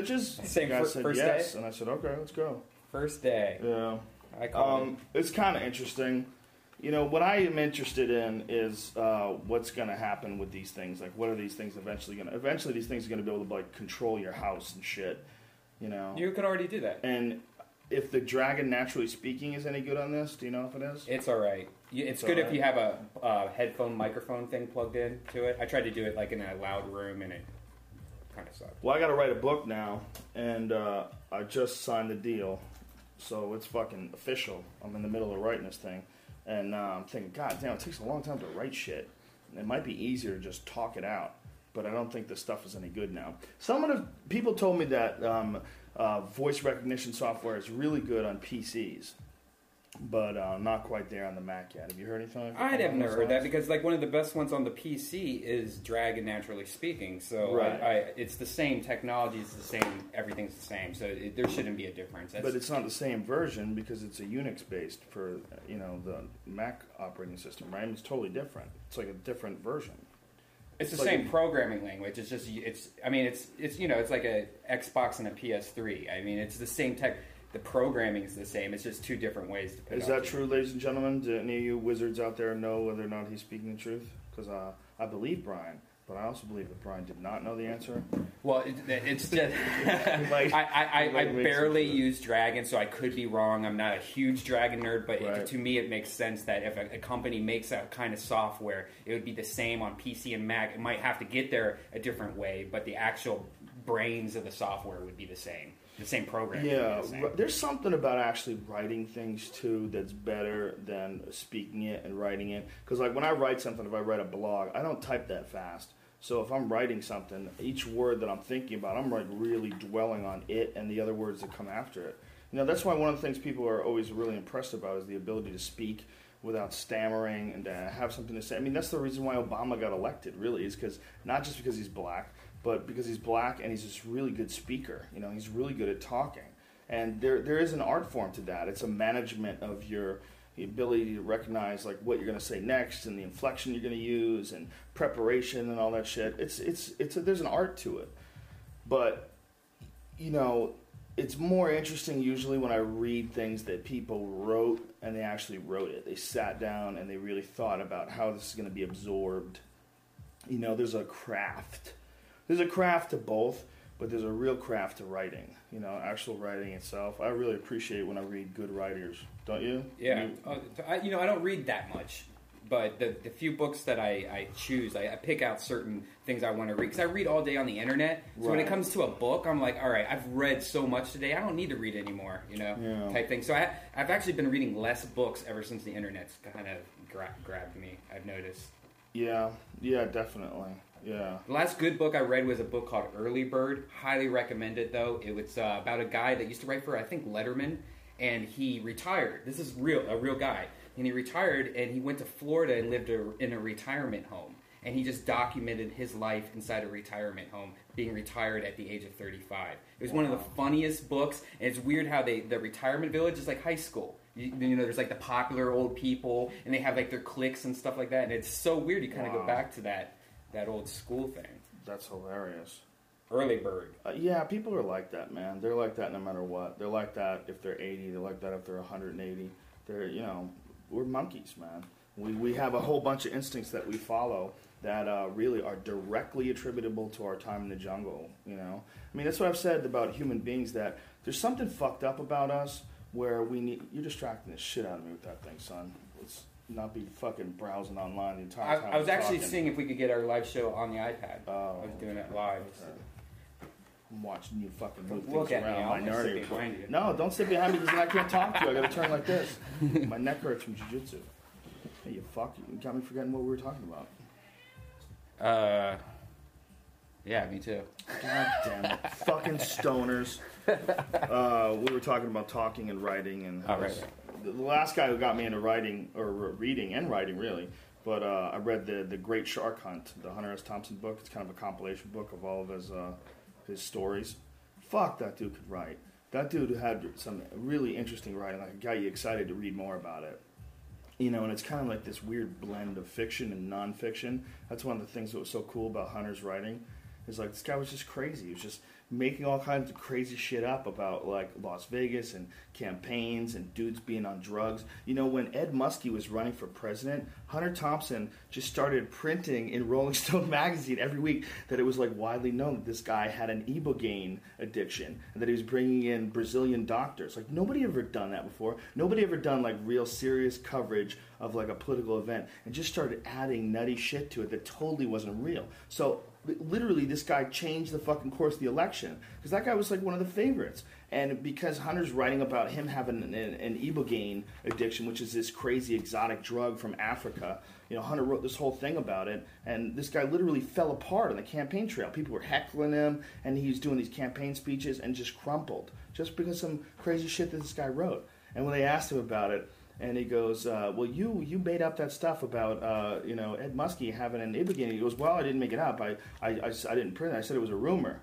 bitches? Same guy fir- said first yes, day? and I said okay, let's go. First day. Yeah. I call Um, it's kind of interesting. You know, what I am interested in is uh, what's going to happen with these things. Like, what are these things eventually going to? Eventually, these things are going to be able to like control your house and shit. You know. You can already do that. and if the dragon, naturally speaking, is any good on this, do you know if it is? It's all right. It's It's good all if you have a, a headphone microphone thing plugged in to it. I tried to do it like in a loud room, and it kind of sucked. Well, I got to write a book now, and uh, I just signed the deal, so it's fucking official. I'm in the middle of writing this thing, and uh, I'm thinking, God damn, it takes a long time to write shit. It might be easier to just talk it out, but I don't think the stuff is any good now. Some of the people told me that um, uh, voice recognition software is really good on PCs, but uh, not quite there on the Mac yet. Have you heard anything? I'd have never heard that because like one of the best ones on the PC is Dragon Naturally Speaking. So Right. I, I, it's the same technology, it's the same, everything's the same. So it, there shouldn't be a difference. That's, But it's not the same version because it's a Unix based for you know the Mac operating system, right? It's totally different. It's like a different version. It's the like same programming language. It's just it's. I mean, it's it's you know it's like a Xbox and a PS3. I mean, it's the same tech. The programming is the same. It's just two different ways to put. Is that true, ladies and gentlemen? Do any of you wizards out there know whether or not he's speaking the truth? Because uh, I believe Brian, but I also believe that Brian did not know the answer. Well, it, it's just might- I, I, I, I barely use Dragon, so I could be wrong. I'm not a huge Dragon nerd, but Right. it, to me, it makes sense that if a, a company makes that kind of software, it would be the same on PC and Mac. It might have to get there a different way, but the actual brains of the software would be the same. The same program. Yeah, the there's something about actually writing things too that's better than speaking it and writing it. Because like when I write something, if I write a blog, I don't type that fast. So if I'm writing something, each word that I'm thinking about, I'm like really dwelling on it and the other words that come after it. You know, that's why one of the things people are always really impressed about is the ability to speak without stammering and to have something to say. I mean, that's the reason why Obama got elected, really, is because not just because he's black, but because he's black and he's this really good speaker. You know, he's really good at talking. And there, there is an art form to that. It's a management of your the ability to recognize like what you're going to say next and the inflection you're going to use and preparation and all that shit. It's it's it's a, there's an art to it. But you know, it's more interesting usually when I read things that people wrote and they actually wrote it. They sat down and they really thought about how this is going to be absorbed. You know, there's a craft. There's a craft to both, but there's a real craft to writing. You know, actual writing itself. I really appreciate when I read good writers. Don't you? Yeah, You- uh, I, you know, I don't read that much, but the, the few books that I, I choose, I, I pick out certain things I want to read because I read all day on the internet. So when it comes to a book, I'm like, all right, I've read so much today, I don't need to read anymore, you know, Yeah. type thing. So I, I've actually been reading less books ever since the internet's kind of gra- grabbed me. I've noticed. Yeah, yeah, definitely. Yeah. The last good book I read was a book called Early Bird. Highly recommend it though. It was uh, about a guy that used to write for I think Letterman, and he retired. This is real, a real guy, and he retired and he went to Florida and lived a, in a retirement home. And he just documented his life inside a retirement home, being retired at the age of 35. It was one of the funniest books, and it's weird how they the retirement village is like high school. You, you know, there's like the popular old people, and they have like their cliques and stuff like that, and it's so weird. You kind of Wow. go back to that that old school thing. That's hilarious. Early bird. Uh, yeah, people are like that, man. They're like that no matter what. They're like that if they're 80. They're like that if they're 180. They're, you know, we're monkeys, man. We, we have a whole bunch of instincts that we follow that uh, really are directly attributable to our time in the jungle, you know? I mean, that's what I've said about human beings that there's something fucked up about us where we need. You're distracting the shit out of me with that thing, son. Let's not be fucking browsing online the entire time. I was actually talking. seeing if we could get our live show on the iPad. Oh, I was doing it live. Okay. I'm watching you fucking move look things around. Minority sit behind you. No, don't sit behind me because I can't talk to you. I gotta turn like this. My neck hurts from jujitsu. Hey, you fuck! You got me forgetting what we were talking about. Uh, yeah, me too. God damn it, fucking stoners. Uh, we were talking about talking and writing, and Oh, right, the last guy who got me into writing or reading and writing really. But uh, I read the the Great Shark Hunt, the Hunter S. Thompson book. It's kind of a compilation book of all of his uh, his stories. Fuck, that dude could write. That dude had some really interesting writing. Like, got you excited to read more about it. You know, and it's kind of like this weird blend of fiction and nonfiction. That's one of the things that was so cool about Hunter's writing. Is like this guy was just crazy. He was just making all kinds of crazy shit up about like Las Vegas and campaigns and dudes being on drugs. You know, when Ed Muskie was running for president, Hunter Thompson just started printing in Rolling Stone magazine every week that it was like widely known that this guy had an ibogaine addiction and that he was bringing in Brazilian doctors. Like nobody ever done that before. Nobody ever done like real serious coverage of like a political event and just started adding nutty shit to it that totally wasn't real. So literally this guy changed the fucking course of the election. Because that guy was like one of the favorites. And because hunter's writing about him having an, an, an ibogaine addiction which is this crazy exotic drug from africa you know hunter wrote this whole thing about it. And this guy literally fell apart on the campaign trail. People were heckling him and he was doing these campaign speeches and just crumpled just because some crazy shit that this guy wrote. And when they asked him about it and he goes, uh, "Well, you you made up that stuff about uh, you know Ed Muskie having an ibogaine." He goes, "Well, I didn't make it up. I I, I, I didn't print it. I said it was a rumor."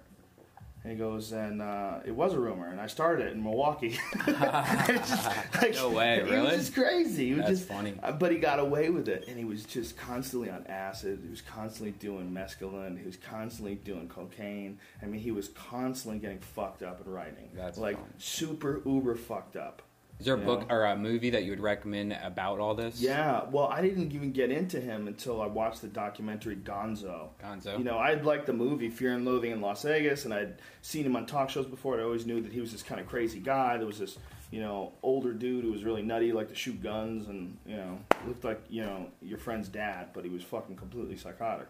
And he goes, and uh, it was a rumor, and I started it in Milwaukee. just, like, no way, really? He was just crazy. He was That's just funny. uh, but he got away with it, and he was just constantly on acid. He was constantly doing mescaline. He was constantly doing cocaine. I mean, he was constantly getting fucked up and writing. That's like fun. super uber fucked up. Is there a You book or a movie that you would recommend about all this? Yeah, well, I didn't even get into him until I watched the documentary Gonzo. Gonzo. You know, I'd liked the movie Fear and Loathing in Las Vegas, and I'd seen him on talk shows before. I always knew that he was this kind of crazy guy. There was this, you know, older dude who was really nutty, liked to shoot guns, and you know, looked like you know your friend's dad, but he was fucking completely psychotic.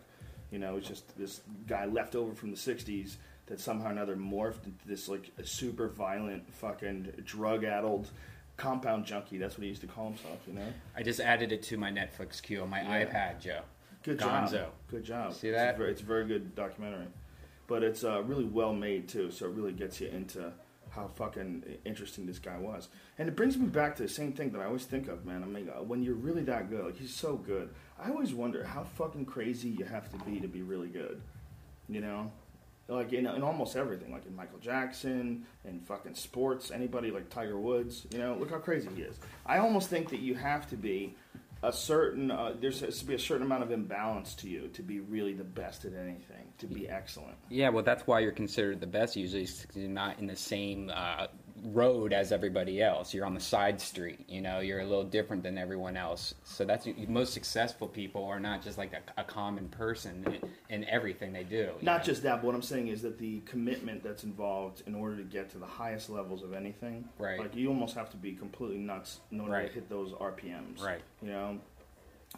You know, it was just this guy left over from the '60s that somehow or another morphed into this like a super violent, fucking drug-addled compound junkie. That's what he used to call himself. You know. I just added it to my Netflix queue on my Yeah. iPad, Joe. Good Gonzo. job. Good job. See It's that? a very, it's a very good documentary, but it's uh, really well made too. So it really gets you into how fucking interesting this guy was, and it brings me back to the same thing that I always think of, man. I mean, uh, when you're really that good, like he's so good. I always wonder how fucking crazy you have to be to be really good. You know, like in, in almost everything, like in Michael Jackson and fucking sports, anybody like Tiger Woods. You know, look how crazy he is. I almost think that you have to be a certain uh, there's has to be a certain amount of imbalance to you to be really the best at anything, to be excellent. Yeah, well, that's why you're considered the best usually, 'cause you're not in the same uh, road as everybody else. You're on the side street, you know, you're a little different than everyone else. So that's most successful people are not just like a, a common person in, in everything they do. Not know? just that, but what I'm saying is that the commitment that's involved in order to get to the highest levels of anything, Right. Like you almost have to be completely nuts in order Right. to hit those RPMs, Right. You know,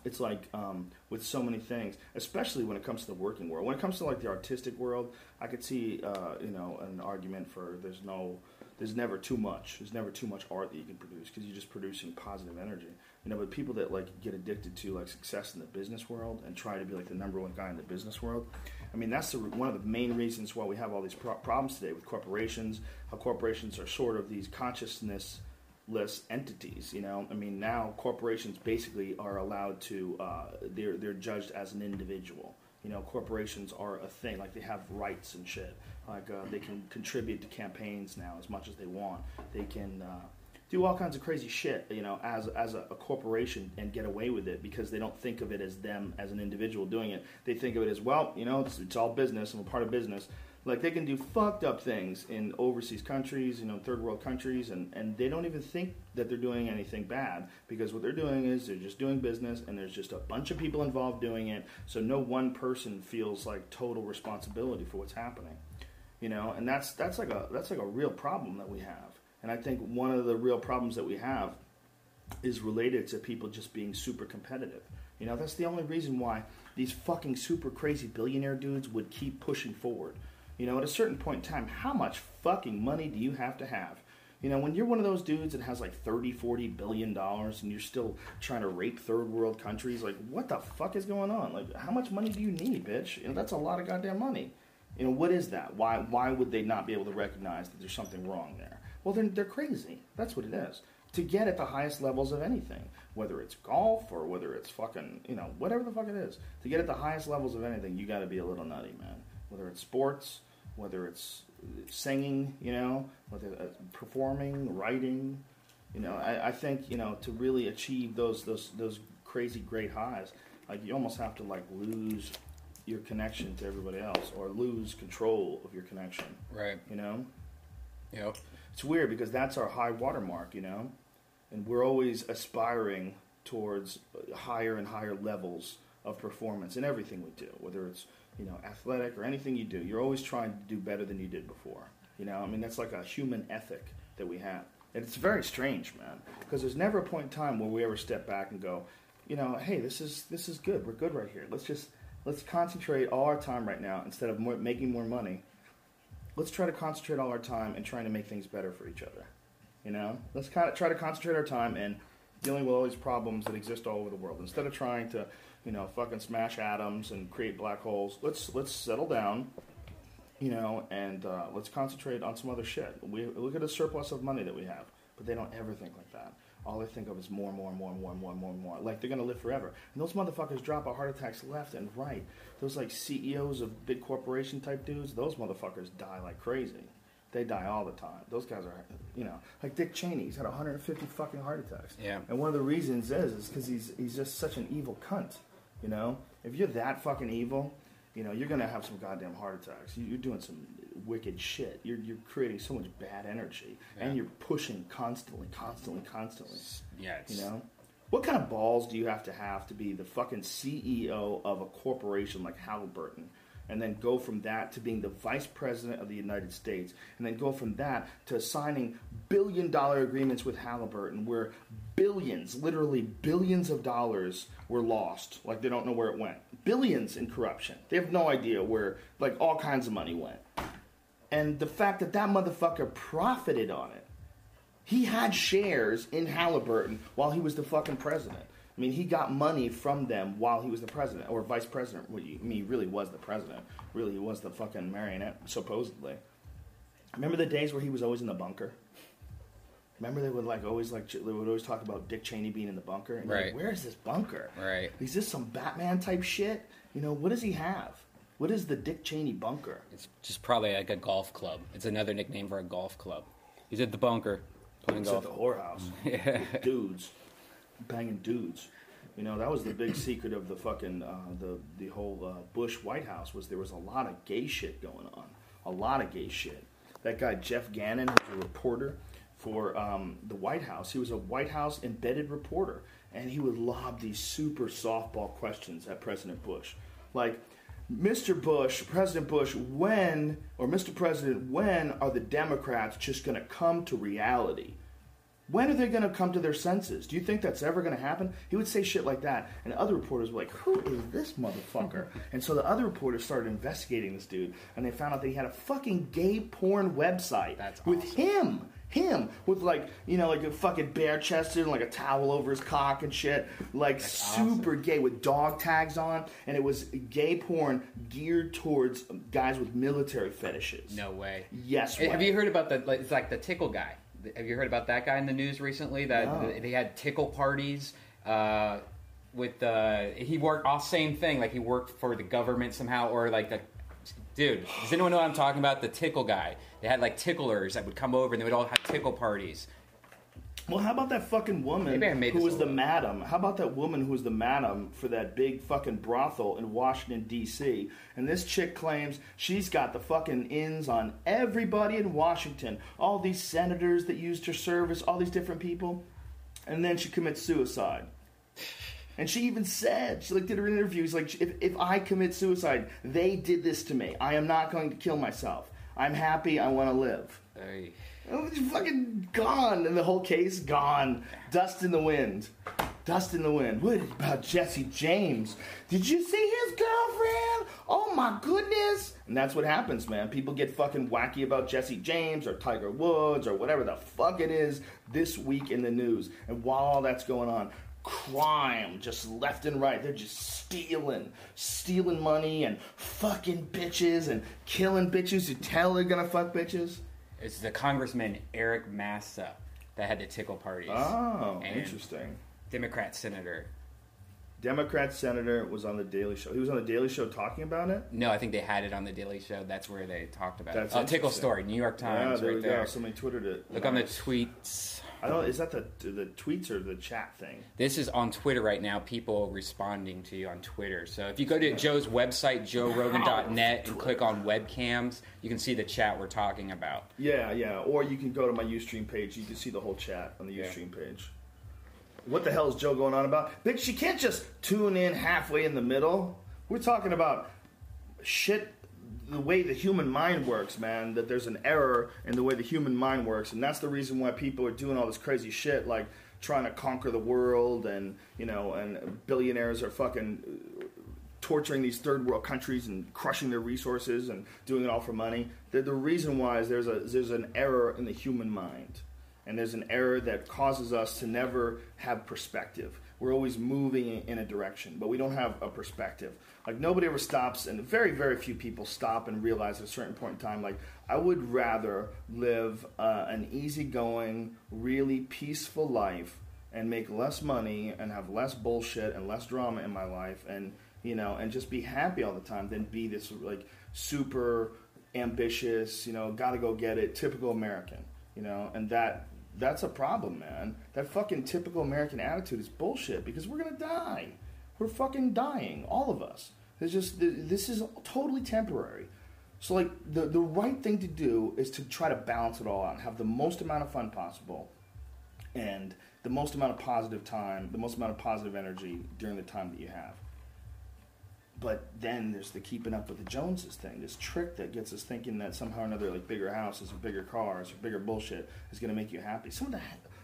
it's like um, with so many things, especially when it comes to the working world. When it comes to like the artistic world, I could see uh, you know an argument for there's no, there's never too much. There's never too much art that you can produce because you're just producing positive energy. You know, but people that like get addicted to like success in the business world and try to be like the number one guy in the business world. I mean, that's the, one of the main reasons why we have all these pro- problems today with corporations. How corporations are sort of these consciousness less entities. You know, I mean, now corporations basically are allowed to uh, they're they're judged as an individual. You know, corporations are a thing. Like they have rights and shit. Like uh, they can contribute to campaigns now as much as they want. They can. Uh, do all kinds of crazy shit, you know, as as a, a corporation and get away with it because they don't think of it as them as an individual doing it. They think of it as well, you know, it's, it's all business. I'm a part of business. Like they can do fucked up things in overseas countries, you know, third world countries, and, and they don't even think that they're doing anything bad because what they're doing is they're just doing business and there's just a bunch of people involved doing it. So no one person feels like total responsibility for what's happening, you know, and that's that's like a that's like a real problem that we have. And I think one of the real problems that we have is related to people just being super competitive. You know, that's the only reason why these fucking super crazy billionaire dudes would keep pushing forward. You know, at a certain point in time, how much fucking money do you have to have? You know, when you're one of those dudes that has like 30, 40 billion dollars and you're still trying to rape third world countries, like what the fuck is going on? Like how much money do you need, bitch? You know, that's a lot of goddamn money. You know, what is that? Why why would they not be able to recognize that there's something wrong there? Well, they're, they're crazy. That's what it is. To get at the highest levels of anything, whether it's golf or whether it's fucking, you know, whatever the fuck it is, to get at the highest levels of anything, you got to be a little nutty, man. Whether it's sports, whether it's singing, you know, whether it's performing, writing, you know, I, I think you know to really achieve those those those crazy great highs, like you almost have to like lose your connection to everybody else or lose control of your connection. Right. You know, Yep. it's weird because that's our high watermark. You know, and we're always aspiring towards uh, higher and higher levels of performance in everything we do, whether it's you know athletic or anything you do. You're always trying to do better than you did before. You know, I mean that's like a human ethic that we have. And it's very strange, man, because there's never a point in time where we ever step back and go, you know, hey, this is this is good. We're good right here. Let's just let's concentrate all our time right now instead of more, making more money. Let's try to concentrate all our time and trying to make things better for each other. You know, let's kind of try to concentrate our time in dealing with all these problems that exist all over the world instead of trying to, you know, fucking smash atoms and create black holes. Let's let's settle down, you know, and uh, let's concentrate on some other shit. We look at the surplus of money that we have, but they don't ever think like that. All they think of is more, and more, and more, and more, and more, more, more. Like they're gonna live forever. And those motherfuckers drop out heart attacks left and right. Those like CEOs of big corporation type dudes, those motherfuckers die like crazy. They die all the time. Those guys are, you know, like Dick Cheney. He's had 150 fucking heart attacks. Yeah. And one of the reasons is is because he's he's just such an evil cunt. You know, if you're that fucking evil, you know, you're gonna have some goddamn heart attacks. You- You're doing some wicked shit. You're you're creating so much bad energy, and you're pushing constantly, constantly, constantly. Yeah. You know, what kind of balls do you have to have to be the fucking CEO of a corporation like Halliburton? And then go from that to being the vice president of the United States, and then go from that to signing billion dollar agreements with Halliburton, where billions, literally billions of dollars were lost. Like they don't know where it went. Billions in corruption. They have no idea where, like, all kinds of money went. And the fact that that motherfucker profited on it. He had shares in Halliburton while he was the fucking president. I mean, he got money from them while he was the president or vice president. Well, you- I mean, he really was the president. Really, he was the fucking marionette, supposedly. Remember the days where he was always in the bunker? Remember they would like always like they would always talk about Dick Cheney being in the bunker. And you're like, Right. Where is this bunker? Right. Is this some Batman type shit? You know, what does he have? What is the Dick Cheney bunker? It's just probably like a golf club. It's another nickname for a golf club. He's at the bunker playing It's at the whorehouse. With dudes, banging dudes. You know that was the big secret of the fucking uh, the the whole uh, Bush White House was there was a lot of gay shit going on, a lot of gay shit. That guy Jeff Gannon was a reporter for um, the White House. He was a White House embedded reporter, and he would lob these super softball questions at President Bush, like. Mr. Bush, President Bush, when, or Mr. President, when are the Democrats just going to come to reality? When are they going to come to their senses? Do you think that's ever going to happen? He would say shit like that, and other reporters were like, "Who is this motherfucker?" and so the other reporters started investigating this dude, and they found out that he had a fucking gay porn website That's with awesome. him, him with like you know like a fucking bare chested and like a towel over his cock and shit, like super gay with dog tags on, and it was gay porn geared towards guys with military fetishes. No way. Yes. Hey, Have you heard about the? like, It's like the tickle guy. Have you heard about that guy in the news recently? That No. they had tickle parties. Uh, with uh, he worked off same thing. Like he worked for the government somehow, or like the dude. Does anyone know what I'm talking about? The tickle guy. They had like ticklers that would come over and they would all have tickle parties. Well, how about that fucking woman Maybe I made who this was a the little- madam? How about that woman who was the madam for that big fucking brothel in Washington D.C. And this chick claims she's got the fucking ins on everybody in Washington, all these senators that used her service, all these different people, and then she commits suicide. And she even said, she like did her interviews, like if, if I commit suicide, they did this to me. I am not going to kill myself. I'm happy. I want to live. Hey. Oh, it's fucking gone, and the whole case gone. Dust in the wind. Dust in the wind. What about Jesse James? Did you see his girlfriend? Oh my goodness! And that's what happens, man. People get fucking wacky about Jesse James or Tiger Woods or whatever the fuck it is this week in the news. And while all that's going on, crime just left and right. They're just stealing, stealing money and fucking bitches and killing bitches who tell they're gonna fuck bitches. It's the Congressman Eric Massa that had the tickle parties. Oh, And interesting. Democrat senator. Democrat senator was on the Daily Show. He was on the Daily Show talking about it. No, I think they had it on the Daily Show. That's where they talked about That's it. Oh, tickle story, New York Yeah, Times, there we right go. there. Somebody tweeted it. Look on the tweets. I don't. Is that the the tweets or the chat thing? This is on Twitter right now. People responding to you on Twitter. So if you go to Joe's website, joerogan.net, and click on webcams, you can see the chat we're talking about. Yeah, yeah. Or you can go to my UStream page. You can see the whole chat on the Yeah. UStream page. What the hell is Joe going on about? Bitch, you can't just tune in halfway in the middle. We're talking about shit, the way the human mind works, man. That there's an error in the way the human mind works, and that's the reason why people are doing all this crazy shit, like trying to conquer the world, and you know, and billionaires are fucking uh, torturing these third world countries and crushing their resources and doing it all for money. The, the reason why is there's a there's an error in the human mind, and there's an error that causes us to never have perspective. We're always moving in, in a direction, but we don't have a perspective. Like nobody ever stops, and very very few people stop and realize at a certain point in time, like I would rather live uh, an easygoing, really peaceful life and make less money and have less bullshit and less drama in my life and you know and just be happy all the time than be this like super ambitious you know gotta go get it typical american you know? And that that's a problem man. That fucking typical american attitude is bullshit because we're gonna die we're fucking dying all of us it's just this is totally temporary so like the the right thing to do is to try to balance it all out and have the most amount of fun possible and the most amount of positive time, the most amount of positive energy during the time that you have. But then there's the keeping up with the Joneses thing, this trick that gets us thinking that somehow or another, like bigger houses or bigger cars or bigger bullshit is going to make you happy. Some of the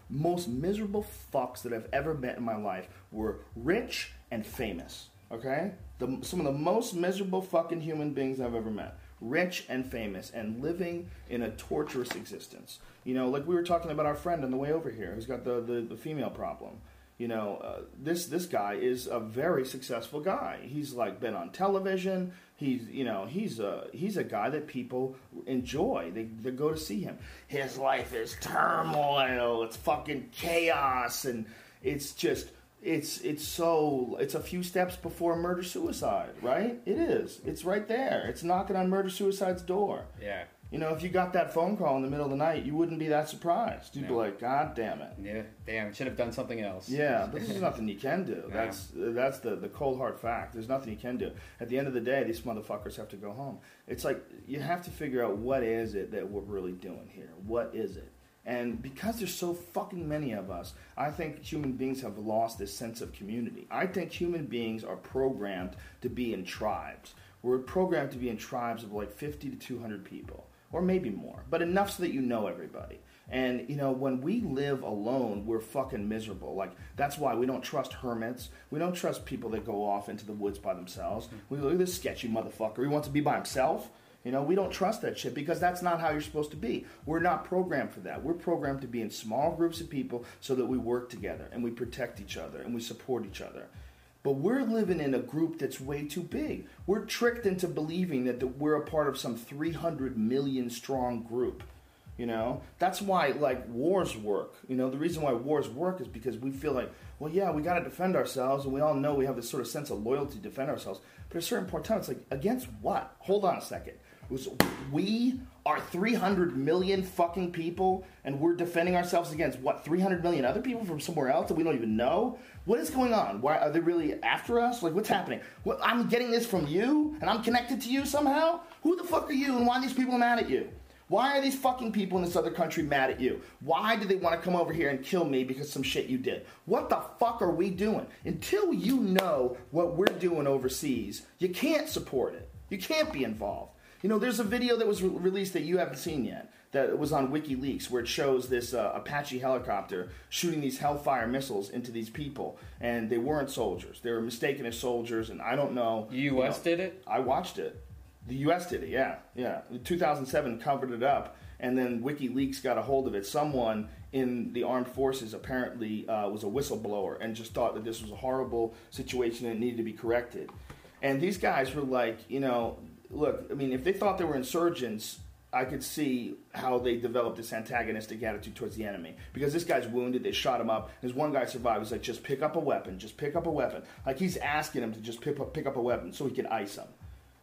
most miserable fucks that I've ever met in my life were rich and famous. Okay, the, some of the most miserable fucking human beings I've ever met rich and famous and living in a torturous existence. You know, like we were talking about our friend on the way over here who's got the, the, the female problem. You know, uh, this this guy is a very successful guy. He's like been on television. He's you know he's a he's a guy that people enjoy. They they go to see him. His life is turmoil. It's fucking chaos, and it's just it's it's so it's a few steps before murder suicide, right? It is. It's right there. It's knocking on murder suicide's door. Yeah. You know, if you got that phone call in the middle of the night, you wouldn't be that surprised. You'd be like, God damn it. Yeah. Damn. Should have done something else. Yeah, but there's nothing you can do. Yeah. That's that's the, the cold hard fact. There's nothing you can do. At the end of the day, these motherfuckers have to go home. It's like you have to figure out what is it that we're really doing here. What is it? And because there's so fucking many of us, I think human beings have lost this sense of community. I think human beings are programmed to be in tribes. We're programmed to be in tribes of like 50 to 200 people, or maybe more, but enough so that you know everybody. And you know, when we live alone, we're fucking miserable. Like that's why we don't trust hermits. We don't trust people that go off into the woods by themselves. We look at this sketchy motherfucker. He wants to be by himself. You know, we don't trust that shit because that's not how you're supposed to be. We're not programmed for that. We're programmed to be in small groups of people so that we work together and we protect each other and we support each other. But we're living in a group that's way too big. We're tricked into believing that, that we're a part of some 300 million strong group. You know, that's why like wars work. You know, the reason why wars work is because we feel like, well, yeah, we got to defend ourselves, and we all know we have this sort of sense of loyalty to defend ourselves. But at a certain point in time, it's like against what? Hold on a second. Was we are 300 million fucking people, and we're defending ourselves against what 300 million other people from somewhere else that we don't even know. What is going on? Why are they really after us? Like, what's happening? What, I'm getting this from you, and I'm connected to you somehow. Who the fuck are you, and why are these people mad at you? Why are these fucking people in this other country mad at you? Why do they want to come over here and kill me because some shit you did? What the fuck are we doing? Until you know what we're doing overseas, you can't support it. You can't be involved. You know, there's a video that was re- released that you haven't seen yet that was on WikiLeaks where it shows this uh, Apache helicopter shooting these Hellfire missiles into these people, and they weren't soldiers. They were mistaken as soldiers, and I don't know. U.S. you know, did it. I watched it. The U.S. did it, yeah, yeah. In 2007 covered it up, and then WikiLeaks got a hold of it. Someone in the armed forces apparently uh, was a whistleblower and just thought that this was a horrible situation and needed to be corrected. And these guys were like, you know, look, I mean, if they thought they were insurgents, I could see how they developed this antagonistic attitude towards the enemy because this guy's wounded. They shot him up. There's one guy survived. He's like, just pick up a weapon. Just pick up a weapon. Like he's asking him to just pick up, pick up a weapon so he can ice him.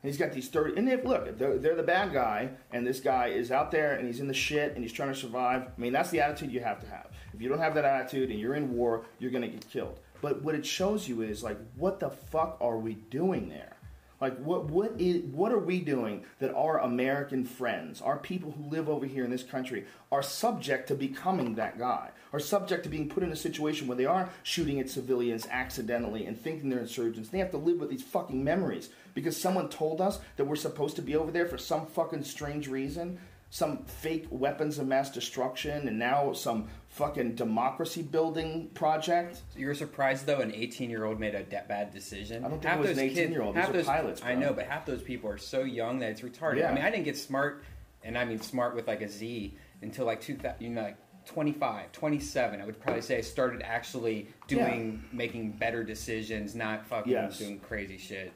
And he's got these 30. And if, look, they're, they're the bad guy and this guy is out there and he's in the shit and he's trying to survive, I mean, that's the attitude you have to have. If you don't have that attitude and you're in war, you're going to get killed. But what it shows you is, like, what the fuck are we doing there? Like what what is what are we doing that our American friends, our people who live over here in this country, are subject to becoming that guy, are subject to being put in a situation where they are shooting at civilians accidentally and thinking they're insurgents. They have to live with these fucking memories because someone told us that we're supposed to be over there for some fucking strange reason some fake weapons of mass destruction and now some fucking democracy building project. So you were surprised though an 18 year old made a de- bad decision. I don't think half it was an 18 year old. These those, pilots. Bro. I know, but half those people are so young that it's retarded. Yeah. I mean, I didn't get smart, and I mean smart with like a Z until like 2000, you know, like 25, 27. I would probably say I started actually doing, yeah. making better decisions, not fucking yes. doing crazy shit.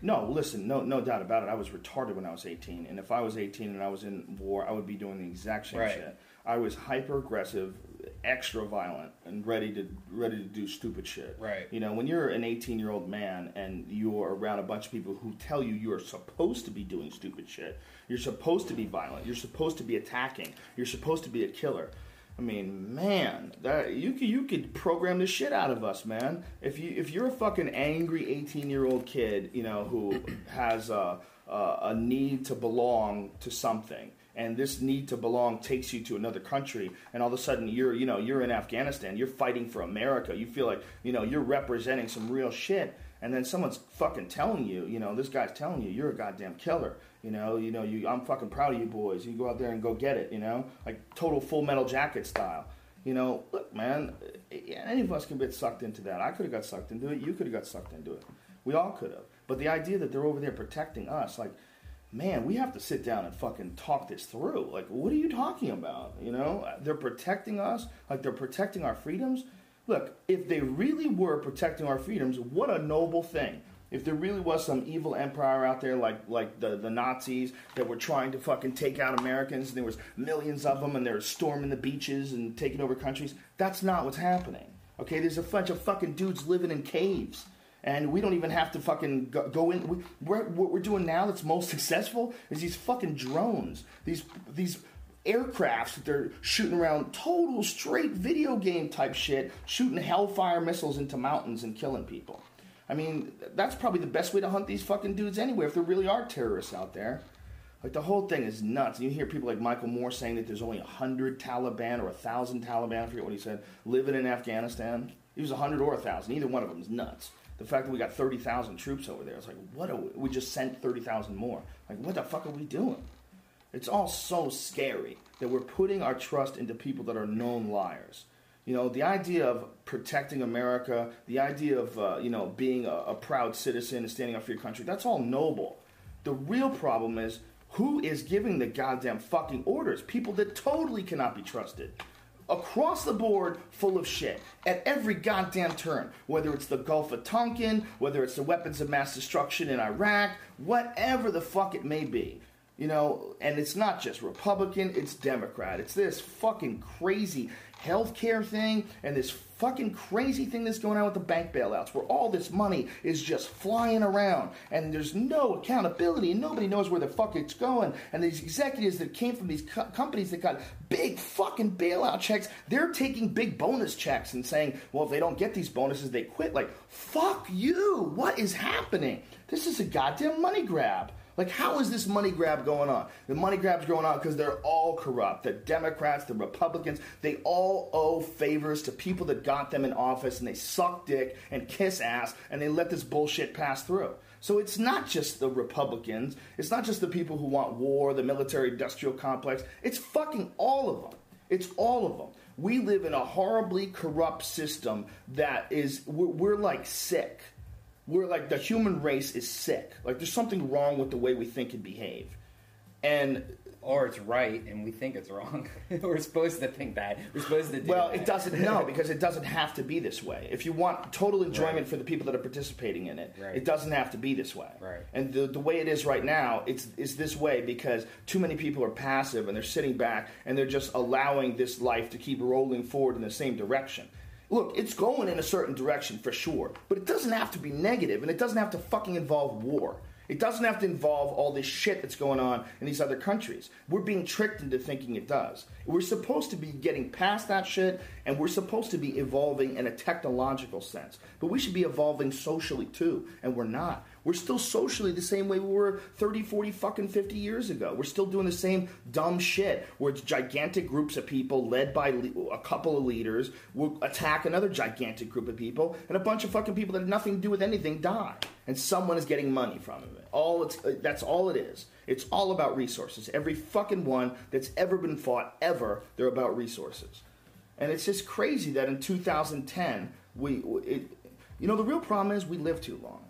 No, listen, no, no doubt about it. I was retarded when I was 18, and if I was 18 and I was in war, I would be doing the exact same right. shit. I was hyper aggressive, extra violent, and ready to ready to do stupid shit. Right. You know, when you're an 18 year old man and you're around a bunch of people who tell you you are supposed to be doing stupid shit, you're supposed to be violent, you're supposed to be attacking, you're supposed to be a killer I mean, man, that you could you could program the shit out of us, man. If you if you're a fucking angry 18 year old kid, you know, who has a, a a need to belong to something, and this need to belong takes you to another country, and all of a sudden you're you know you're in Afghanistan, you're fighting for America, you feel like you know you're representing some real shit, and then someone's fucking telling you, you know, this guy's telling you you're a goddamn killer you know, you know, you, I'm fucking proud of you boys. You go out there and go get it. You know, like total Full Metal Jacket style. You know, look, man, eh, any of us can get sucked into that. I could have got sucked into it. You could have got sucked into it. We all could have. But the idea that they're over there protecting us, like, man, we have to sit down and fucking talk this through. Like, what are you talking about? You know, they're protecting us, like they're protecting our freedoms. Look, if they really were protecting our freedoms, what a noble thing if there really was some evil empire out there like like the, the Nazis that were trying to fucking take out Americans, and there was millions of them, and they were storming the beaches and taking over countries, that's not what's happening. Okay, there's a bunch of fucking dudes living in caves, and we don't even have to fucking go, go in. We, we're, what we're doing now that's most successful is these fucking drones, these these aircrafts that they're shooting around, total straight video game type shit, shooting hellfire missiles into mountains and killing people. I mean, that's probably the best way to hunt these fucking dudes anyway, if there really are terrorists out there. Like, the whole thing is nuts. You hear people like Michael Moore saying that there's only 100 Taliban or 1,000 Taliban, I forget what he said, living in Afghanistan. He was 100 or 1,000. Either one of them is nuts. The fact that we got 30,000 troops over there, it's like, what we, we just sent 30,000 more. Like, what the fuck are we doing? It's all so scary that we're putting our trust into people that are known liars. You know, the idea of protecting America, the idea of, uh, you know, being a, a proud citizen and standing up for your country, that's all noble. The real problem is who is giving the goddamn fucking orders? People that totally cannot be trusted. Across the board, full of shit. At every goddamn turn. Whether it's the Gulf of Tonkin, whether it's the weapons of mass destruction in Iraq, whatever the fuck it may be. You know, and it's not just Republican, it's Democrat. It's this fucking crazy healthcare thing and this fucking crazy thing that's going on with the bank bailouts where all this money is just flying around and there's no accountability and nobody knows where the fuck it's going. And these executives that came from these co- companies that got big fucking bailout checks they're taking big bonus checks and saying well if they don't get these bonuses they quit. Like fuck you. What is happening? This is a goddamn money grab like, how is this money grab going on? The money grab's going on because they're all corrupt. The Democrats, the Republicans, they all owe favors to people that got them in office and they suck dick and kiss ass and they let this bullshit pass through. So it's not just the Republicans, it's not just the people who want war, the military industrial complex, it's fucking all of them. It's all of them. We live in a horribly corrupt system that is, we're, we're like sick we're like the human race is sick. Like there's something wrong with the way we think and behave. And or it's right and we think it's wrong. We're supposed to think that. We're supposed to do Well, that. it doesn't. No, because it doesn't have to be this way. If you want total enjoyment Right. for the people that are participating in it, Right. it doesn't have to be this way. Right. And the the way it is right now, it's is this way because too many people are passive and they're sitting back and they're just allowing this life to keep rolling forward in the same direction. Look, it's going in a certain direction for sure, but it doesn't have to be negative, and it doesn't have to fucking involve war. It doesn't have to involve all this shit that's going on in these other countries. We're being tricked into thinking it does. We're supposed to be getting past that shit, and we're supposed to be evolving in a technological sense. But we should be evolving socially too, and we're not. We're still socially the same way we were 30, 40, fucking 50 years ago. We're still doing the same dumb shit where it's gigantic groups of people led by a couple of leaders will attack another gigantic group of people, and a bunch of fucking people that have nothing to do with anything die. And someone is getting money from it. All it's, uh, that's all it is. It's all about resources. Every fucking one that's ever been fought, ever, they're about resources. And it's just crazy that in 2010, we, it, you know, the real problem is we live too long.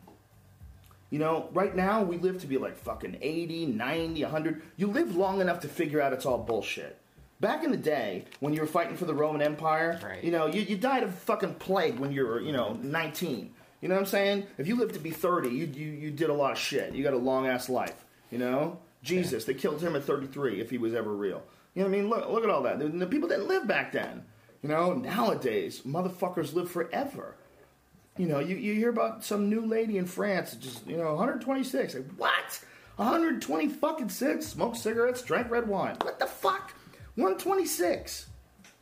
You know, right now we live to be like fucking 80, 90, 100. You live long enough to figure out it's all bullshit. Back in the day, when you were fighting for the Roman Empire, Right. you know, you, you died of fucking plague when you were, you know, 19. You know what I'm saying? If you lived to be 30, you, you, you did a lot of shit. You got a long ass life. You know? Jesus, they killed him at 33 if he was ever real. You know what I mean? Look, look at all that. The, the people didn't live back then. You know, nowadays, motherfuckers live forever. You know, you, you hear about some new lady in France, just, you know, 126. Like, what? 120 fucking six? Smoked cigarettes, drank red wine. What the fuck? 126.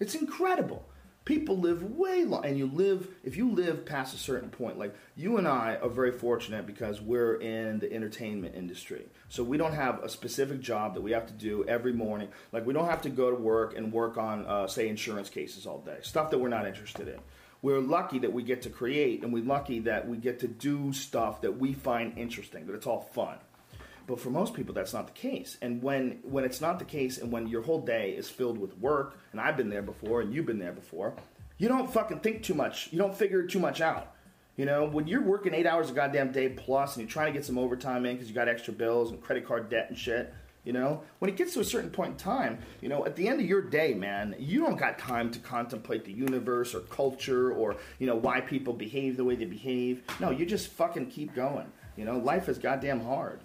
It's incredible. People live way long, and you live, if you live past a certain point, like you and I are very fortunate because we're in the entertainment industry. So we don't have a specific job that we have to do every morning. Like, we don't have to go to work and work on, uh, say, insurance cases all day, stuff that we're not interested in we're lucky that we get to create and we're lucky that we get to do stuff that we find interesting that it's all fun. But for most people that's not the case. And when when it's not the case and when your whole day is filled with work and i've been there before and you've been there before you don't fucking think too much. You don't figure too much out. You know when you're working eight hours a goddamn day plus and you're trying to get some overtime in because you got extra bills and credit card debt and shit you know, when it gets to a certain point in time, you know, at the end of your day, man, you don't got time to contemplate the universe or culture or, you know, why people behave the way they behave. No, you just fucking keep going. You know, life is goddamn hard.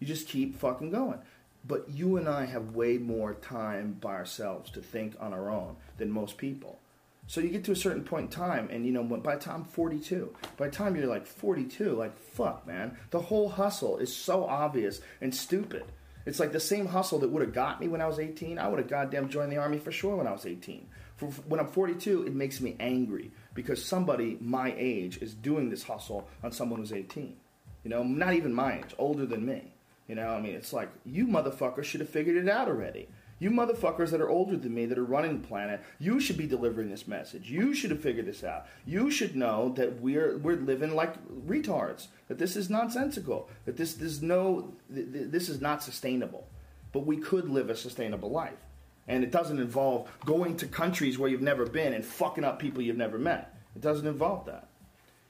You just keep fucking going. But you and I have way more time by ourselves to think on our own than most people. So you get to a certain point in time, and you know, by the time I'm 42, by the time you're like 42, like fuck, man, the whole hustle is so obvious and stupid. It's like the same hustle that would have got me when I was 18. I would have goddamn joined the army for sure when I was 18. For, when I'm 42, it makes me angry because somebody my age is doing this hustle on someone who's 18. You know, not even my age, older than me. You know, I mean, it's like you motherfuckers should have figured it out already. You motherfuckers that are older than me that are running the planet, you should be delivering this message. You should have figured this out. You should know that we're we're living like retards. That this is nonsensical. That this there's no th- th- this is not sustainable. But we could live a sustainable life. And it doesn't involve going to countries where you've never been and fucking up people you've never met. It doesn't involve that.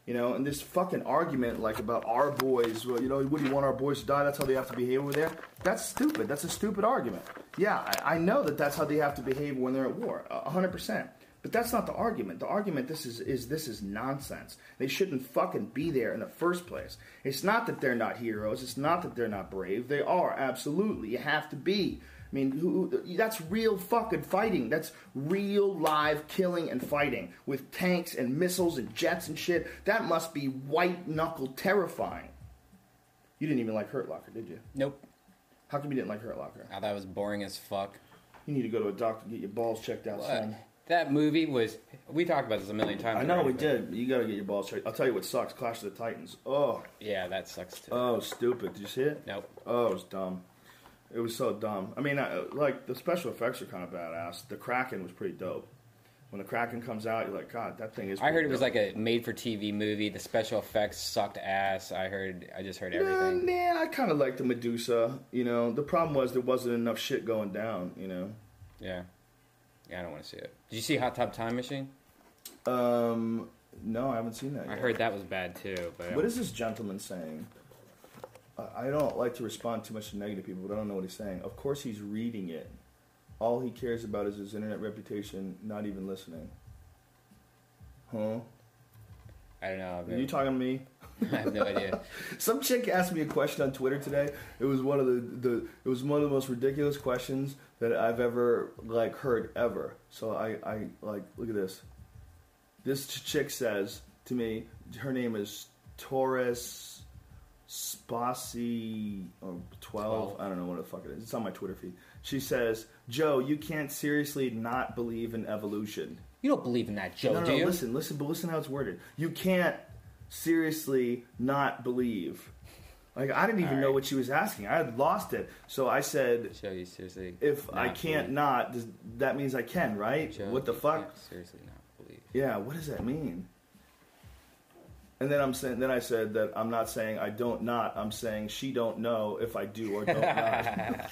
You know, and this fucking argument like about our boys, well, you know, what do you want our boys to die? That's how they have to behave over there. That's stupid. That's a stupid argument. Yeah, I, I know that that's how they have to behave when they're at war, hundred percent. But that's not the argument. The argument this is is this is nonsense. They shouldn't fucking be there in the first place. It's not that they're not heroes. It's not that they're not brave. They are absolutely. You have to be. I mean, who, that's real fucking fighting. That's real live killing and fighting with tanks and missiles and jets and shit. That must be white knuckle terrifying. You didn't even like Hurt Locker, did you? Nope. How come you didn't like Hurt Locker? I thought it was boring as fuck. You need to go to a doctor and get your balls checked out, What? son. That movie was. We talked about this a million times. I know already, we but- did. You got to get your balls checked. I'll tell you what sucks. Clash of the Titans. Oh, Yeah, that sucks too. oh, stupid. Did you see it? nope. Oh, it was dumb. It was so dumb. I mean, I, like the special effects are kind of badass. The Kraken was pretty dope. When the Kraken comes out, you're like, God, that thing is. I heard it was like a made-for-TV movie. The special effects sucked ass. I heard. I just heard everything. Yeah, I kind of liked the Medusa. You know, the problem was there wasn't enough shit going down. You know. Yeah. Yeah, I don't want to see it. Did you see Hot Tub Time Machine? Um, no, I haven't seen that. I yet. heard that was bad too. But What is this gentleman saying? I- don't like to respond too much to negative people, but I don't know what he's saying. Of course, he's reading it. All he cares about is his internet reputation, not even listening. Huh? I don't know. Are you talking to me? I have no idea. Some chick asked me a question on Twitter today. It was one of the, the it was one of the most ridiculous questions that I've ever like heard ever. So I, I like look at this. This chick says to me, her name is Torres Spasi or 12, Twelve. I don't know what the fuck it is. It's on my Twitter feed. She says, "Joe, you can't seriously not believe in evolution." You don't believe in that, Joe, no, no, do no, you? listen, listen, but listen how it's worded. You can't seriously not believe. Like I didn't even All know what she was asking. I had lost it. So I said, Joe, you seriously. if I can't believe- not, does, that means I can, right? Joe, what the fuck? Seriously, not believe. Yeah, what does that mean? And then I'm saying, then I said that I'm not saying I don't not. I'm saying she don't know if I do or don't not.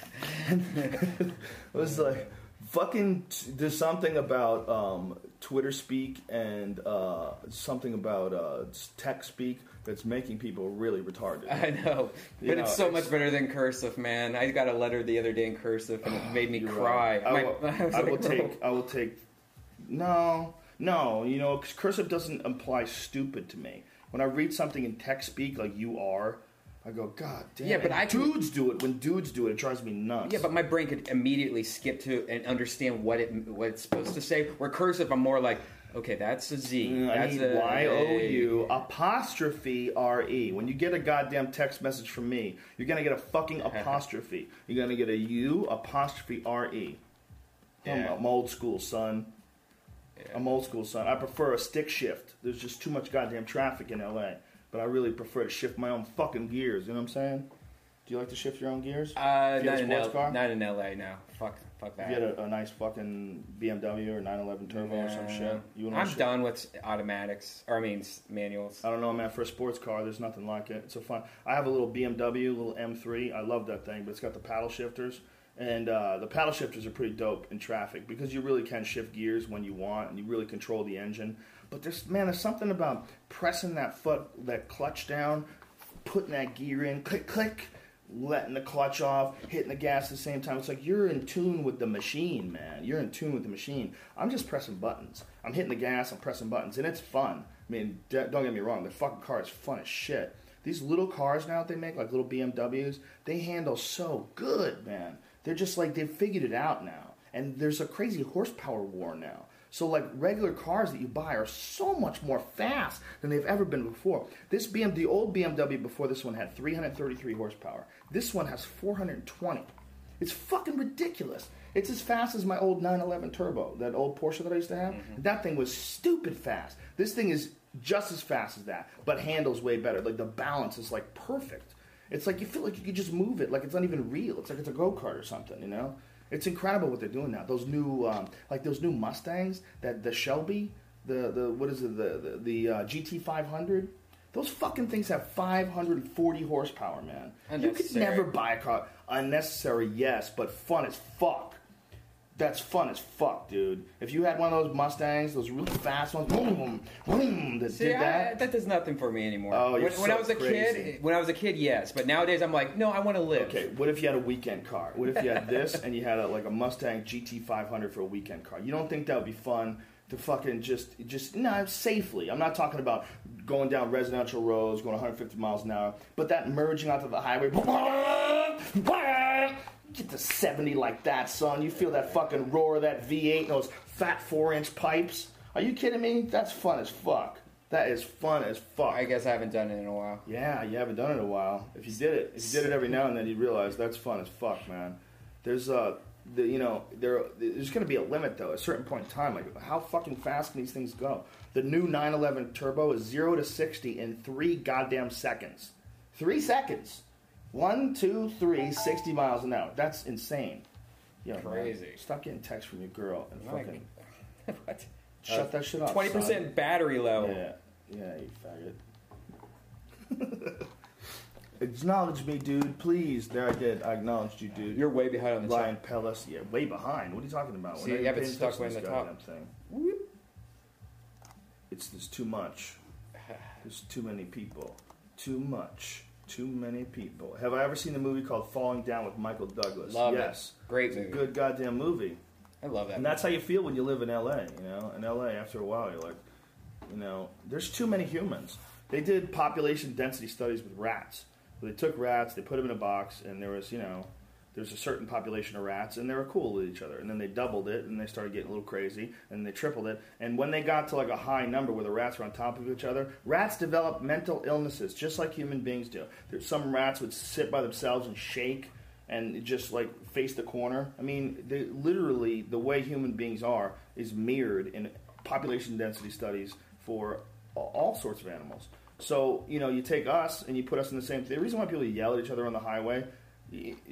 it was like fucking. There's something about um, Twitter speak and uh, something about uh, tech speak that's making people really retarded. I know, but You know, it's so it's- much better than cursive, man. I got a letter the other day in cursive, and it made me cry. right. I My- will, I I will like, take. I will take. No, no. You know, cursive doesn't imply stupid to me. When I read something in text speak like you are, I go, God damn. Yeah, but And I can- dudes do it. When dudes do it, it drives me nuts. Yeah, but my brain could immediately skip to and understand what it what it's supposed to say. Where cursive, I'm more like, okay, that's a Z. Mm, I That's need a Y O U apostrophe R E. When you get a goddamn text message from me, you're gonna get a fucking apostrophe. You're gonna get a U apostrophe R E. I'm, Yeah. I'm old school, son. Yeah. I'm old school, son. I prefer a stick shift. There's just too much goddamn traffic in LA. But I really prefer to shift my own fucking gears. You know what I'm saying? Do you like to shift your own gears? Uh, you not in, L- car? not in LA. No, fuck, fuck If that. you had a, a nice fucking BMW or 911 Turbo or some shit, you I'm shit. done with automatics, or I mean manuals. I don't know, man. For a sports car, there's nothing like it. It's a fun. I have a little BMW, little M3. I love that thing, but it's got the paddle shifters, and uh, the paddle shifters are pretty dope in traffic because you really can shift gears when you want, and you really control the engine. But there's man, there's something about pressing that foot, that clutch down, putting that gear in, click, click, letting the clutch off, hitting the gas at the same time. It's like you're in tune with the machine, man. You're in tune with the machine. I'm just pressing buttons. I'm hitting the gas, I'm pressing buttons, and it's fun. I mean, don't get me wrong, the fucking car is fun as shit. These little cars now that they make, like little BMWs, they handle so good, man. They're just like they've figured it out now. And there's a crazy horsepower war now. So like regular cars that you buy are so much more fast than they've ever been before. This BM, the old BMW before this one had 333 horsepower. This one has 420. It's fucking ridiculous. It's as fast as my old 911 Turbo, that old Porsche that I used to have. Mm-hmm. That thing was stupid fast. This thing is just as fast as that, but handles way better. Like the balance is like perfect. It's like you feel like you could just move it, like it's not even real. It's like it's a go kart or something, you know. It's incredible what they're doing now. Those new, um, like those new Mustangs, that the Shelby, the the what is it, the the, the uh, GT 500. Those fucking things have 540 horsepower, man. You could never buy a car. Unnecessary, yes, but fun as fuck. That's fun as fuck, dude. If you had one of those Mustangs, those really fast ones, boom, boom, boom, that See, did I, that. that does nothing for me anymore. Oh, you're when, when I was a crazy. kid, when I was a kid, yes, but nowadays I'm like, no, I want to live. Okay, what if you had a weekend car? What if you had this and you had a, like a Mustang GT 500 for a weekend car? You don't think that would be fun to fucking just just no safely? I'm not talking about going down residential roads, going 150 miles an hour, but that merging onto the highway. Get to 70 like that, son. You feel that fucking roar of that V8 and those fat four inch pipes. Are you kidding me? That's fun as fuck. That is fun as fuck. I guess I haven't done it in a while. Yeah, you haven't done it in a while. If you did it, if you did it every now and then, you'd realize that's fun as fuck, man. There's uh, the, you know, there there's going to be a limit though. At a certain point in time, like how fucking fast can these things go? The new 911 Turbo is zero to sixty in three goddamn seconds. Three seconds. One, two, three, 60 miles an hour. That's insane. Yo, man, Crazy. stop getting texts from your girl and Like, fucking what? shut that shit off. Twenty son. percent battery low. Yeah, yeah, you faggot. Acknowledge me, dude, please. There I did. I acknowledged you, dude. You're way behind on the Ryan Pellis. Yeah, way behind. What are you talking about? See, We're not yeah, even but paying stuck attention to way in this the top. goddamn thing. It's there's too much. There's too many people. Too much. Too many people. Have I ever seen the movie called Falling Down with Michael Douglas? Love it. yes. Great It's a movie. good goddamn movie. I love that. And that's how you feel when you live in LA, you know? In LA, after a while, you're like, you know, there's too many humans. They did population density studies with rats. They took rats, they put them in a box, and there was, you know, there's a certain population of rats, and they were cool with each other. And then they doubled it, and they started getting a little crazy, and they tripled it. And when they got to like a high number where the rats were on top of each other, rats develop mental illnesses just like human beings do. There's some rats would sit by themselves and shake and just like face the corner. I mean, they literally the way human beings are is mirrored in population density studies for all sorts of animals. So you know, you take us and you put us in the same. Thing. The reason why people yell at each other on the highway,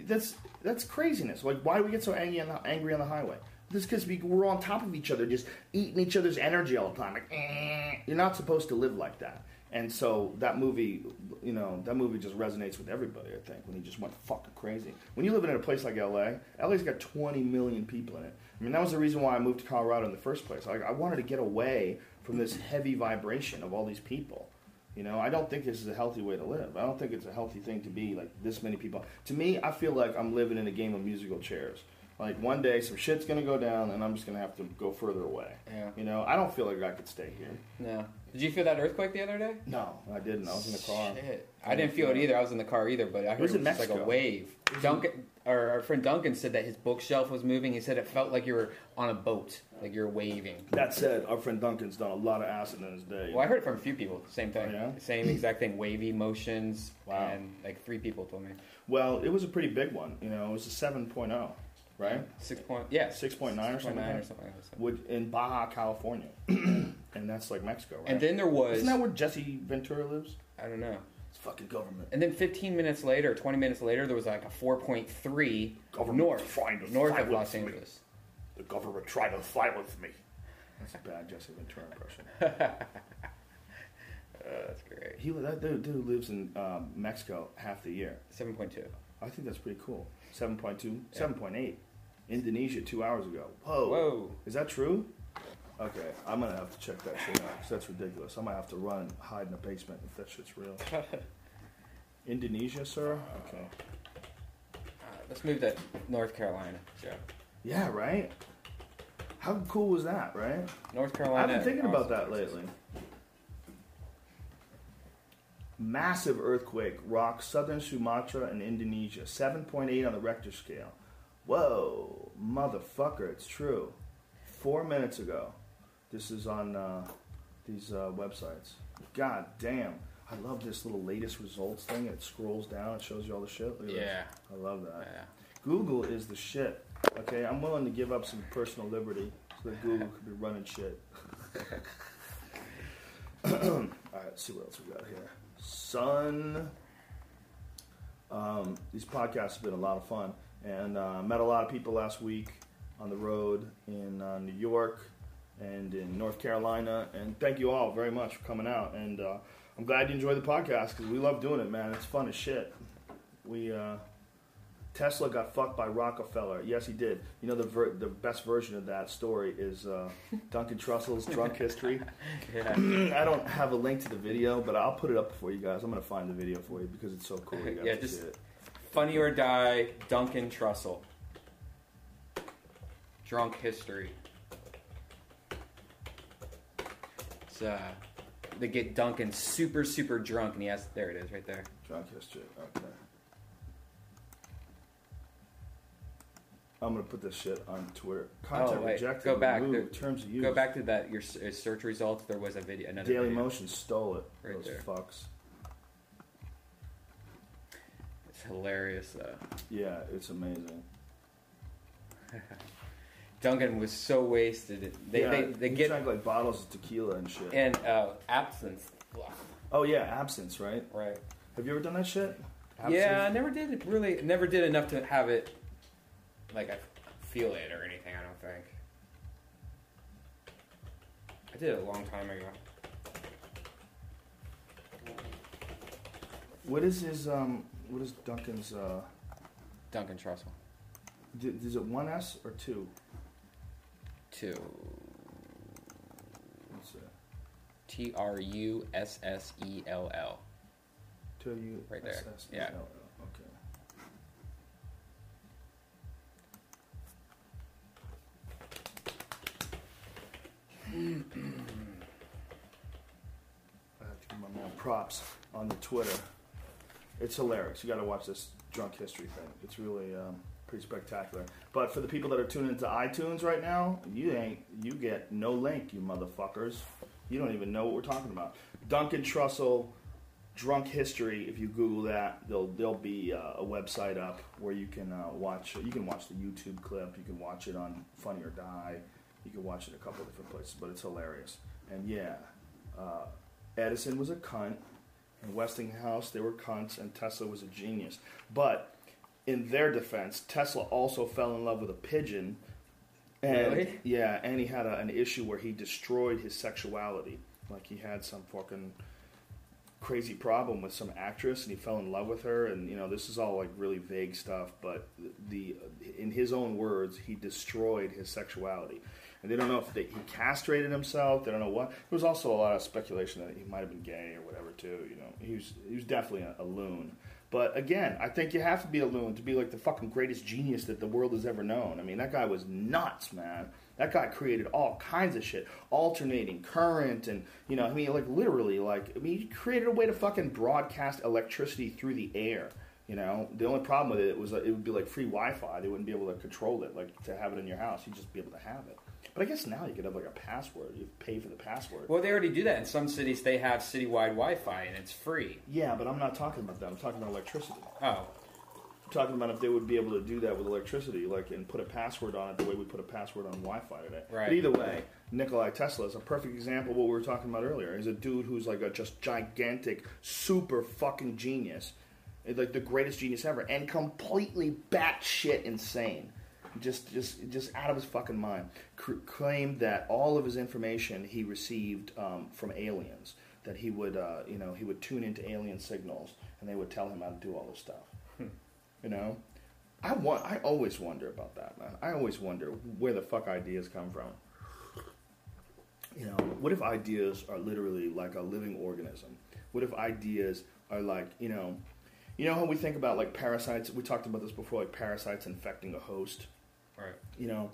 that's that's craziness. Like, why do we get so angry on the, angry on the highway? This because we, we're on top of each other, just eating each other's energy all the time. Like, eh. you're not supposed to live like that. And so that movie, you know, that movie just resonates with everybody. I think when he just went fucking crazy. When you live in a place like LA, LA's got 20 million people in it. I mean, that was the reason why I moved to Colorado in the first place. I wanted to get away from this heavy vibration of all these people. You know, I don't think this is a healthy way to live. I don't think it's a healthy thing to be like this many people. To me, I feel like I'm living in a game of musical chairs. Like one day some shit's gonna go down and I'm just gonna have to go further away. Yeah. You know, I don't feel like I could stay here. No. Did you feel that earthquake the other day? No, I didn't. I was in the car. Shit. I didn't feel it either. I was in the car either, but I heard was it was just like a wave. Don't or our friend Duncan said that his bookshelf was moving. He said it felt like you were on a boat, like you're waving. That said, our friend Duncan's done a lot of acid in his day. Well, I heard it from a few people. Same thing. Yeah? Same exact thing. Wavy motions. Wow. And like three people told me. Well, it was a pretty big one. You know, it was a 7.0, right? Six point. Yeah. 6.9 or 6.9 something. or something like that. Would in Baja California, and that's like Mexico, right? And then there was. isn't that where Jesse Ventura lives? I don't know. It's fucking government. And then 15 minutes later, 20 minutes later, there was like a 4.3 Government north, trying to north fight of with Los me. Angeles. The government tried to fight with me. That's a bad Jesse Ventura impression. Uh, that's great. He that dude, dude lives in um, Mexico half the year. 7.2. I think that's pretty cool. 7.2, Yeah. 7.8. Indonesia two hours ago. Whoa. Whoa. Is that true? Okay, I'm gonna have to check that shit out because that's ridiculous. I might have to run hide in the basement if that shit's real. Indonesia, sir? Okay. Uh, let's move to North Carolina, Joe. Yeah, right? How cool was that, right? North Carolina. I've been thinking about that Texas. lately. Massive earthquake rocks southern Sumatra and Indonesia. 7.8 on the Richter scale. Whoa, motherfucker, it's true. Four minutes ago. This is on uh, these uh, websites. God damn. I love this little latest results thing. It scrolls down, it shows you all the shit. Look at this. Yeah. I love that. Yeah. Google is the shit. Okay, I'm willing to give up some personal liberty so that Google could be running shit. All right, let's see what else we got here. Sun. Um, these podcasts have been a lot of fun, and uh, met a lot of people last week on the road in uh, New York and in North Carolina. And thank you all very much for coming out. And uh, I'm glad you enjoyed the podcast because we love doing it, man. It's fun as shit. We uh, Tesla got fucked by Rockefeller. Yes, he did. You know the ver- the best version of that story is uh, Duncan Trussell's drunk history. Yeah. I don't have a link to the video, but I'll put it up for you guys. I'm gonna find the video for you because it's so cool. You guys Yeah, just- see it. Funny or Die, Duncan Trussell. Drunk history. It's, uh, they get Duncan super, super drunk, and he has. There it is, right there. Drunk history. Okay. I'm gonna put this shit on Twitter. Content Oh, wait. rejected. Go back. There- Terms of use. Go back to that your uh, search results. There was a video. Another Daily video. Motion stole it. Right Those there. fucks. It's hilarious though. Yeah, it's amazing. Duncan was so wasted. They yeah, they, they he get drank like bottles of tequila and shit. and uh, absinthe. oh yeah, absence, right? Right. Have you ever done that shit? Yeah, I never did really never did enough to have it like I feel it or anything. I don't think. I did it a long time ago. What is his um? What is Duncan's uh? Duncan Trussell. d- Is it one S or two? What's it? T R U S S E L L. To you. Right there. SS, Yeah. Okay. I have to give my man props on the Twitter. It's hilarious. You got to watch this drunk history thing. It's really um, pretty spectacular. But for the people that are tuning into iTunes right now, you ain't you get no link, you motherfuckers. You don't even know what we're talking about. Duncan Trussell, drunk history. If you Google that, there'll there'll be uh, a website up where you can uh, watch. You can watch the YouTube clip. You can watch it on Funny or Die. You can watch it a couple different places, but it's hilarious. And yeah, uh, Edison was a cunt, and Westinghouse they were cunts, and Tesla was a genius. But in their defense, Tesla also fell in love with a pigeon. And Really? yeah, and he had a, an issue where he destroyed his sexuality. Like he had some fucking crazy problem with some actress, and he fell in love with her. And you know, this is all like really vague stuff. But the in his own words, he destroyed his sexuality. And they don't know if they, he castrated himself. They don't know what. There was also a lot of speculation that he might have been gay or whatever too. You know, he was he was definitely a, a loon. But again, I think you have to be a loon to be like the fucking greatest genius that the world has ever known. I mean, that guy was nuts, man. That guy created all kinds of shit, alternating current, and you know, I mean, like literally, like I mean, he created a way to fucking broadcast electricity through the air. You know, the only problem with it was it would be like free Wi-Fi. They wouldn't be able to control it, like to have it in your house. You'd just be able to have it. But I guess now you could have like a password. You pay for the password. Well, they already do that in some cities. They have citywide Wi-Fi and it's free. Yeah, but I'm not talking about that. I'm talking about electricity. Oh, I'm talking about if they would be able to do that with electricity, like and put a password on it the way we put a password on Wi-Fi today. Right. But either way, Nikolai Tesla is a perfect example of what we were talking about earlier. He's a dude who's like a just gigantic, super fucking genius, like the greatest genius ever, and completely batshit insane. Just, just, just out of his fucking mind. C- claimed that all of his information he received um, from aliens. That he would, uh, you know, he would tune into alien signals, and they would tell him how to do all this stuff. You know, I want. I always wonder about that, man. I always wonder where the fuck ideas come from. You know, what if ideas are literally like a living organism? What if ideas are like, you know, you know how we think about like parasites? We talked about this before, like parasites infecting a host. You know,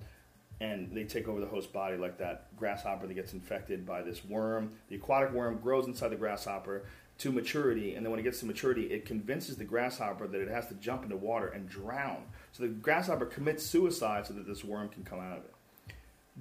and they take over the host body like that grasshopper that gets infected by this worm. The aquatic worm grows inside the grasshopper to maturity, and then when it gets to maturity, it convinces the grasshopper that it has to jump into water and drown. So the grasshopper commits suicide so that this worm can come out of it.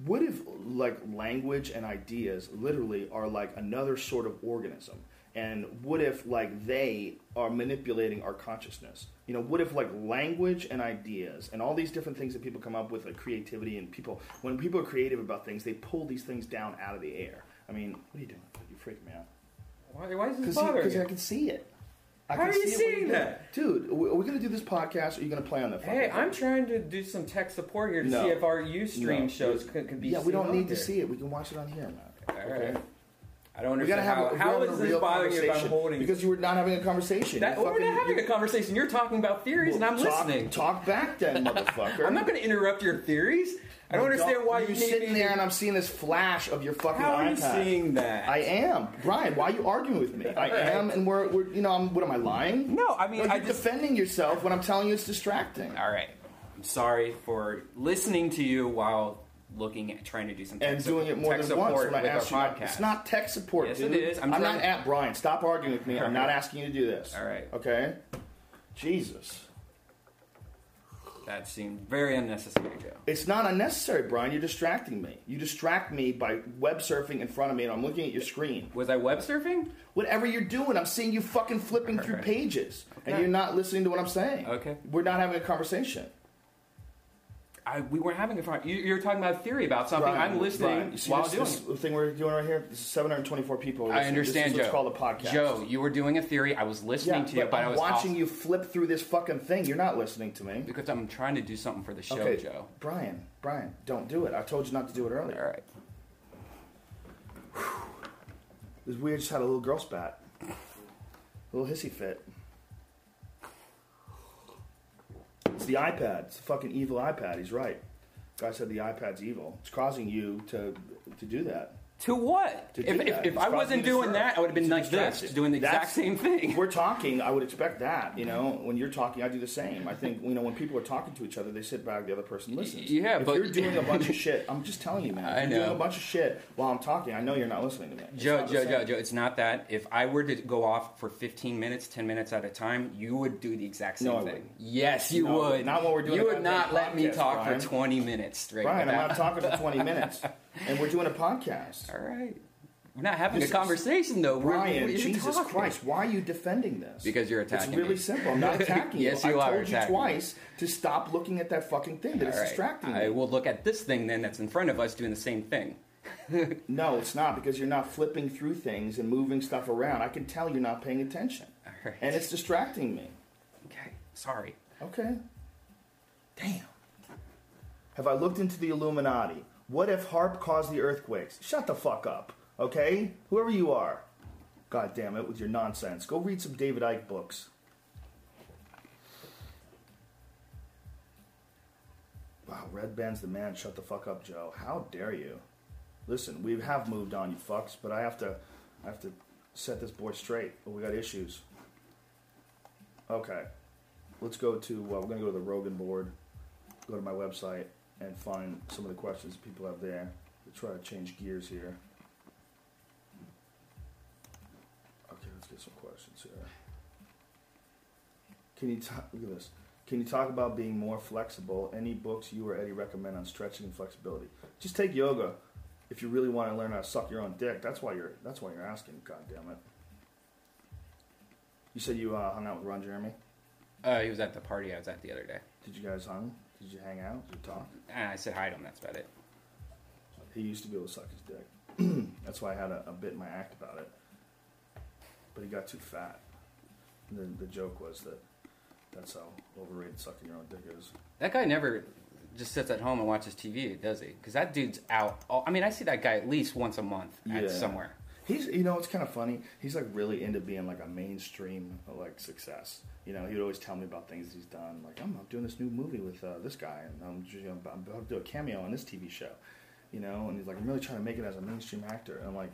What if like language and ideas literally are like another sort of organism? And what if like they are manipulating our consciousness? You know, what if like language and ideas and all these different things that people come up with, like creativity and people, when people are creative about things, they pull these things down out of the air. I mean, what are you doing? You freak me out. Why, why is this bothering Because I can see it. I How are you see seeing that? dude? Are we, going to do this podcast? Or are you going to play on the? Phone? Hey, I'm trying to do some tech support here to No. see if our Ustream No. shows could, could be. Yeah, we don't on need to see it. We can watch it on here, man. All right. I don't We gotta understand have. how, a, how is this bothering you if I'm holding. because you were not having a conversation. that, You well, we're not having a conversation. You're talking about theories, and I'm Talk- listening. Talk back, then, motherfucker. I'm not going to interrupt your theories. I don't understand why you're you sitting there and I'm seeing this flash of your fucking How are you iPad. seeing that? I am, Brian. Why are you arguing with me? I am, and we're, we're you know, I'm, what am I lying? No, I mean, Like, I you're just. defending yourself when I'm telling you it's distracting. All right. I'm sorry for listening to you while looking at trying to do some and doing it more than once when I with our ask you. podcast. It's not tech support, Yes, dude. it is. I'm I'm, not at Brian. Stop arguing with me. I'm not asking you to do this. All right. Okay. Jesus. That seemed very unnecessary, Joe. It's not unnecessary, Brian. You're distracting me. You distract me by web surfing in front of me, and I'm looking at your screen. Was I web surfing? Whatever you're doing, I'm seeing you fucking flipping through pages, and you're not listening to what I'm saying. Okay. We're not having a conversation. I, we weren't having a fun. You, you're talking about a theory about something. Brian, I'm listening you see while this, doing this it. thing we're doing right here? This is 724 people. I understand, this is what's Joe. called a podcast. Joe, you were doing a theory. I was listening yeah, to you, but, I I'm was watching also- you flip through this fucking thing. You're not listening to me. because I'm trying to do something for the show, okay, Joe. Brian, Brian, don't do it. I told you not to do it All earlier. right. This weird just had a little girl spat. A little hissy fit. It's the iPad. It's the fucking evil iPad. He's right. Guy said the iPad's evil. It's causing you to to do that. To what? To if, if, if I wasn't doing that, I would have been like this, doing the exact same thing. We're talking. I would expect that. You know, when you're talking, I do the same. I think you know when people are talking to each other, they sit back, the other person listens. yeah, if but- you're doing a bunch of shit, I'm just telling you, man. I you're know. doing a bunch of shit while I'm talking. I know you're not listening to me. It's Joe, Joe. Joe, Joe, it's not that. If I were to go off for 15 minutes, 10 minutes at a time, you would do the exact same No, thing. Yes, you No, would. not what we're doing You would not let me talk Brian. for 20 minutes straight. Brian, I'm not talking for 20 minutes, and we're doing a podcast. All right. We're not having This a conversation, though. We're- Brian, we're Jesus talking. Christ, why are you defending this? Because you're attacking. It's really me. simple. I'm not attacking you. Yes, I you are told you attacking me. twice to stop looking at that fucking thing that All is right. distracting I you. will look at this thing then that's in front of us doing the same thing. No, it's not because you're not flipping through things and moving stuff around. I can tell you're not paying attention. All right. And it's distracting me. Okay. Sorry. Okay. Damn. Have I looked into the Illuminati? What if HAARP caused the earthquakes? Shut the fuck up, okay? Whoever you are. God damn it with your nonsense. Go read some David Icke books. Wow, Redban's the man. Shut the fuck up, Joe. How dare you? Listen, we have moved on, you fucks, but I have to, I have to set this boy straight. we got issues. Okay, let's go to. Uh, we're gonna go to the Rogan board. Go to my website and find some of the questions people have there. We'll try to change gears here. Okay, let's get some questions here. Can you talk? Look at this. Can you talk about being more flexible? Any books you or Eddie recommend on stretching and flexibility? Just take yoga if you really want to learn how to suck your own dick. That's why you're. That's why you're asking. God damn it. You said you uh, hung out with Ron Jeremy. Uh, he was at the party I was at the other day. Did you guys hung? Did you hang out? Did you talk? And I said hi to him. That's about it. He used to be able to suck his dick. That's why I had a, a bit in my act about it. But he got too fat. And the, the joke was that that's how overrated sucking your own dick is. That guy never just sits at home and watches TV, does he? Because that dude's out. All, I mean, I see that guy at least once a month at Yeah. somewhere. He's, you know, it's kind of funny. He's like really into being like a mainstream like success. You know, he would always tell me about things he's done. Like, I'm, doing this new movie with uh, this guy, and I'm, just, you know, I'm about to do a cameo on this TV show. You know, and he's like, I'm really trying to make it as a mainstream actor. And I'm like,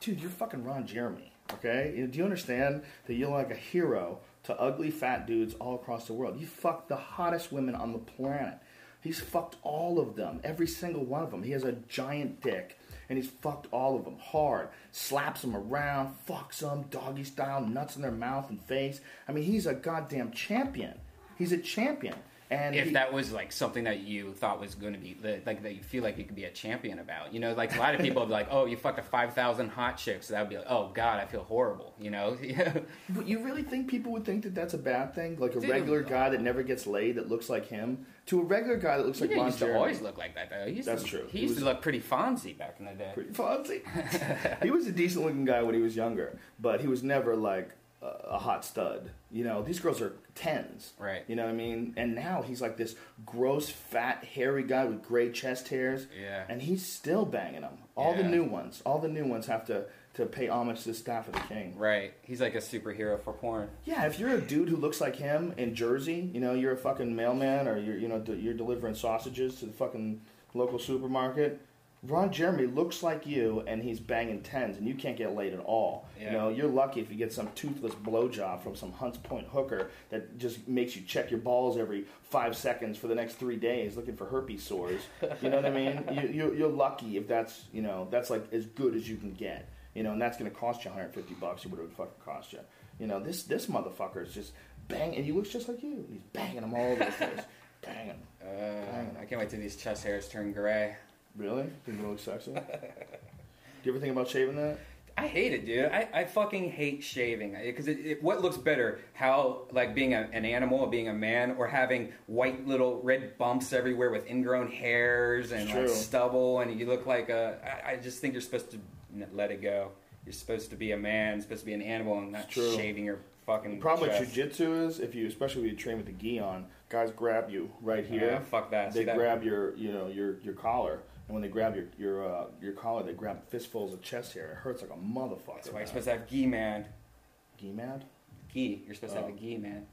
dude, you're fucking Ron Jeremy. Okay, You know, do you understand that you're like a hero to ugly fat dudes all across the world? You fucked the hottest women on the planet. He's fucked all of them, every single one of them. He has a giant dick, and he's fucked all of them hard. Slaps them around, fucks them, doggy style, nuts in their mouth and face. I mean, he's a goddamn champion. He's a champion. And If he- that was like something that you thought was going to be like that you feel like you could be a champion about, you know, like a lot of people would be like, "Oh, you fucked a five thousand hot chick, so that would be like, "Oh God, I feel horrible," you know. But you really think people would think that that's a bad thing? Like a Dude. regular guy that never gets laid that looks like him to a regular guy that looks He like Ron used to always look like that though. He used That's to, true. He He used was- to look pretty Fonzie back in the day. Pretty fancy. he was a decent looking guy when he was younger, but he was never like a, hot stud. You know, these girls are tens. Right. You know what I mean? And now he's like this gross, fat, hairy guy with gray chest hairs. Yeah. And he's still banging them. All the new ones. All the new ones have to, to pay homage to the staff of the king. Right. He's like a superhero for porn. Yeah, if you're a dude who looks like him in Jersey, you know, you're a fucking mailman or you're, you know, you're delivering sausages to the fucking local supermarket. Ron Jeremy looks like you, and he's banging tens, and you can't get laid at all. Yeah. You know, you're lucky if you get some toothless blowjob from some Hunts Point hooker that just makes you check your balls every five seconds for the next three days, looking for herpes sores. You know what I mean? You, you, you're lucky if that's, you know, that's like as good as you can get. You know, and that's going to cost you 150 bucks or whatever it fucking cost you. You know, this this motherfucker is just bang, and he looks just like you. He's banging them all over the place, Banging. Uh, I can't wait till these chest hairs turn gray. Really? Think it looks sexy? Do you ever think about shaving that? I hate it, dude. I, I fucking hate shaving because it, it, what looks better, how like being a, an animal, or being a man, or having white little red bumps everywhere with ingrown hairs and like stubble, and you look like a. I, I just think you're supposed to let it go. You're supposed to be a man, supposed to be an animal, and not It's shaving your fucking. The problem chest. with jujitsu is if you, especially when you train with the gi on, guys grab you right here. Yeah, fuck that. They See that- grab your, you know, your your collar, and when they grab your your uh, your collar, they grab fistfuls of chest hair. It hurts like a motherfucker. That's why you're man. supposed to have gi, man. gi mad. Gi. You're supposed to have Oh. a gi, man.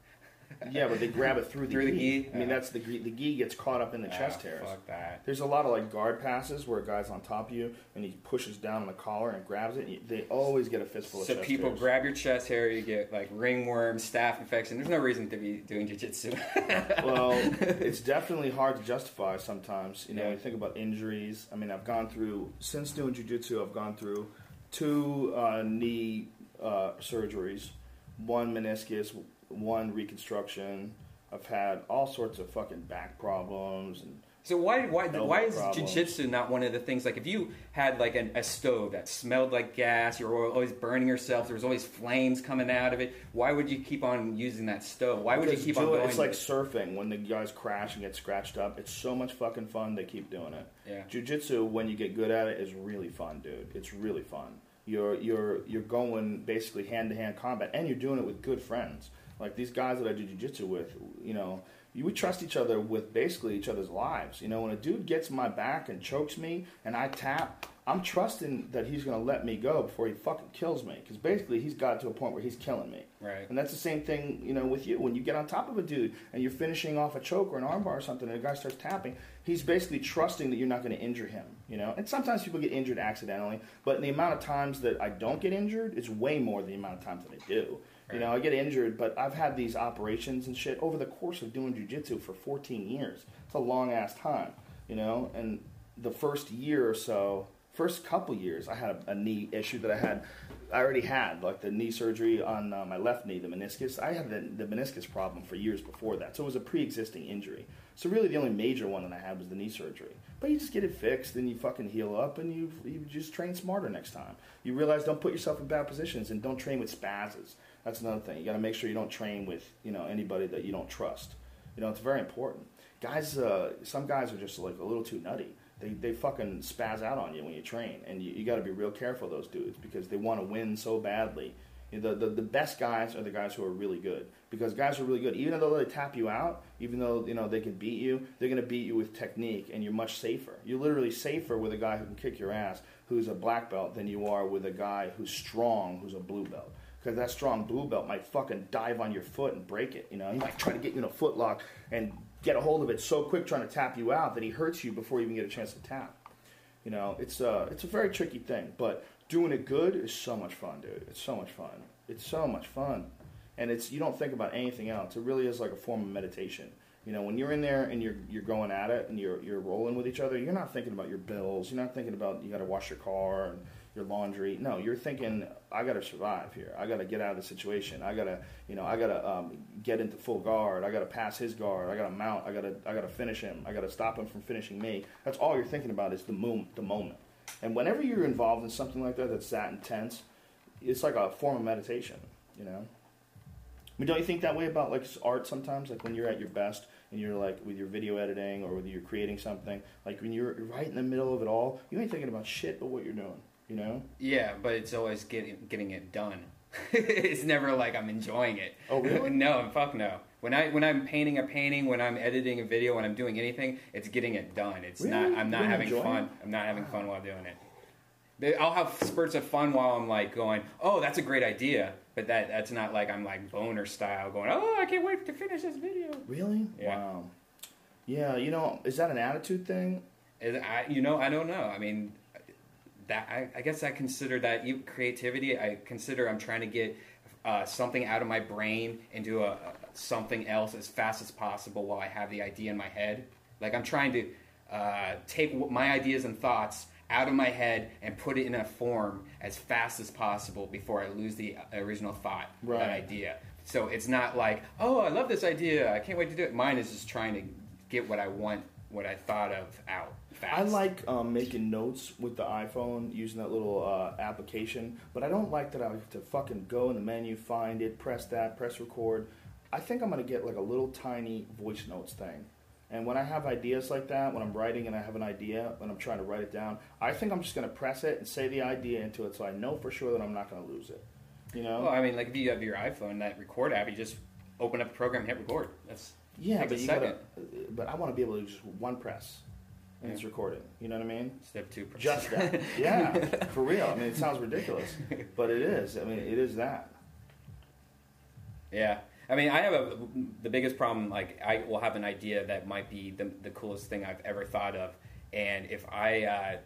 Yeah, but they grab it through the Through the gi. gi? I mean, that's the gi. The gi gets caught up in the chest Ah, hairs. Fuck that. There's a lot of like guard passes where a guy's on top of you and he pushes down on the collar and grabs it. And they always get a fistful of So chest people hairs. grab your chest hair, you get like ringworm, staph infection. There's no reason to be doing jujitsu. well, it's definitely hard to justify sometimes. You know, Yeah. you think about injuries. I mean, I've gone through since doing jujitsu. I've gone through two uh, knee uh, surgeries, one meniscus, one reconstruction. I've had all sorts of fucking back problems and So why why why is problems. jujitsu not one of the things? Like if you had like an, a stove that smelled like gas, you were always burning yourself. There was always flames coming out of it. Why would you keep on using that stove? Why would you keep on it- going? It's like surfing when the guys crash and get scratched up. It's so much fucking fun. They keep doing it. yeah. Jiu-jitsu, when you get good at it, is really fun, dude. It's really fun. You're you're you're going basically hand to hand combat, and you're doing it with good friends. Like these guys that I do jiu-jitsu with, you know, you would trust each other with basically each other's lives. You know, when a dude gets my back and chokes me, and I tap, I'm trusting that he's going to let me go before he fucking kills me. Because basically, he's got to a point where he's killing me. Right. And that's the same thing, you know, with you. When you get on top of a dude and you're finishing off a choke or an armbar or something, and a guy starts tapping, he's basically trusting that you're not going to injure him, you know. And sometimes people get injured accidentally, but the amount of times that I don't get injured is way more than the amount of times that I do. You know, I get injured, but I've had these operations and shit over the course of doing jujitsu for 14 years. It's a long ass time, you know. And the first year or so, first couple years, I had a, a knee issue that I had. I already had like the knee surgery on uh, my left knee, the meniscus. I had the, the meniscus problem for years before that, so it was a pre-existing injury. So really, the only major one that I had was the knee surgery. But you just get it fixed, and you fucking heal up, and you you just train smarter next time. You realize don't put yourself in bad positions, and don't train with spazzes. That's another thing. You got to make sure you don't train with you know anybody that you don't trust. You know, it's very important. Guys, uh, some guys are just like a little too nutty. They, they fucking spaz out on you when you train, and you, you got to be real careful those dudes because they want to win so badly. You know, the, the the best guys are the guys who are really good because guys are really good. Even though they tap you out, even though you know they can beat you, they're going to beat you with technique, and you're much safer. You're literally safer with a guy who can kick your ass, who's a black belt, than you are with a guy who's strong, who's a blue belt because that strong blue belt might fucking dive on your foot and break it. You know, he might try to get you in a foot lock and get a hold of it so quick, trying to tap you out that he hurts you before you even get a chance to tap. You know, it's a it's a very tricky thing, but doing it good is so much fun, dude. It's so much fun. It's so much fun, and it's you don't think about anything else. It really is like a form of meditation. You know, when you're in there and you're you're going at it and you're you're rolling with each other, you're not thinking about your bills. You're not thinking about you got to wash your car and your laundry. No, you're thinking, I got to survive here. I got to get out of the situation. I got to, you know, I got to um, get into full guard. I got to pass his guard. I got to mount. I got to, I got to finish him. I got to stop him from finishing me. That's all you're thinking about is the moment, the moment. And whenever you're involved in something like that, that's that intense, it's like a form of meditation. You know. I mean, don't you think that way about like art sometimes? Like when you're at your best and you're like with your video editing or whether you're creating something, like when you're right in the middle of it all, you ain't thinking about shit but what you're doing. You know? Yeah, but it's always getting getting it done. it's never like I'm enjoying it. Oh, really? no, fuck no. When I when I'm painting a painting, when I'm editing a video, when I'm doing anything, it's getting it done. It's not. I'm not don't having fun. it? I'm not having fun while doing it. I'll have spurts of fun while I'm like going, oh, that's a great idea, but that that's not like I'm like boner style going, oh, I can't wait to finish this video. Really? Yeah. Wow. Yeah, you know, is that an attitude thing? Is- I, you know, I don't know. I mean, that I, I guess I consider that creativity. I consider I'm trying to get uh, something out of my brain into a, a something else as fast as possible while I have the idea in my head. Like I'm trying to uh, take w- my ideas and thoughts out of my head and put it in a form as fast as possible before I lose the uh, original thought, Right. that idea. So it's not like, oh, I love this idea. I can't wait to do it. Mine is just trying to get what I want, what I thought of out fast. I like um, making notes with the iPhone using that little uh, application, but I don't like that I have to fucking go in the menu, find it, press that, press record. I think I'm gonna get like a little tiny voice notes thing. And when I have ideas like that, when I'm writing and I have an idea and I'm trying to write it down, I think I'm just gonna press it and say the idea into it so I know for sure that I'm not gonna lose it. You know? Well, I mean, like if you have your iPhone, that record app, you just open up the program and hit record. That's yeah, but you second. gotta. But I want to be able to just one press and it's recorded. You know what I mean? step two. Just that. Yeah, for real. I mean, it sounds ridiculous, but it is. I mean, it is that. yeah. I mean, I have a the biggest problem. Like, I will have an idea that might be the, the coolest thing I've ever thought of, and if I uh,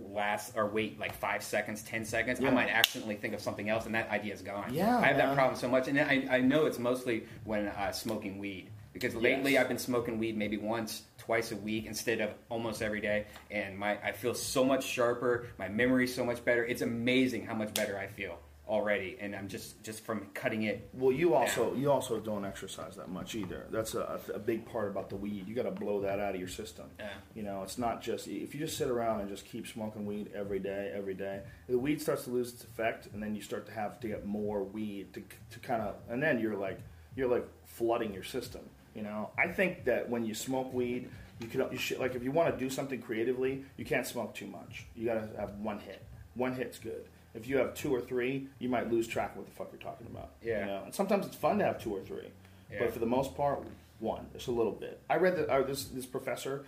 last or wait like five seconds, ten seconds, Yeah. I might accidentally think of something else, and that idea is gone. Yeah, I have man. that problem so much, and I, I know it's mostly when uh, smoking weed because lately Yes. I've been smoking weed maybe once, twice a week instead of almost every day, and my I feel so much sharper. My memory's so much better. It's amazing how much better I feel already, and I'm just just from cutting it. Well, you also you also don't exercise that much either. That's a, a big part about the weed. You got to blow that out of your system. Yeah. You know, it's not just if you just sit around and just keep smoking weed every day, every day. The weed starts to lose its effect, and then you start to have to get more weed to to kind of, and then you're like you're like flooding your system. You know, I think that when you smoke weed, you can you should like if you want to do something creatively, you can't smoke too much. You got to have one hit. One hit's good. If you have two or three, you might lose track of what the fuck you're talking about. Yeah. You know? And sometimes it's fun to have two or three, Yeah. but for the most part, one. Just a little bit. I read that uh, this this professor,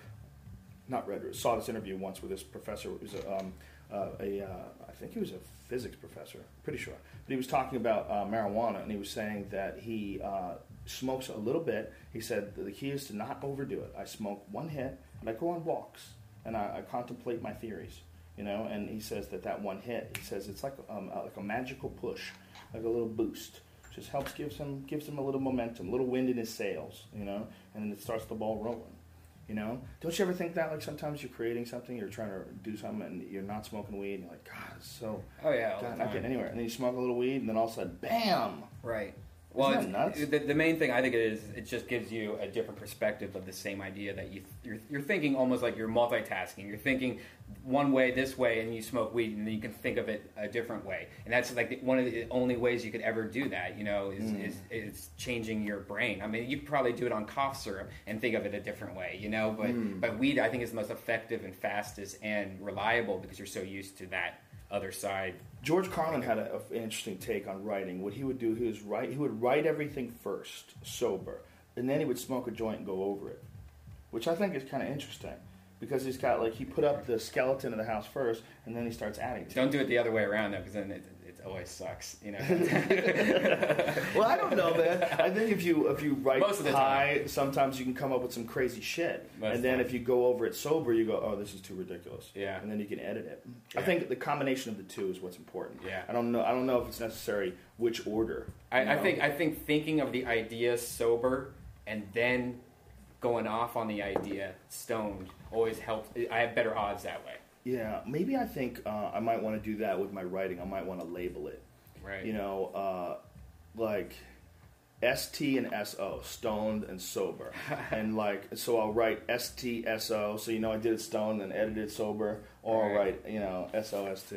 not read, saw this interview once with this professor. It was a, um, uh, a uh, I think he was a physics professor, pretty sure. But he was talking about uh, marijuana, and he was saying that he uh, smokes a little bit. He said the key is to not overdo it. I smoke one hit, and I go on walks, and I, I contemplate my theories. You know, and he says that that one hit, he says it's like um, uh, like a magical push, like a little boost. Just helps gives him gives him a little momentum, a little wind in his sails. You know, and then it starts the ball rolling. You know, don't you ever think that? Like sometimes you're creating something, you're trying to do something, and you're not smoking weed, and you're like, God, it's so Oh yeah, God, not getting anywhere. And then you smoke a little weed, and then all of a sudden, bam! Right. Well, nuts? The, the main thing I think it is, it just gives you a different perspective of the same idea that you you're, you're thinking almost like you're multitasking. You're thinking one way, this way, and you smoke weed, and then you can think of it a different way. And that's like the, one of the only ways you could ever do that. You know, is, Mm. is is changing your brain. I mean, you could probably do it on cough syrup and think of it a different way. You know, but Mm. but weed I think is the most effective and fastest and reliable because you're so used to that other side. George Carlin had a- an interesting take on writing. What he would do, he was write, he would write everything first, sober, and then he would smoke a joint and go over it, which I think is kind of interesting because he's got like he put up the skeleton of the house first, and then he starts adding to. it. Don't do it the other way around though, because then it, it always sucks. You know. Well, I don't know, man. I think if you if you write Most of the high, sometimes you can come up with some crazy shit, Most and then time. if you go over it sober, you go, "Oh, this is too ridiculous." Yeah. and then you can edit it. I think the combination of the two is what's important. Yeah. I don't know. I don't know if it's necessary which order. I, you I think I think thinking of the idea sober and then going off on the idea stoned always helps. I have better odds that way. Yeah, maybe I think uh, I might want to do that with my writing. I might want to label it. Right. You know, uh, like ST and SO, stoned and sober. and like, so I'll write STSO, so you know I did it stoned and edited sober, or I'll write, you know, SOST.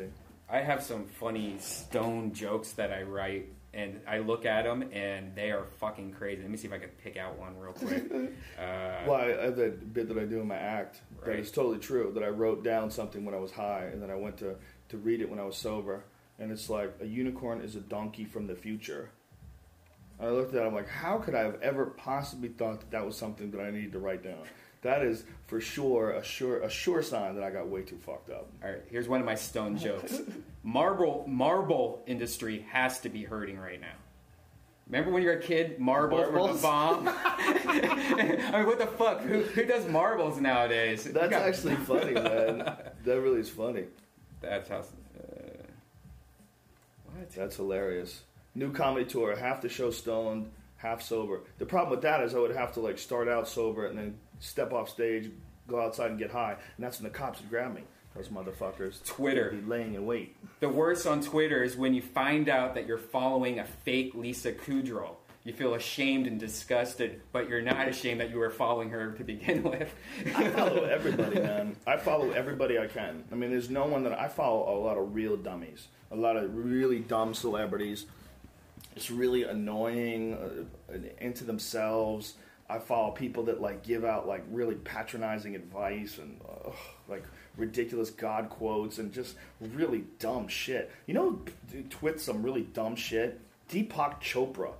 I have some funny stone jokes that I write, and I look at them, and they are fucking crazy. Let me see if I can pick out one real quick. Uh, Well, I have that bit that I do in my act that Right. is totally true. That I wrote down something when I was high, and then I went to to read it when I was sober, and it's like a unicorn is a donkey from the future. And I looked at it, I'm like, how could I have ever possibly thought that that was something that I needed to write down? That is for sure a sure a sure sign that I got way too fucked up. All right, here's one of my stone jokes. Marble marble industry has to be hurting right now. Remember when you were a kid, marbles, were Marbles? the bomb. I mean, what the fuck? Who, who does marbles nowadays? You That's got- actually funny, man. That really is funny. That's how. Uh, what? That's hilarious. New comedy tour, half the show stoned, half sober. The problem with that is I would have to like start out sober and then step off stage, go outside and get high, and that's when the cops would grab me. Those motherfuckers. Twitter. Be laying in wait. The worst on Twitter is when you find out that you're following a fake Lisa Kudrow. You feel ashamed and disgusted, but you're not ashamed that you were following her to begin with. I follow everybody, man. I follow everybody I can. I mean, there's no one that I follow. A lot of real dummies, a lot of really dumb celebrities. It's really annoying, uh, into themselves. I follow people that like give out like really patronizing advice and uh, like ridiculous God quotes and just really dumb shit. You know, who t- twits some really dumb shit. Deepak Chopra.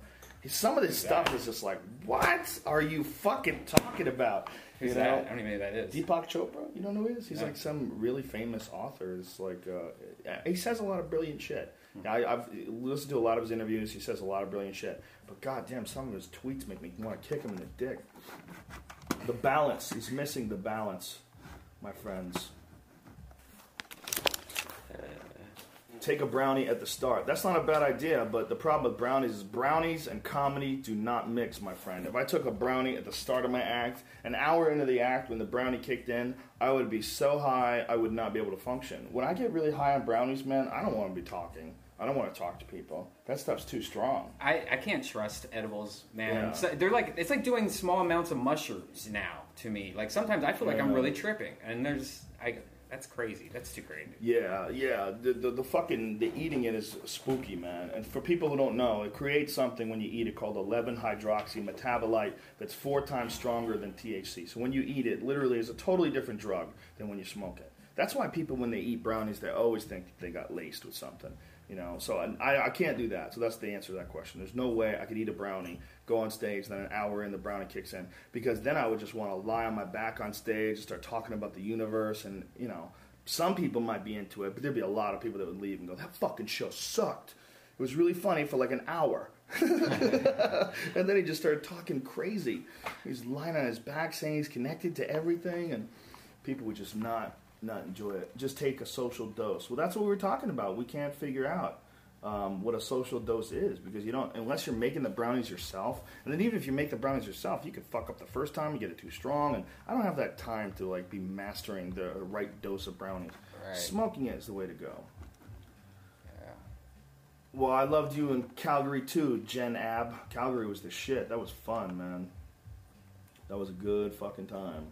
Some of this stuff is just like, what are you fucking talking about? Who's you that? I don't even know who that is. Deepak Chopra, you don't know who he is? He's No. like some really famous author. It's like uh, he says a lot of brilliant shit. I, I've listened to a lot of his interviews. He says a lot of brilliant shit. But goddamn, some of his tweets make me want to kick him in the dick. The balance. He's missing the balance, my friends. Take a brownie at the start. That's not a bad idea, but the problem with brownies is brownies and comedy do not mix, my friend. If I took a brownie at the start of my act, an hour into the act when the brownie kicked in, I would be so high I would not be able to function. When I get really high on brownies, man, I don't want to be talking. I don't want to talk to people. That stuff's too strong. I, I can't trust edibles, man. Yeah. So they're like it's like doing small amounts of mushrooms now to me. Like sometimes I feel like I'm really tripping, and there's I that's crazy. That's too crazy. Yeah, yeah. The, the the fucking the eating it is spooky, man. And for people who don't know, it creates something when you eat it called 11 hydroxy metabolite that's four times stronger than THC. So when you eat it, literally, is a totally different drug than when you smoke it. That's why people, when they eat brownies, they always think they got laced with something. You know, so I, I can't do that. So that's the answer to that question. There's no way I could eat a brownie, go on stage, then an hour in, the brownie kicks in. Because then I would just want to lie on my back on stage and start talking about the universe. And, you know, some people might be into it, but there'd be a lot of people that would leave and go, that fucking show sucked. It was really funny for like an hour. and then he just started talking crazy. He's lying on his back saying he's connected to everything, and people would just not not enjoy it. Just take a social dose. Well, that's what we were talking about. We can't figure out um, what a social dose is because you don't unless you're making the brownies yourself. And then even if you make the brownies yourself, you could fuck up the first time. You get it too strong, and I don't have that time to like be mastering the right dose of brownies. Right. Smoking it is the way to go. Yeah. Well, I loved you in Calgary too, Jen Ab. Calgary was the shit. That was fun, man. That was a good fucking time.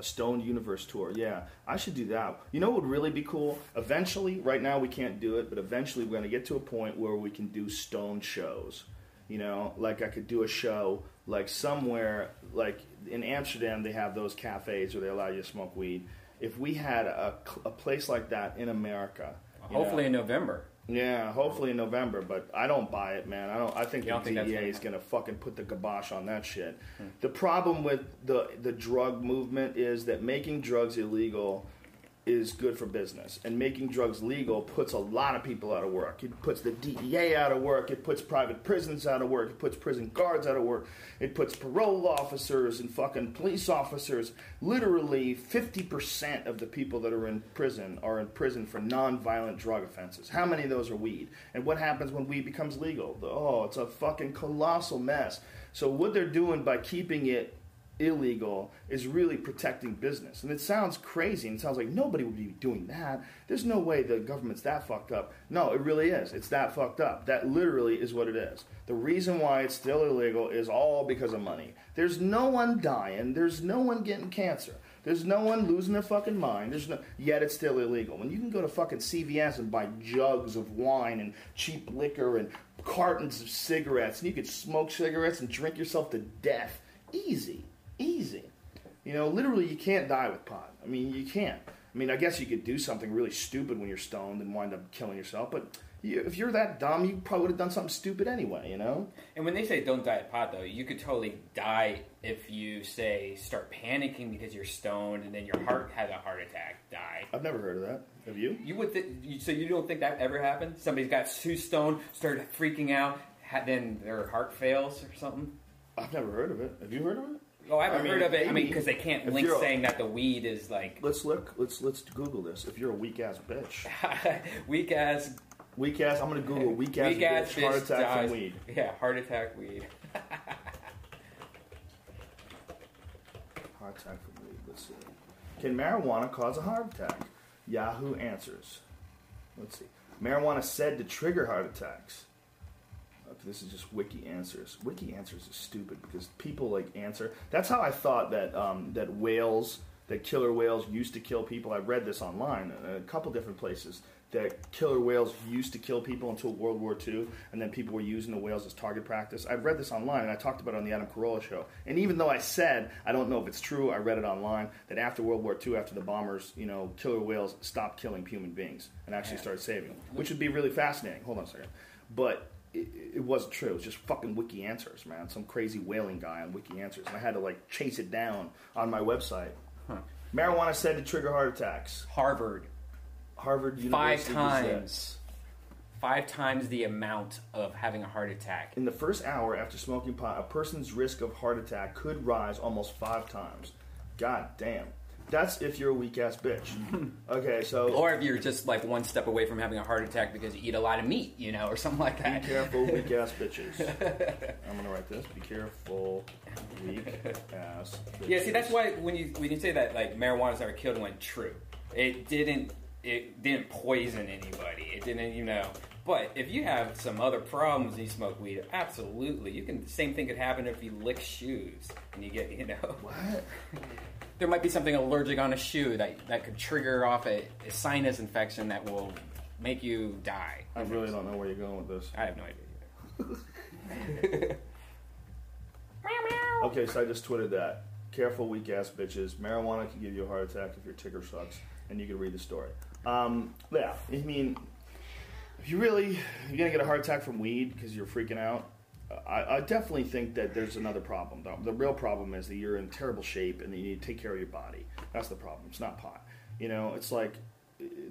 A Stone Universe tour. Yeah, I should do that. You know what would really be cool? Eventually, right now we can't do it, but eventually we're going to get to a point where we can do Stone shows. You know, like I could do a show like somewhere, like in Amsterdam, they have those cafes where they allow you to smoke weed. If we had a, a place like that in America, you know, Hopefully in November. Yeah, hopefully in November, but I don't buy it, man. I don't. I think You don't the think that's DEA gonna is going to fucking put the kibosh on that shit. Hmm. The problem with the the drug movement is that making drugs illegal is good for business, and making drugs legal puts a lot of people out of work. It puts the DEA out of work. It puts private prisons out of work. It puts prison guards out of work. It puts parole officers and fucking police officers. Literally, fifty percent of the people that are in prison are in prison for non-violent drug offenses. How many of those are weed? And what happens when weed becomes legal? Oh, it's a fucking colossal mess. So what they're doing by keeping it illegal is really protecting business. And it sounds crazy and it sounds like nobody would be doing that. There's no way the government's that fucked up. No, it really is. It's that fucked up. That literally is what it is. The reason why it's still illegal is all because of money. There's no one dying, there's no one getting cancer. There's no one losing their fucking mind. There's no yet it's still illegal. When you can go to fucking CVS and buy jugs of wine and cheap liquor and cartons of cigarettes and you could smoke cigarettes and drink yourself to death. Easy easy. You know, literally, you can't die with pot. I mean, you can't. I mean, I guess you could do something really stupid when you're stoned and wind up killing yourself, but you, if you're that dumb, you probably would have done something stupid anyway, you know? And when they say don't die at pot, though, you could totally die if you say start panicking because you're stoned and then your heart has a heart attack. Die. I've never heard of that. Have you? You would th- you, so you don't think that ever happened? Somebody's got too stoned, started freaking out, ha- then their heart fails or something. I've never heard of it. Have you heard of it? Oh, I haven't I mean, heard of it. I mean, because they can't if link you're a- saying that the weed is like Let's look. Let's let's Google this. If you're a weak ass bitch, weak ass, weak ass. I'm gonna Google weak ass weak ass bitch heart attack dies. from weed. Yeah, heart attack weed. Heart attack from weed. Let's see. Can marijuana cause a heart attack? Yahoo answers. Let's see. Marijuana said to trigger heart attacks. Uh, This is just Wiki Answers. Wiki Answers is stupid because people like answer. That's how I thought that um, that whales, that killer whales used to kill people. I read this online in a couple different places that killer whales used to kill people until World War II, and then people were using the whales as target practice. I've read this online, and I talked about it on the Adam Carolla show. And even though I said I don't know if it's true, I read it online that after World War II, after the bombers, you know, killer whales stopped killing human beings and actually Yeah. started saving them, which would be really fascinating. Hold on a second, but it, it wasn't true. It was just fucking Wiki Answers, man. Some crazy whaling guy on Wiki Answers, and I had to like chase it down on my website. Marijuana said to trigger heart attacks. Harvard Harvard University. five times, five times the amount of having a heart attack. In the first hour after smoking pot, a person's risk of heart attack could rise almost five times. God damn. That's if you're a weak ass bitch. Okay, so Or if you're just like one step away from having a heart attack because you eat a lot of meat, you know, or something like that. be that. careful, weak ass bitches. I'm gonna write this. Be careful, weak ass. Bitches. Yeah, see, that's why when you when you say that like marijuana's never killed anyone, true. It didn't. It didn't poison anybody. It didn't, you know. But if you have some other problems and you smoke weed, absolutely, you can. Same thing could happen if you lick shoes and you get, you know. What? There might be something allergic on a shoe that, that could trigger off a, a sinus infection that will make you die. I really don't know where you're going with this. I have no idea. Okay, so I just tweeted that. Careful, weak ass bitches. Marijuana can give you a heart attack if your ticker sucks, and you can read the story. Um, yeah, I mean, if you really you're gonna get a heart attack from weed because you're freaking out, I, I definitely think that there's another problem. The, the real problem is that you're in terrible shape and that you need to take care of your body. That's the problem. It's not pot. You know, it's like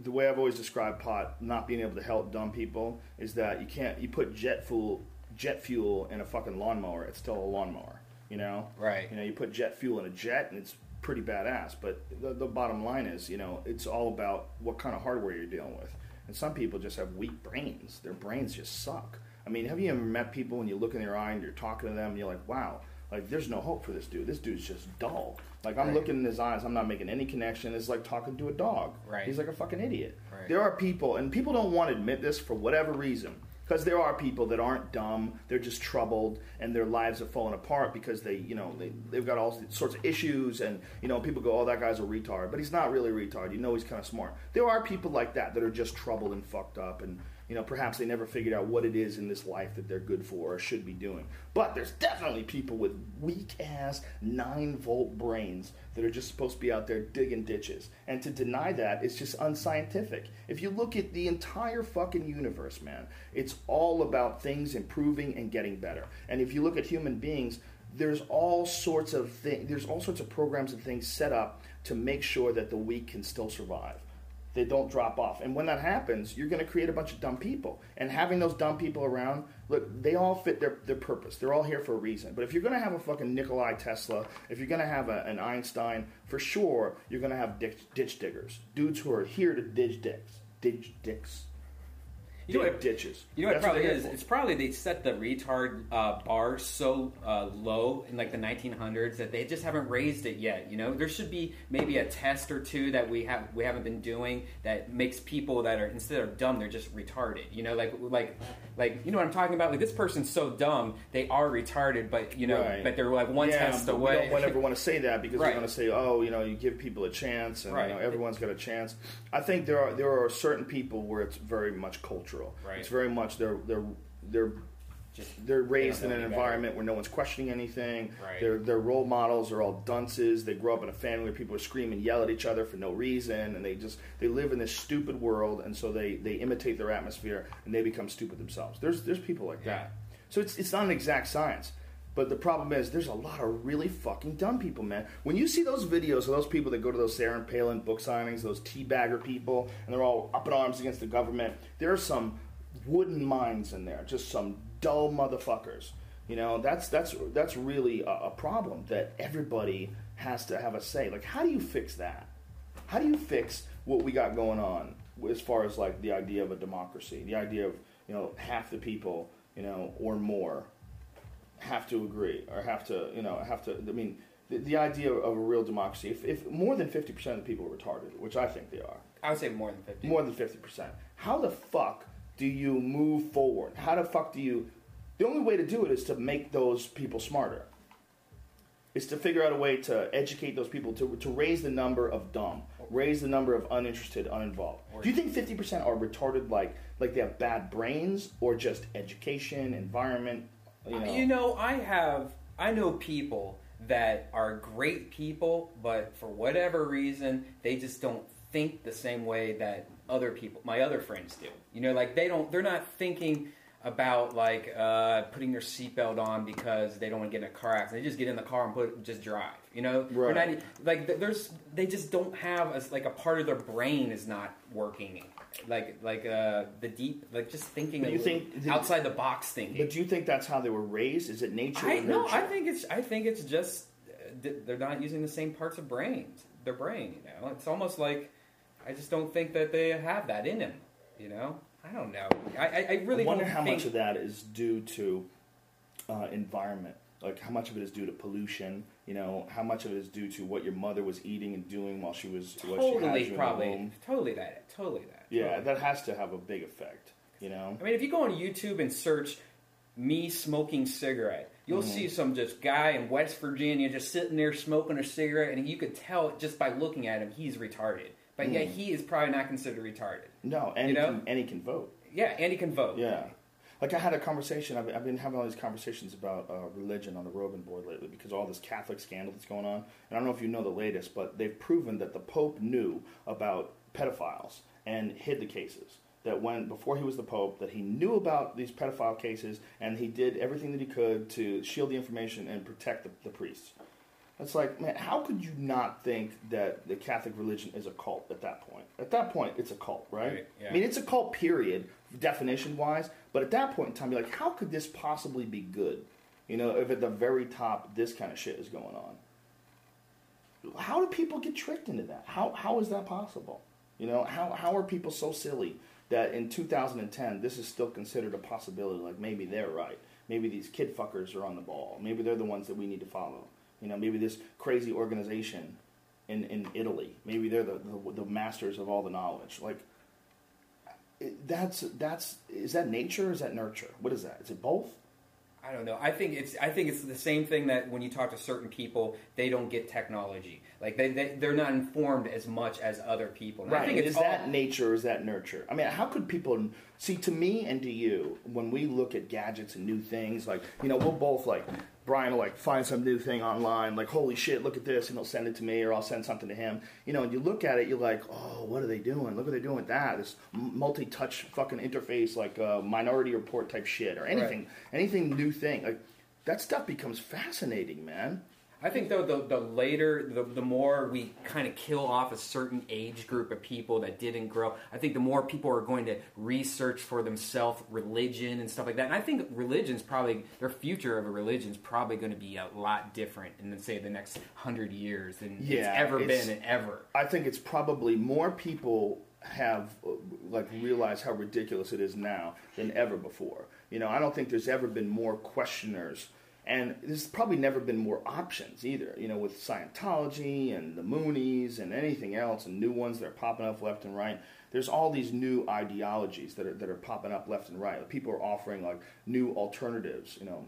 the way I've always described pot not being able to help dumb people is that you can't you put jet fuel jet fuel in a fucking lawnmower. It's still a lawnmower. You know, Right. You know, you put jet fuel in a jet, and it's pretty badass. But the, the bottom line is, you know, it's all about what kind of hardware you're dealing with. And some people just have weak brains. Their brains just suck. I mean, have you ever met people and you look in their eye and you're talking to them and you're like, wow, like there's no hope for this dude. This dude's just dull. Like I'm Right. looking in his eyes, I'm not making any connection. It's like talking to a dog. Right. He's like a fucking idiot. Right. There are people, and people don't want to admit this for whatever reason. Because there are people that aren't dumb, they're just troubled, and their lives have fallen apart because they, you know, they, they've got all sorts of issues, and, you know, people go, oh, that guy's a retard. But he's not really a retard. You know he's kind of smart. There are people like that that are just troubled and fucked up, and, you know, perhaps they never figured out what it is in this life that they're good for or should be doing. But there's definitely people with weak ass, 9 volt brains that are just supposed to be out there digging ditches. And to deny that is just unscientific. If you look at the entire fucking universe, man, it's all about things improving and getting better. And if you look at human beings, there's all sorts of things, there's all sorts of programs and things set up to make sure that the weak can still survive they don't drop off. And when that happens, you're going to create a bunch of dumb people. And having those dumb people around, look, they all fit their, their purpose. They're all here for a reason. But if you're going to have a fucking Nikolai Tesla, if you're going to have a, an Einstein, for sure, you're going to have ditch, ditch diggers. Dudes who are here to ditch dicks. Ditch dicks. You know what- ditches. You know what That's probably they're is? for. It's probably they set the retard uh, bar so uh, low in like the 1900s that they just haven't raised it yet. You know, there should be maybe a test or two that we have we haven't been doing that makes people that are instead of dumb they're just retarded. You know, like like like you know what I'm talking about? Like this person's so dumb they are retarded, but you know, Right. but they're like one yeah, test away. We don't ever want to say that because Right. we want to say, oh, you know, you give people a chance, and Right. you know, everyone's got a chance. I think there are there are certain people where it's very much cultural. Right. It's very much they're they're they're Just- they're raised in an environment where no one's questioning anything. Right. Their their role models are all dunces. They grow up in a family where people scream and yell at each other for no reason, and they just they live in this stupid world, and so they they imitate their atmosphere and they become stupid themselves. There's there's people like Yeah. that. So it's it's not an exact science. But the problem is, there's a lot of really fucking dumb people, man. When you see those videos of those people that go to those Sarah Palin book signings, those teabagger people, and they're all up in arms against the government, there are some wooden minds in there, just some dull motherfuckers. You know, that's that's that's really a, a problem that everybody has to have a say. Like, how do you fix that? How do you fix what we got going on as far as like the idea of a democracy, the idea of you know half the people, you know, or more have to agree or have to, you know, have to. I mean, the, the idea of a real democracy. If, if more than fifty percent of the people are retarded, which I think they are, I would say more than 50. more than fifty percent, how the fuck do you move forward? How the fuck do you? The only way to do it is to make those people smarter. Is to figure out a way to educate those people to to raise the number of dumb, raise the number of uninterested, uninvolved. Do you think fifty percent are retarded, like like they have bad brains, or just education, environment? You know, You know, I have, I know people that are great people, but for whatever reason, they just don't think the same way that other people, my other friends do. You know, like they don't, they're not thinking about like uh, putting your seatbelt on because they don't want to get in a car accident. They just get in the car and put just drive. You know, Right. not- like there's they just don't have a, like a part of their brain is not working. Like like uh, the deep like just thinking But you think- outside the box thinking. But do you think that's how they were raised? Is it nature? I or no, nurture? I think it's I think it's just uh, they're not using the same parts of brains, their brain. You know, it's almost like I just don't think that they have that in them. You know, I don't know. I I, I really I wonder how think, much of that is due to uh, environment. Like how much of it is due to pollution? You know, how much of it is due to what your mother was eating and doing while she was while she had totally you probably totally that totally that. Yeah, that has to have a big effect. You know, I mean, if you go on YouTube and search me smoking cigarette, you'll Mm-hmm. see some just guy in West Virginia just sitting there smoking a cigarette, and you could tell just by looking at him he's retarded. But yet Mm. he is probably not considered retarded. no, and You he know? can, and he can vote. Yeah, and he can vote. Yeah. Like I had a conversation. I've, I've been having all these conversations about uh, religion on the Rogan board lately because all this Catholic scandal that's going on. And I don't know if you know the latest, but they've proven that the Pope knew about pedophiles and hid the cases. That when before he was the Pope, that he knew about these pedophile cases and he did everything that he could to shield the information and protect the, the priests. It's like, man, how could you not think that the Catholic religion is a cult at that point? At that point, it's a cult, right? Right, yeah. I mean, it's a cult, period, definition wise. But at that point in time, you're like, how could this possibly be good? You know, if at the very top, this kind of shit is going on. How do people get tricked into that? How, how is that possible? You know, how, how are people so silly that in 2010, this is still considered a possibility? Like, maybe they're right. Maybe these kid fuckers are on the ball. Maybe they're the ones that we need to follow. You know, maybe this crazy organization in, in Italy, maybe they're the, the, the masters of all the knowledge. Like, that's that's is that nature or is that nurture? What is that? Is it both? I don't know. I think it's I think it's the same thing that when you talk to certain people, they don't get technology. Like they, they they're not informed as much as other people. And I think is that nature or is that nurture? I mean, how could people see to me and to you when we look at gadgets and new things? Like, you know, we'll both like Brian will like find some new thing online, like holy shit, look at this, and he'll send it to me, or I'll send something to him. You know, and you look at it, you're like, oh, what are they doing? Look what they're doing with that. This multi-touch fucking interface, like uh, Minority Report type shit, or anything, anything new thing. Like that stuff becomes fascinating, man. I think though the the later the, the more we kind of kill off a certain age group of people that didn't grow, I think the more people are going to research for themselves religion and stuff like that. And I think religion's probably their future of a religion's probably going to be a lot different in say the next hundred years than it's ever it's- been ever. I think it's probably more people have like realized how ridiculous it is now than ever before. You know, I don't think there's ever been more questioners, and there's probably never been more options either. You know, with Scientology and the Moonies and anything else, and new ones that are popping up left and right. There's all these new ideologies that are that are popping up left and right. People are offering like new alternatives. You know,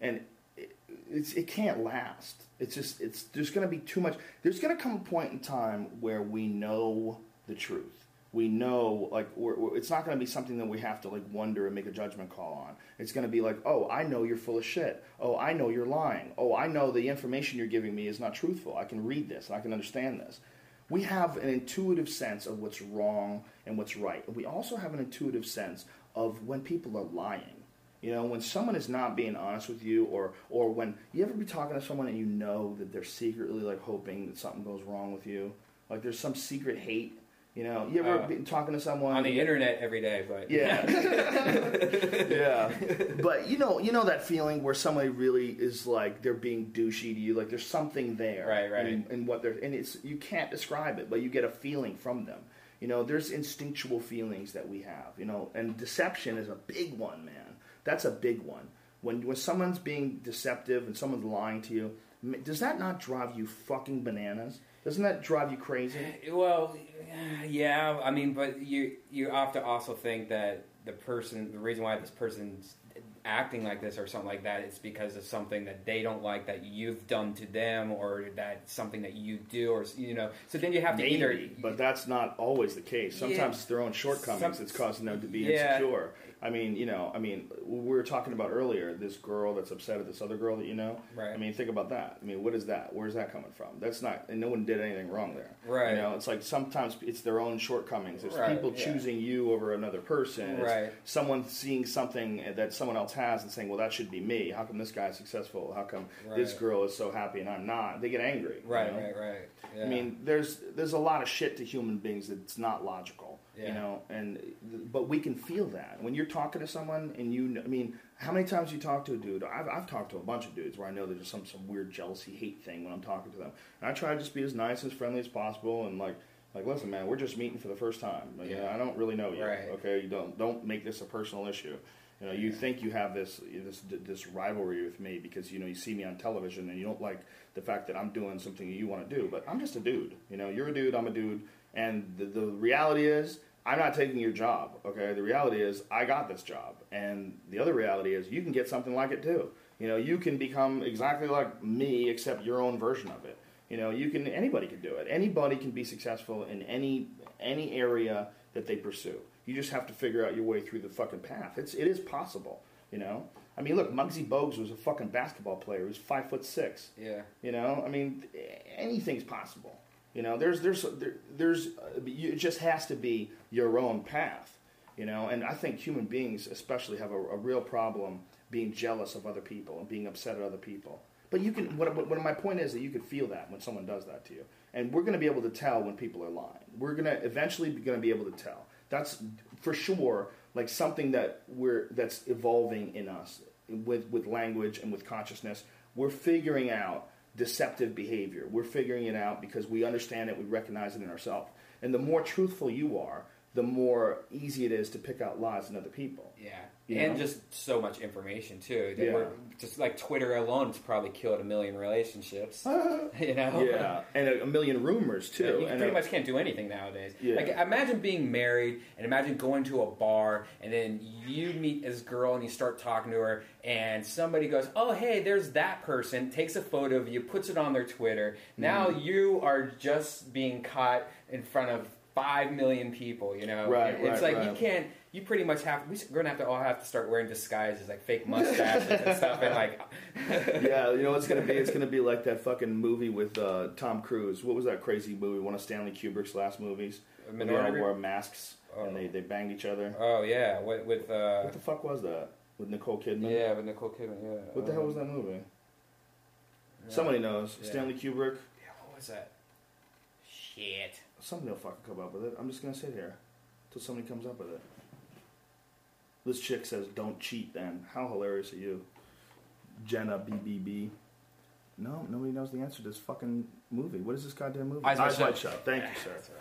and it, it's, it can't last. It's just it's there's going to be too much. There's going to come a point in time where we know the truth. We know like we're, we're- it's not going to be something that we have to like wonder and make a judgment call on. It's going to be like, oh, I know you're full of shit. Oh, I know you're lying. Oh, I know the information you're giving me is not truthful. I can read this and I can understand this. We have an intuitive sense of what's wrong and what's right. And we also have an intuitive sense of when people are lying. You know, when someone is not being honest with you, or or when you ever be talking to someone and you know that they're secretly like hoping that something goes wrong with you, like there's some secret hate. You know, you ever Uh, been talking to someone On the internet every day, but yeah, yeah. But you know, you know that feeling where somebody really is like they're being douchey to you. Like there's something there, Right, right. In, in what they're and it's you can't describe it, but you get a feeling from them. You know, there's instinctual feelings that we have. You know, and deception is a big one, man. That's a big one. When when someone's being deceptive and someone's lying to you, does that not drive you fucking bananas? Doesn't that drive you crazy? Well, yeah. I mean, but you you have to also think that the person, the reason why this person's acting like this or something like that, it's because of something that they don't like that you've done to them, or that something that you do, or you know. So then you have to either. Maybe, but that's not always the case. Sometimes Yeah. it's their own shortcomings Some- that's causing them to be Yeah. insecure. I mean, you know, I mean, we were talking about earlier this girl that's upset at this other girl that you know. Right. I mean, think about that. I mean, what is that? Where's that coming from? That's not. And no one did anything wrong there. Right. You know, it's like sometimes it's their own shortcomings. It's Right, people yeah. choosing you over another person. It's Right. Someone seeing something that someone else has and saying, "Well, that should be me. How come this guy's successful? How come this girl is so happy and I'm not?" They get angry. you Right, know? right, right. Yeah. I mean, there's there's a lot of shit to human beings that's not logical, you know, and but we can feel that when you're talking to someone and you, I mean, how many times you talk to a dude? I've, I've talked to a bunch of dudes where I know there's some some weird jealousy hate thing when I'm talking to them, and I try to just be as nice as friendly as possible and like. Like, listen, man, we're just meeting for the first time. Like, Yeah. I don't really know you. Right. Okay, you don't don't make this a personal issue. You know, you think you have this this this rivalry with me because you know you see me on television and you don't like the fact that I'm doing something you want to do. But I'm just a dude. You know, you're a dude. I'm a dude. And the, the reality is, I'm not taking your job. Okay. The reality is, I got this job. And the other reality is, you can get something like it too. You know, you can become exactly like me, except your own version of it. You know, you can. Anybody can do it. Anybody can be successful in any any area that they pursue. You just have to figure out your way through the fucking path. It's it is possible. You know. I mean, look, Muggsy Bogues was a fucking basketball player. He was five foot six. yeah. You know, I mean, anything's possible. You know, there's there's there, there's uh, it just has to be your own path. You know, and I think human beings especially have a, a real problem being jealous of other people and being upset at other people. But you can. What, what my point is that you can feel that when someone does that to you, and we're going to be able to tell when people are lying. We're going to eventually be going to be able to tell. That's for sure. Like something that we're that's evolving in us with with language and with consciousness. We're figuring out deceptive behavior. We're figuring it out because we understand it. We recognize it in ourselves. And the more truthful you are, the more easy it is to pick out lies in other people. Yeah, And just so much information too. That Yeah. we're, just like Twitter alone has probably killed a million relationships. you know, Yeah, and a, a million rumors too. Yeah, you and pretty a- much can't do anything nowadays. Yeah. Like imagine being married and imagine going to a bar and then you meet this girl and you start talking to her and somebody goes, "Oh, hey, there's that person." Takes a photo of you, puts it on their Twitter. Now Mm-hmm. you are just being caught in front of five million people. You know, Right, It's right, like you can't. You pretty much have. We're to have to all have to start wearing disguises like fake mustaches and stuff, and like yeah, you know it's gonna be. It's gonna be like that fucking movie with uh, Tom Cruise. What was that crazy movie? One of Stanley Kubrick's last movies. They all wore masks Oh. and they, they banged each other. Oh yeah, with, with uh, What the fuck was that with Nicole Kidman? yeah, with Nicole Kidman. Yeah. What the hell was that movie? Somebody knows. Yeah. Stanley Kubrick. Yeah, what was that? Shit. Somebody will fucking come up with it. I'm just gonna sit here till somebody comes up with it. This chick says, "Don't cheat." Then how hilarious are you, Jenna BBB? No, nobody knows the answer to this fucking movie. What is this goddamn movie? Eyes Wide Shut. Thank you, sir. That's right.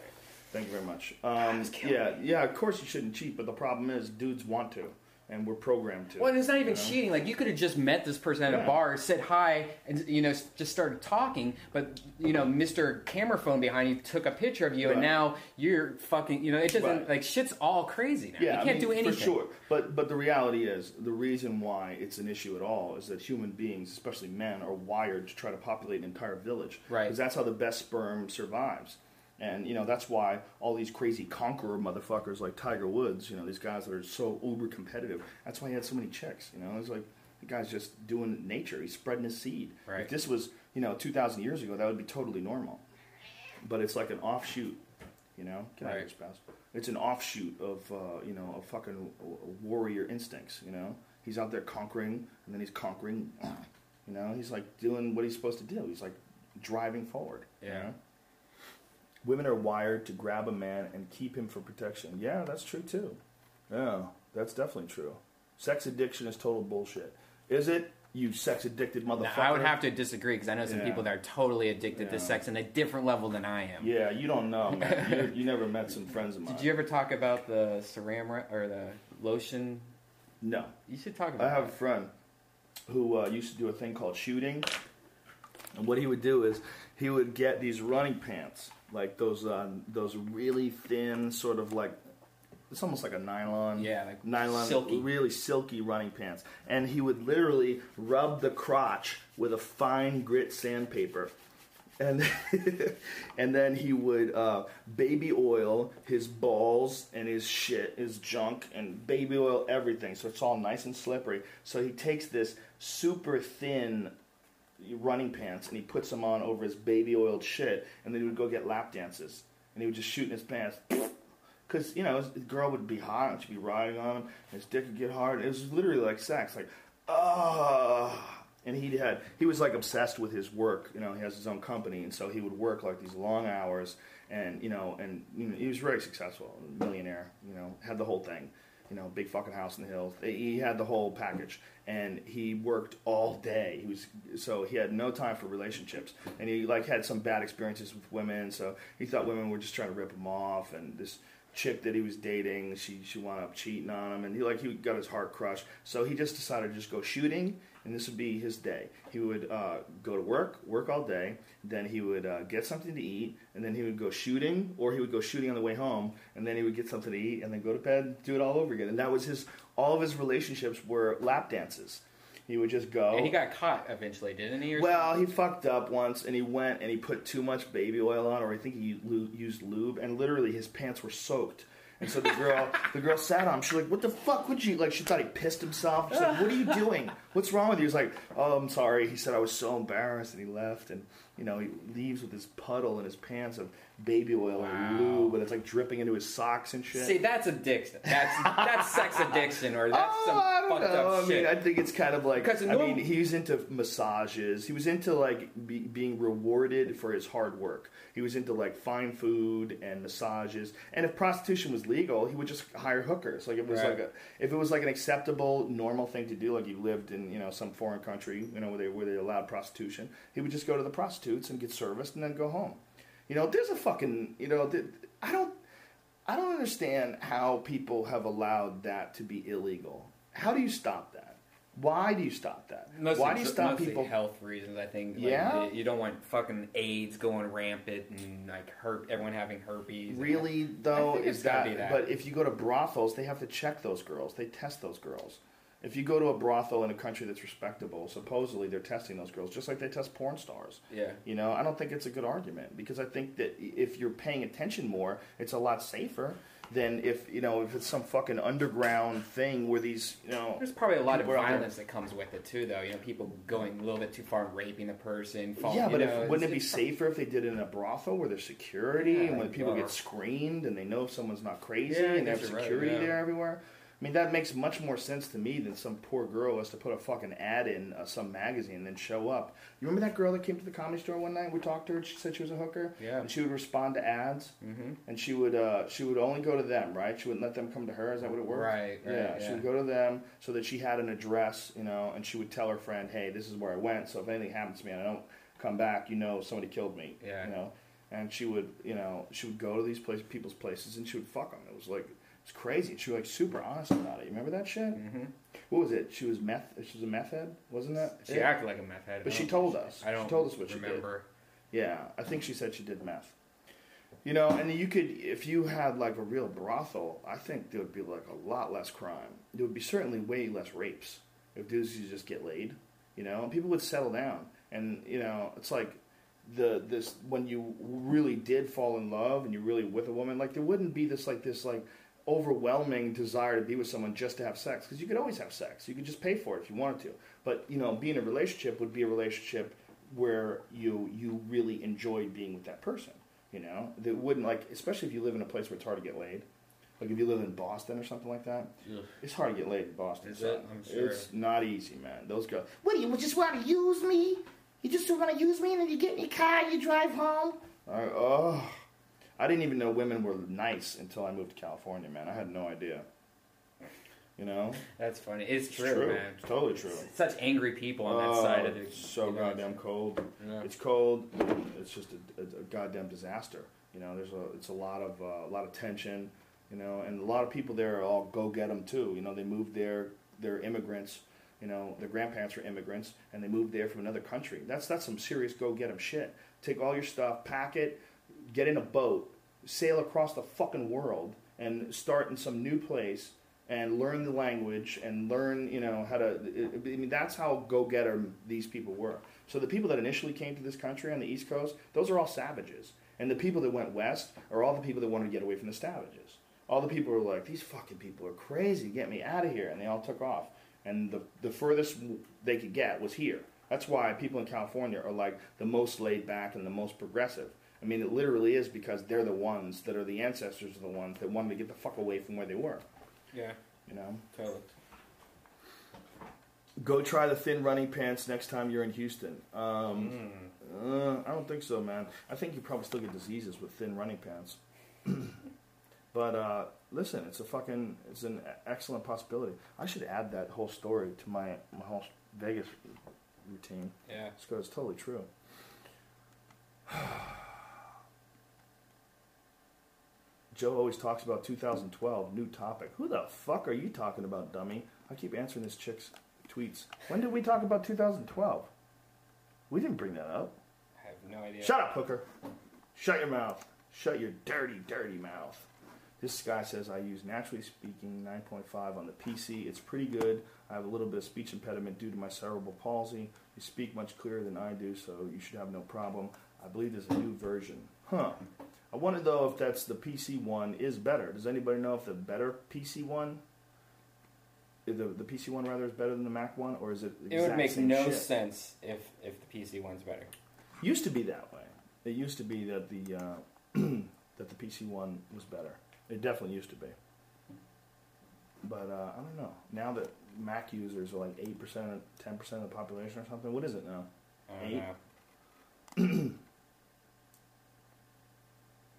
Thank you very much. Um, yeah, yeah. Of course you shouldn't cheat, but the problem is, dudes want to, and we're programmed to. Well, and it's not even you know? cheating. Like you could have just met this person at Yeah. a bar, said hi, and you know just started talking. But you know, Mister Camera Phone behind you took a picture of you, and now you're fucking. You know, it doesn't Right. like shit's all crazy now. Yeah, you I can't mean, do anything. for sure. But but the reality is, the reason why it's an issue at all is that human beings, especially men, are wired to try to populate an entire village. Right. Because that's how the best sperm survives. And you know that's why all these crazy conqueror motherfuckers like Tiger Woods, you know, these guys that are so uber competitive. That's why he had so many chicks. You know, it's like the guy's just doing nature. He's spreading his seed. Right. If this was you know 2,000 years ago, that would be totally normal. But it's like an offshoot. You know, of Right. here, spouse. It's an offshoot of uh, you know a fucking warrior instincts. You know, he's out there conquering, and then he's conquering. You know, he's like doing what he's supposed to do. He's like driving forward. you Yeah. know? Women are wired to grab a man and keep him for protection. Yeah, that's true too. Yeah, that's definitely true. Sex addiction is total bullshit. Is it? You sex addicted Now, motherfucker. I would have to disagree because I know some Yeah. people that are totally addicted Yeah. to sex in a different level than I am. Yeah, you don't know, man. you, you never met some friends of mine. Did you ever talk about the ceram or the lotion? No. You should talk about. I have a friend who uh, used to do a thing called shooting, and what he would do is he would get these running pants, like those uh, those really thin, sort of like it's almost like a nylon, Yeah, like nylon, silky. really silky running pants, and he would literally rub the crotch with a fine grit sandpaper. and and then he would uh, baby oil his balls and his shit, his junk, and baby oil everything, so it's all nice and slippery. So he takes this super thin running pants and he puts them on over his baby oiled shit, and then he would go get lap dances, and he would just shoot in his pants. Because, you know, his girl would be hot and she'd be riding on him, and his dick would get hard. It was literally like sex. Like, ah. And he had, he was like obsessed with his work. You know, he has his own company, and so he would work like these long hours, and, you know, and you know, he was very successful, millionaire, you know, had the whole thing. You know, big fucking house in the hills. He had the whole package, and he worked all day. He was so he had no time for relationships, and he like had some bad experiences with women. So he thought women were just trying to rip him off, and this chick that he was dating, she she wound up cheating on him, and he like he got his heart crushed. So he just decided to just go shooting, and this would be his day. He would uh, go to work, work all day, then he would uh, get something to eat, and then he would go shooting, or he would go shooting on the way home, and then he would get something to eat, and then go to bed, do it all over again. And that was his. All of his relationships were lap dances. He would just go. And he got caught eventually, didn't he? Or Well, something? he fucked up once, and he went and he put too much baby oil on, or I think he used lube, and literally his pants were soaked. And so the girl, the girl sat on him. She's like, "What the fuck would you like?" She thought he pissed himself. She's like, "What are you doing? What's wrong with you?" He's like, "Oh, I'm sorry." He said, "I was so embarrassed," and he left. And you know, he leaves with this puddle in his pants of baby oil Wow. and lube, and it's like dripping into his socks and shit. See, that's addiction. That's that's sex addiction, or that's oh, some I don't fucked know. up I shit. mean, I think it's kind of like. Because I mean, he was into massages. He was into like be, being rewarded for his hard work. He was into like fine food and massages. And if prostitution was legal, he would just hire hookers. Like it was Right. like a, if it was like an acceptable, normal thing to do. Like you lived in you know some foreign country, you know where they where they allowed prostitution. He would just go to the prostitutes and get serviced and then go home. You know, there's a fucking you know. I don't. I don't understand how people have allowed that to be illegal. How do you stop that? Why do you stop that? Mostly, Why do you stop mostly people? health reasons? I think. Like, Yeah? you- don't want fucking AIDS going rampant and like her, everyone having herpes. Really though, is that, that. But if you go to brothels, they have to check those girls. They test those girls. If you go to a brothel in a country that's respectable, supposedly they're testing those girls just like they test porn stars. Yeah. You know, I don't think it's a good argument because I think that if you're paying attention more, it's a lot safer than if you know if it's some fucking underground thing where these you know There's probably a lot of violence that comes with it too, though. You know, people going a little bit too far and raping the person. Fall, Yeah, but know, if, wouldn't it be safer if they did it in a brothel where there's security Yeah, and when people get screened and they know if someone's not crazy Yeah, and they have guess right, security yeah. there everywhere? I mean, that makes much more sense to me than some poor girl has to put a fucking ad in uh, some magazine and then show up. You remember that girl that came to the comedy store one night? We talked to her. She said she was a hooker. Yeah. And she would respond to ads, mm-hmm. and she would uh, she would only go to them, right? She wouldn't let them come to her. Is that what it worked? Right, right, yeah. She would go to them so that she had an address, you know, and she would tell her friend, "Hey, this is where I went. So if anything happens to me and I don't come back, you know, somebody killed me." Yeah. You know, and she would, you know, she would go to these place, people's places and she would fuck them. It was like it's crazy. She was like super honest about it. You remember that shit? Mhm. What was it? She was meth. She was a meth head, wasn't that? She it? acted like a meth head. But she told us. I don't She told us what she did. remember. Yeah, I think she said she did meth. You know, and you could, if you had like a real brothel, I think there would be like a lot less crime. There would be certainly way less rapes if dudes could just get laid. You know, and people would settle down. And you know, it's like the this when you really did fall in love and you're really with a woman, like there wouldn't be this like this like overwhelming desire to be with someone just to have sex because you could always have sex. You could just pay for it if you wanted to. But you know, being in a relationship would be a relationship where you you really enjoy being with that person. You know, that wouldn't like, especially if you live in a place where it's hard to get laid. Like if you live in Boston or something like that, Ugh. it's hard to get laid in Boston. Is it? I'm sure. It's not easy, man. Those girls. What do you just want to use me? You just want to use me, and then you get in your car and you drive home. Oh, I didn't even know women were nice until I moved to California, man. I had no idea. You know, That's funny. It's It's true, man. It's totally true. Such angry people on that Oh, side of the. it's so goddamn cold. Yeah. It's cold. It's just a, a, a goddamn disaster. You know, there's a it's a lot of uh, a lot of tension. You know, and a lot of people there are all go get them too. You know, they moved there. They're immigrants. You know, their grandparents were immigrants, and they moved there from another country. That's that's some serious go get them shit. Take all your stuff, pack it, get in a boat, sail across the fucking world, and start in some new place and learn the language and learn, you know, how to. I mean, that's how go getter these people were. So the people that initially came to this country on the East Coast, those are all savages. And the people that went west are all the people that wanted to get away from the savages. All the people were like, these fucking people are crazy, get me out of here. And they all took off. And the, the furthest they could get was here. That's why people in California are like the most laid back and the most progressive. I mean, it literally is because they're the ones that are the ancestors of the ones that wanted to get the fuck away from where they were. Yeah, You know? totally. Go try the thin running pants next time you're in Houston. Um, uh, I don't think so, man. I think you probably still get diseases with thin running pants. but uh, listen, it's a fucking, it's an excellent possibility. I should add that whole story to my my whole Vegas routine. Yeah. It's because it's totally true. Joe always talks about 2012, new topic. Who the fuck are you talking about, dummy? I keep answering this chick's tweets. When did we talk about 2012? We didn't bring that up. I have no idea. Shut up, hooker. Shut your mouth. Shut your dirty, dirty mouth. This guy says I use Naturally Speaking 9.5 on the PC. It's pretty good. I have a little bit of speech impediment due to my cerebral palsy. You speak much clearer than I do, so you should have no problem. I believe there's a new version. Huh. I wonder though if that's the PC one is better. Does anybody know if the better PC one, the the PC one rather is better than the Mac one, or is it? It would make no shit? sense if if the PC one's better. Used to be that way. It used to be that the uh, that the PC one was better. It definitely used to be. But uh, I don't know. Now that Mac users are like eight percent, ten percent of the population or something. What is it now? Eight?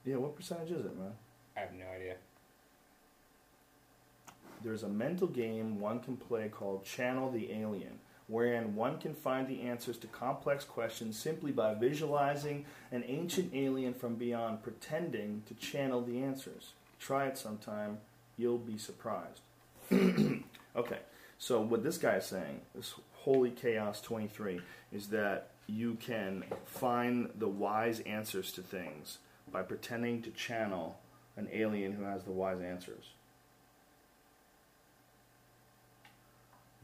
Yeah, what percentage is it, man? I have no idea. There's a mental game one can play called Channel the Alien, wherein one can find the answers to complex questions simply by visualizing an ancient alien from beyond pretending to channel the answers. Try it sometime, you'll be surprised. okay, so what this guy is saying, this Holy Chaos 23, is that you can find the wise answers to things by pretending to channel an alien who has the wise answers.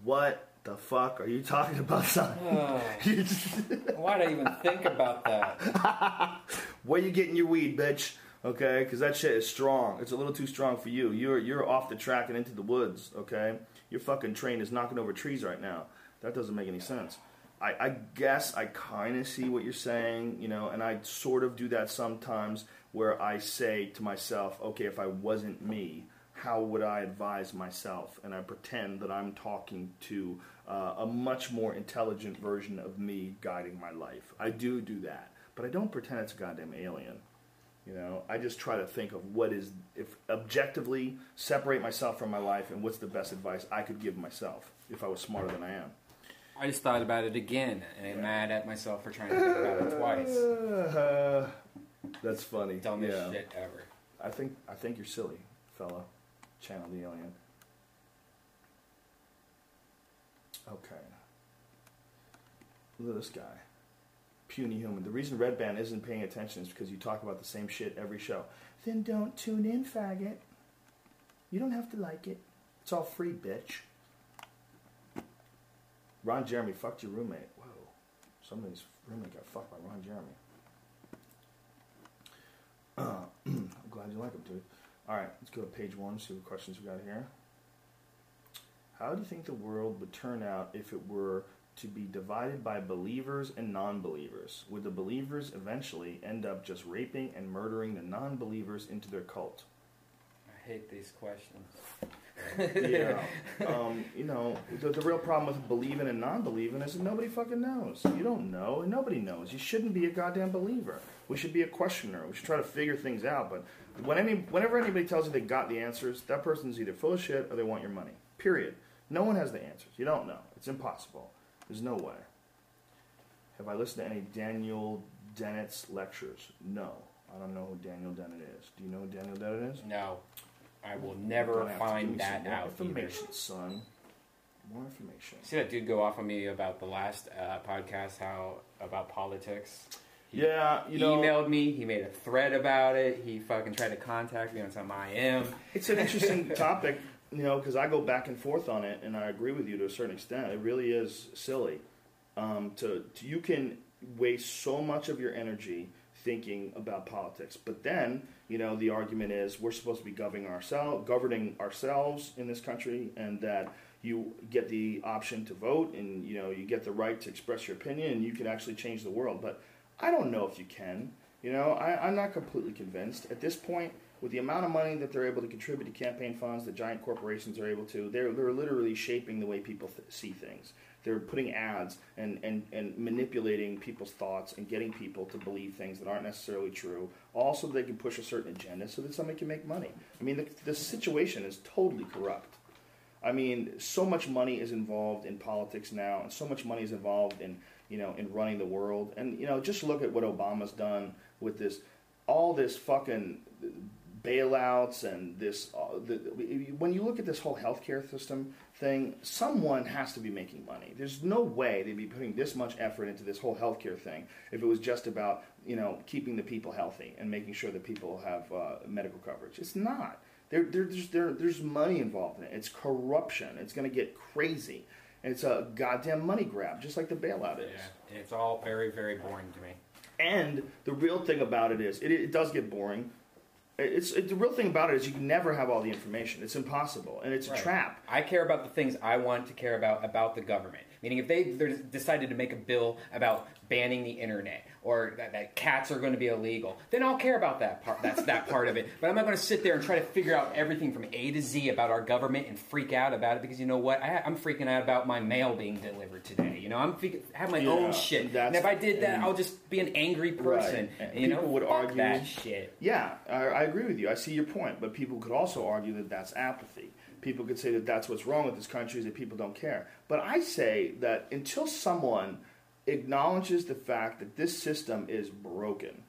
What the fuck are you talking about, son? Oh. Just- Why'd I even think about that? Where you getting your weed, bitch? Okay, because that shit is strong. It's a little too strong for you. You're you're off the track and into the woods. Okay, your fucking train is knocking over trees right now. That doesn't make any sense. I, I guess I kind of see what you're saying, you know, and I sort of do that sometimes where I say to myself, okay, if I wasn't me, how would I advise myself? And I pretend that I'm talking to uh, a much more intelligent version of me guiding my life. I do do that, but I don't pretend it's a goddamn alien. You know, I just try to think of what is, if objectively separate myself from my life and what's the best advice I could give myself if I was smarter than I am. I just thought about it again and I'm mad at myself for trying to think about it twice. Uh, that's funny. Dumbest yeah. shit ever. I think I think you're silly, fella. Channel the alien. Okay. Look at this guy. Puny human. The reason Redban isn't paying attention is because you talk about the same shit every show. Then don't tune in, faggot. You don't have to like it. It's all free, bitch. Ron Jeremy fucked your roommate. Whoa. Somebody's roommate got fucked by Ron Jeremy. Uh, I'm glad you like him, dude. All right, let's go to page one, see what questions we got here. How do you think the world would turn out if it were to be divided by believers and non believers? Would the believers eventually end up just raping and murdering the non believers into their cult? I hate these questions. Yeah. Um, you know, the, the real problem with believing and non believing is that nobody fucking knows. You don't know, and nobody knows. You shouldn't be a goddamn believer. We should be a questioner. We should try to figure things out. But when any, whenever anybody tells you they got the answers, that person's either full of shit or they want your money. Period. No one has the answers. You don't know. It's impossible. There's no way. Have I listened to any Daniel Dennett's lectures? No. I don't know who Daniel Dennett is. Do you know who Daniel Dennett is? No. I will Gonna never have to give find me some that more out either. Information, son. More information. See that dude go off on me about the last uh, podcast, how about politics. He Yeah, you know, he emailed me. He made a thread about it. He fucking tried to contact me on some IM. it's an interesting topic, you know, because I go back and forth on it, and I agree with you to a certain extent. It really is silly. Um, to, to you can waste so much of your energy thinking about politics, but then you know the argument is we're supposed to be governing ourselves, governing ourselves in this country, and that you get the option to vote and you know you get the right to express your opinion and you can actually change the world. But i don't know if you can. You know I, i'm not completely convinced. At this point with the amount of money that they're able to contribute to campaign funds that giant corporations are able to they're, they're literally shaping the way people th- see things they're putting ads and, and, and manipulating people's thoughts and getting people to believe things that aren't necessarily true also they can push a certain agenda so that somebody can make money i mean the, the situation is totally corrupt I mean, so much money is involved in politics now, and so much money is involved in you know in running the world. And you know, just look at what Obama's done with this, all this fucking bailouts and this. Uh, the, when you look at this whole healthcare system thing, someone has to be making money. There's no way they'd be putting this much effort into this whole healthcare thing if it was just about you know keeping the people healthy and making sure that people have uh, medical coverage. It's not. There, there's, there, there's money involved in it. It's corruption. It's going to get crazy. And it's a goddamn money grab, just like the bailout is. Yeah, it's all very, very boring to me. And the real thing about it is, it, it does get boring. It's it, the real thing about it is you can never have all the information. It's impossible, and it's a trap. I care about the things I want to care about about the government. Meaning, if they decided to make a bill about banning the internet or that, that cats are going to be illegal, then I'll care about that part. That's that part of it. But I'm not going to sit there and try to figure out everything from A to Z about our government and freak out about it because you know what? I, I'm freaking out about my mail being delivered today. You know, I'm freak- have my Yeah, own shit. And if I did that, I'll just be an angry person. Right. And, you know, People would fuck argue- that shit. Yeah, I, I agree with you. I see your point, but people could also argue that that's apathy. People could say that that's what's wrong with this country is that people don't care. But I say that until someone acknowledges the fact that this system is broken,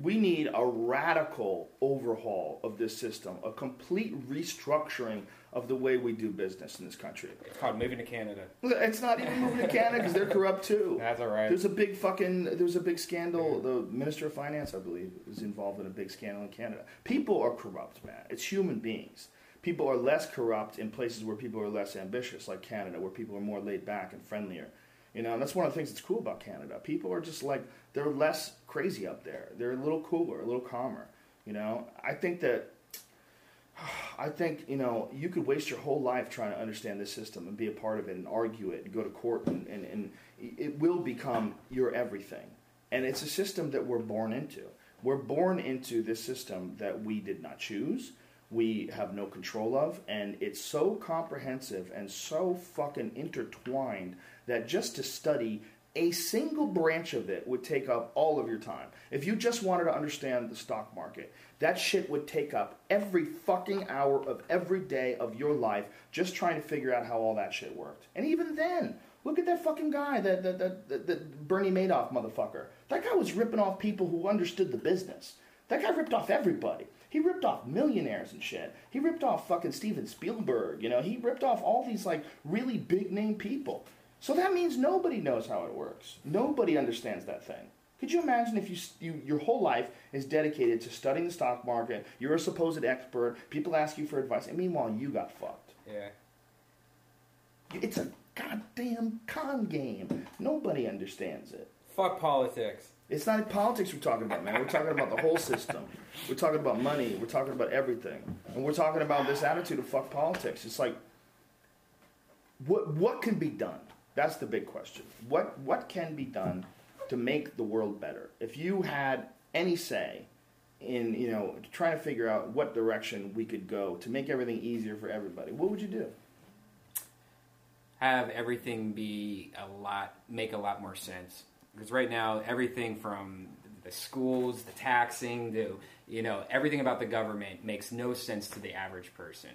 we need a radical overhaul of this system, a complete restructuring of the way we do business in this country. It's called moving to Canada. It's not even moving to Canada because they're corrupt too. That's all right. There's a big fucking. There's a big scandal. The minister of finance, I believe, is involved in a big scandal in Canada. People are corrupt, man. It's human beings. People are less corrupt in places where people are less ambitious, like Canada, where people are more laid back and friendlier. You know, and that's one of the things that's cool about Canada. People are just like they're less crazy up there. They're a little cooler, a little calmer. You know, I think that I think you know you could waste your whole life trying to understand this system and be a part of it and argue it and go to court and, and, and it will become your everything. And it's a system that we're born into. We're born into this system that we did not choose. We have no control of, and it's so comprehensive and so fucking intertwined that just to study a single branch of it would take up all of your time. If you just wanted to understand the stock market, that shit would take up every fucking hour of every day of your life just trying to figure out how all that shit worked. And even then, look at that fucking guy, that, that, that, that, Bernie Madoff motherfucker. That guy was ripping off people who understood the business. That guy ripped off everybody. He ripped off millionaires and shit. He ripped off fucking Steven Spielberg. You know, he ripped off all these like really big name people. So that means nobody knows how it works. Nobody understands that thing. Could you imagine if you, you your whole life is dedicated to studying the stock market? You're a supposed expert. People ask you for advice, and meanwhile you got fucked. Yeah. It's a goddamn con game. Nobody understands it. Fuck politics. It's not politics we're talking about, man. We're talking about the whole system. We're talking about money. We're talking about everything. And we're talking about this attitude of fuck politics. It's like, what, what can be done? That's the big question. What, what can be done to make the world better? If you had any say in, you know, trying to figure out what direction we could go to make everything easier for everybody, what would you do? have everything be a lot make a lot more sense because right now everything from the schools the taxing the you know everything about the government makes no sense to the average person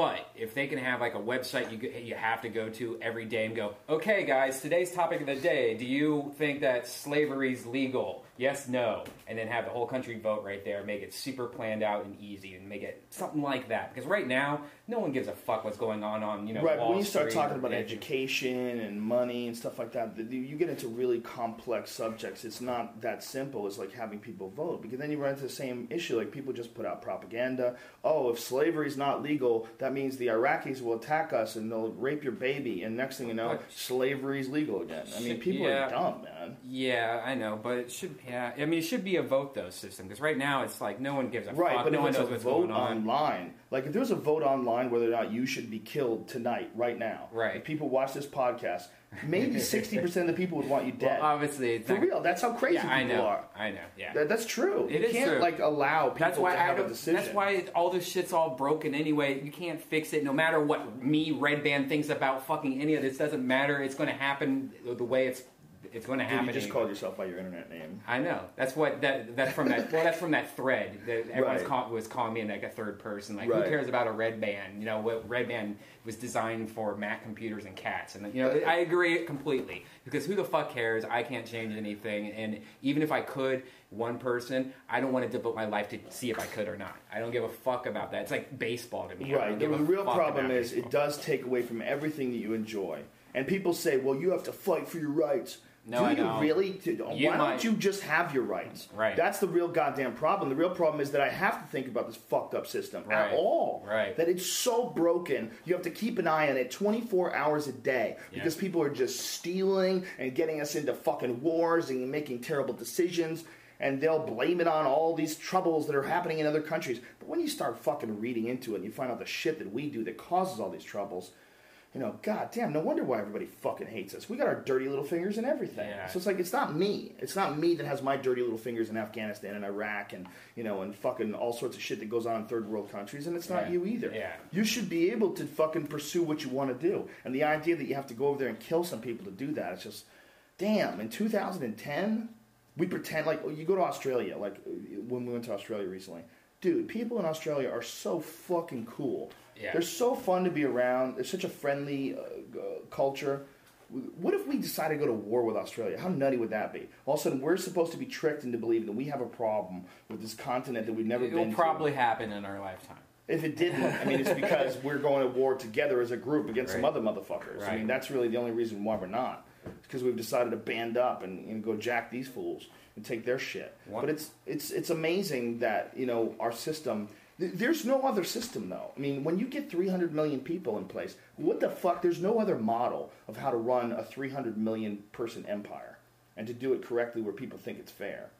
but if they can have like a website you you have to go to every day and go okay guys today's topic of the day. Do you think that slavery is legal yes, no, and then have the whole country vote right there. Make it super planned out and easy, and make it something like that. Because right now, no one gives a fuck what's going on on you know. right, Wall when you start Street talking about education and money and stuff like that, th- you get into really complex subjects. It's not that simple as like having people vote because then you run into the same issue. Like people just put out propaganda. Oh, if slavery is not legal, that means the Iraqis will attack us and they'll rape your baby. And next thing you know, slavery is legal again. I mean, people Yeah. are dumb, man. Yeah, I know, but it should. Yeah, I mean, it should be a vote though system because right now it's like no one gives a Right, fuck. but no one knows a what's vote going on. online, like if there's a vote online whether or not you should be killed tonight, right now, Right. If people watch this podcast, maybe sixty percent of the people would want you dead. Well, obviously, For not- real, that's how crazy Yeah, I know. are. I know. Yeah. That, that's true. It you is can't true. like allow people That's why to I have a decision. That's why all this shit's all broken anyway. You can't fix it, no matter what me Redban thinks about fucking any of this. Doesn't matter. It's going to happen the way it's. It's going to Dude, happen. you just called yourself by your internet name. I know. That's what that that's from that. well, that's from that thread. That everyone's Right. call, was calling me in like a third person. Like, Right. who cares about a Redban? You know, what red band was designed for Mac computers and cats. And you know, I agree completely because who the fuck cares? I can't change anything. And even if I could, one person, I don't want to devote my life to see if I could or not. I don't give a fuck about that. It's like baseball to me. Right. The, real problem is baseball. it does take away from everything that you enjoy. And people say, "Well, you have to fight for your rights." No, Do I you don't. really? Do- You Why might- don't you just have your rights? Right. That's the real goddamn problem. The real problem is that I have to think about this fucked up system Right. at all. Right. That it's so broken. You have to keep an eye on it 24 hours a day because Yeah. people are just stealing and getting us into fucking wars and making terrible decisions. And they'll blame it on all these troubles that are happening in other countries. But when you start fucking reading into it and you find out the shit that we do that causes all these troubles, you know, god damn, no wonder why everybody fucking hates us. We got our dirty little fingers in everything. Yeah. So it's like it's not me. It's not me that has my dirty little fingers in Afghanistan and Iraq and you know and fucking all sorts of shit that goes on in third world countries, and it's not Yeah. you either. Yeah. You should be able to fucking pursue what you want to do. And the idea that you have to go over there and kill some people to do that, it's just damn. In 2010, we pretend like you go to Australia, like when we went to Australia recently. Dude, people in Australia are so fucking cool. Yeah. They're so fun to be around. They're such a friendly uh, uh, culture. What if we decided to go to war with Australia? How nutty would that be? All of a sudden, we're supposed to be tricked into believing that we have a problem with this continent that we've never been. It been to. probably happen in our lifetime. If it didn't, I mean, it's because we're going to war together as a group against some other motherfuckers. I mean, that's really the only reason why we're not. It's because we've decided to band up and, and go jack these fools and take their shit. What? But it's it's it's amazing that you know our system. Th- There's no other system though. I mean, when you get 300 million people in place, what the fuck? There's no other model of how to run a 300 million person empire and to do it correctly where people think it's fair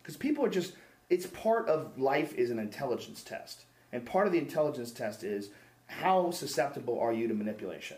because people are just it's part of life is an intelligence test and part of the intelligence test is how susceptible are you to manipulation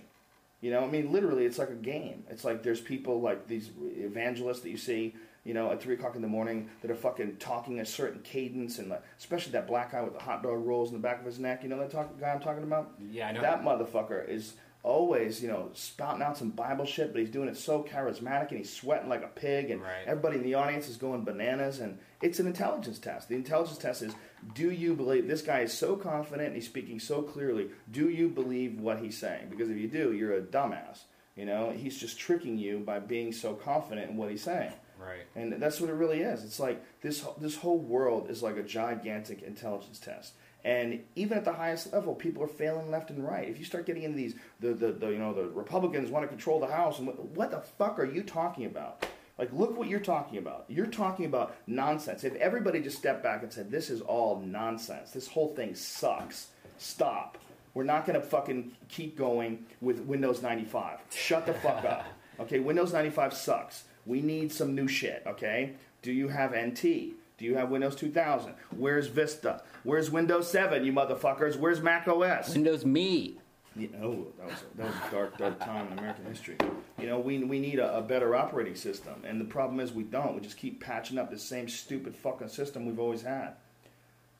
you know i mean literally it's like a game it's like there's people like these evangelists that you see you know at three o'clock in the morning that are fucking talking a certain cadence and like, especially that black guy with the hot dog rolls in the back of his neck you know that talk, guy i'm talking about Yeah, I know. that motherfucker is always, you know, spouting out some Bible shit, but he's doing it so charismatic and he's sweating like a pig, and Right. everybody in the audience is going bananas. And it's an intelligence test. The intelligence test is: Do you believe this guy is so confident and he's speaking so clearly? Do you believe what he's saying? Because if you do, you're a dumbass. You know, he's just tricking you by being so confident in what he's saying. Right. And that's what it really is. It's like this this whole world is like a gigantic intelligence test. And even at the highest level, people are failing left and right. If you start getting into these, the, the, the you know the Republicans want to control the House, and what, what the fuck are you talking about? Like, look what you're talking about. You're talking about nonsense. If everybody just stepped back and said, "This is all nonsense. This whole thing sucks. Stop. We're not going to fucking keep going with Windows 95. Shut the fuck up. Okay, Windows 95 sucks. We need some new shit, okay? Do you have NT? Do you have Windows 2000? Where's Vista? Where's Windows 7, you motherfuckers? Where's Mac OS? Windows Me. Yeah, oh, that was, a, that was a dark, dark time in American history. You know, we, we need a, a better operating system. And the problem is we don't. We just keep patching up the same stupid fucking system we've always had.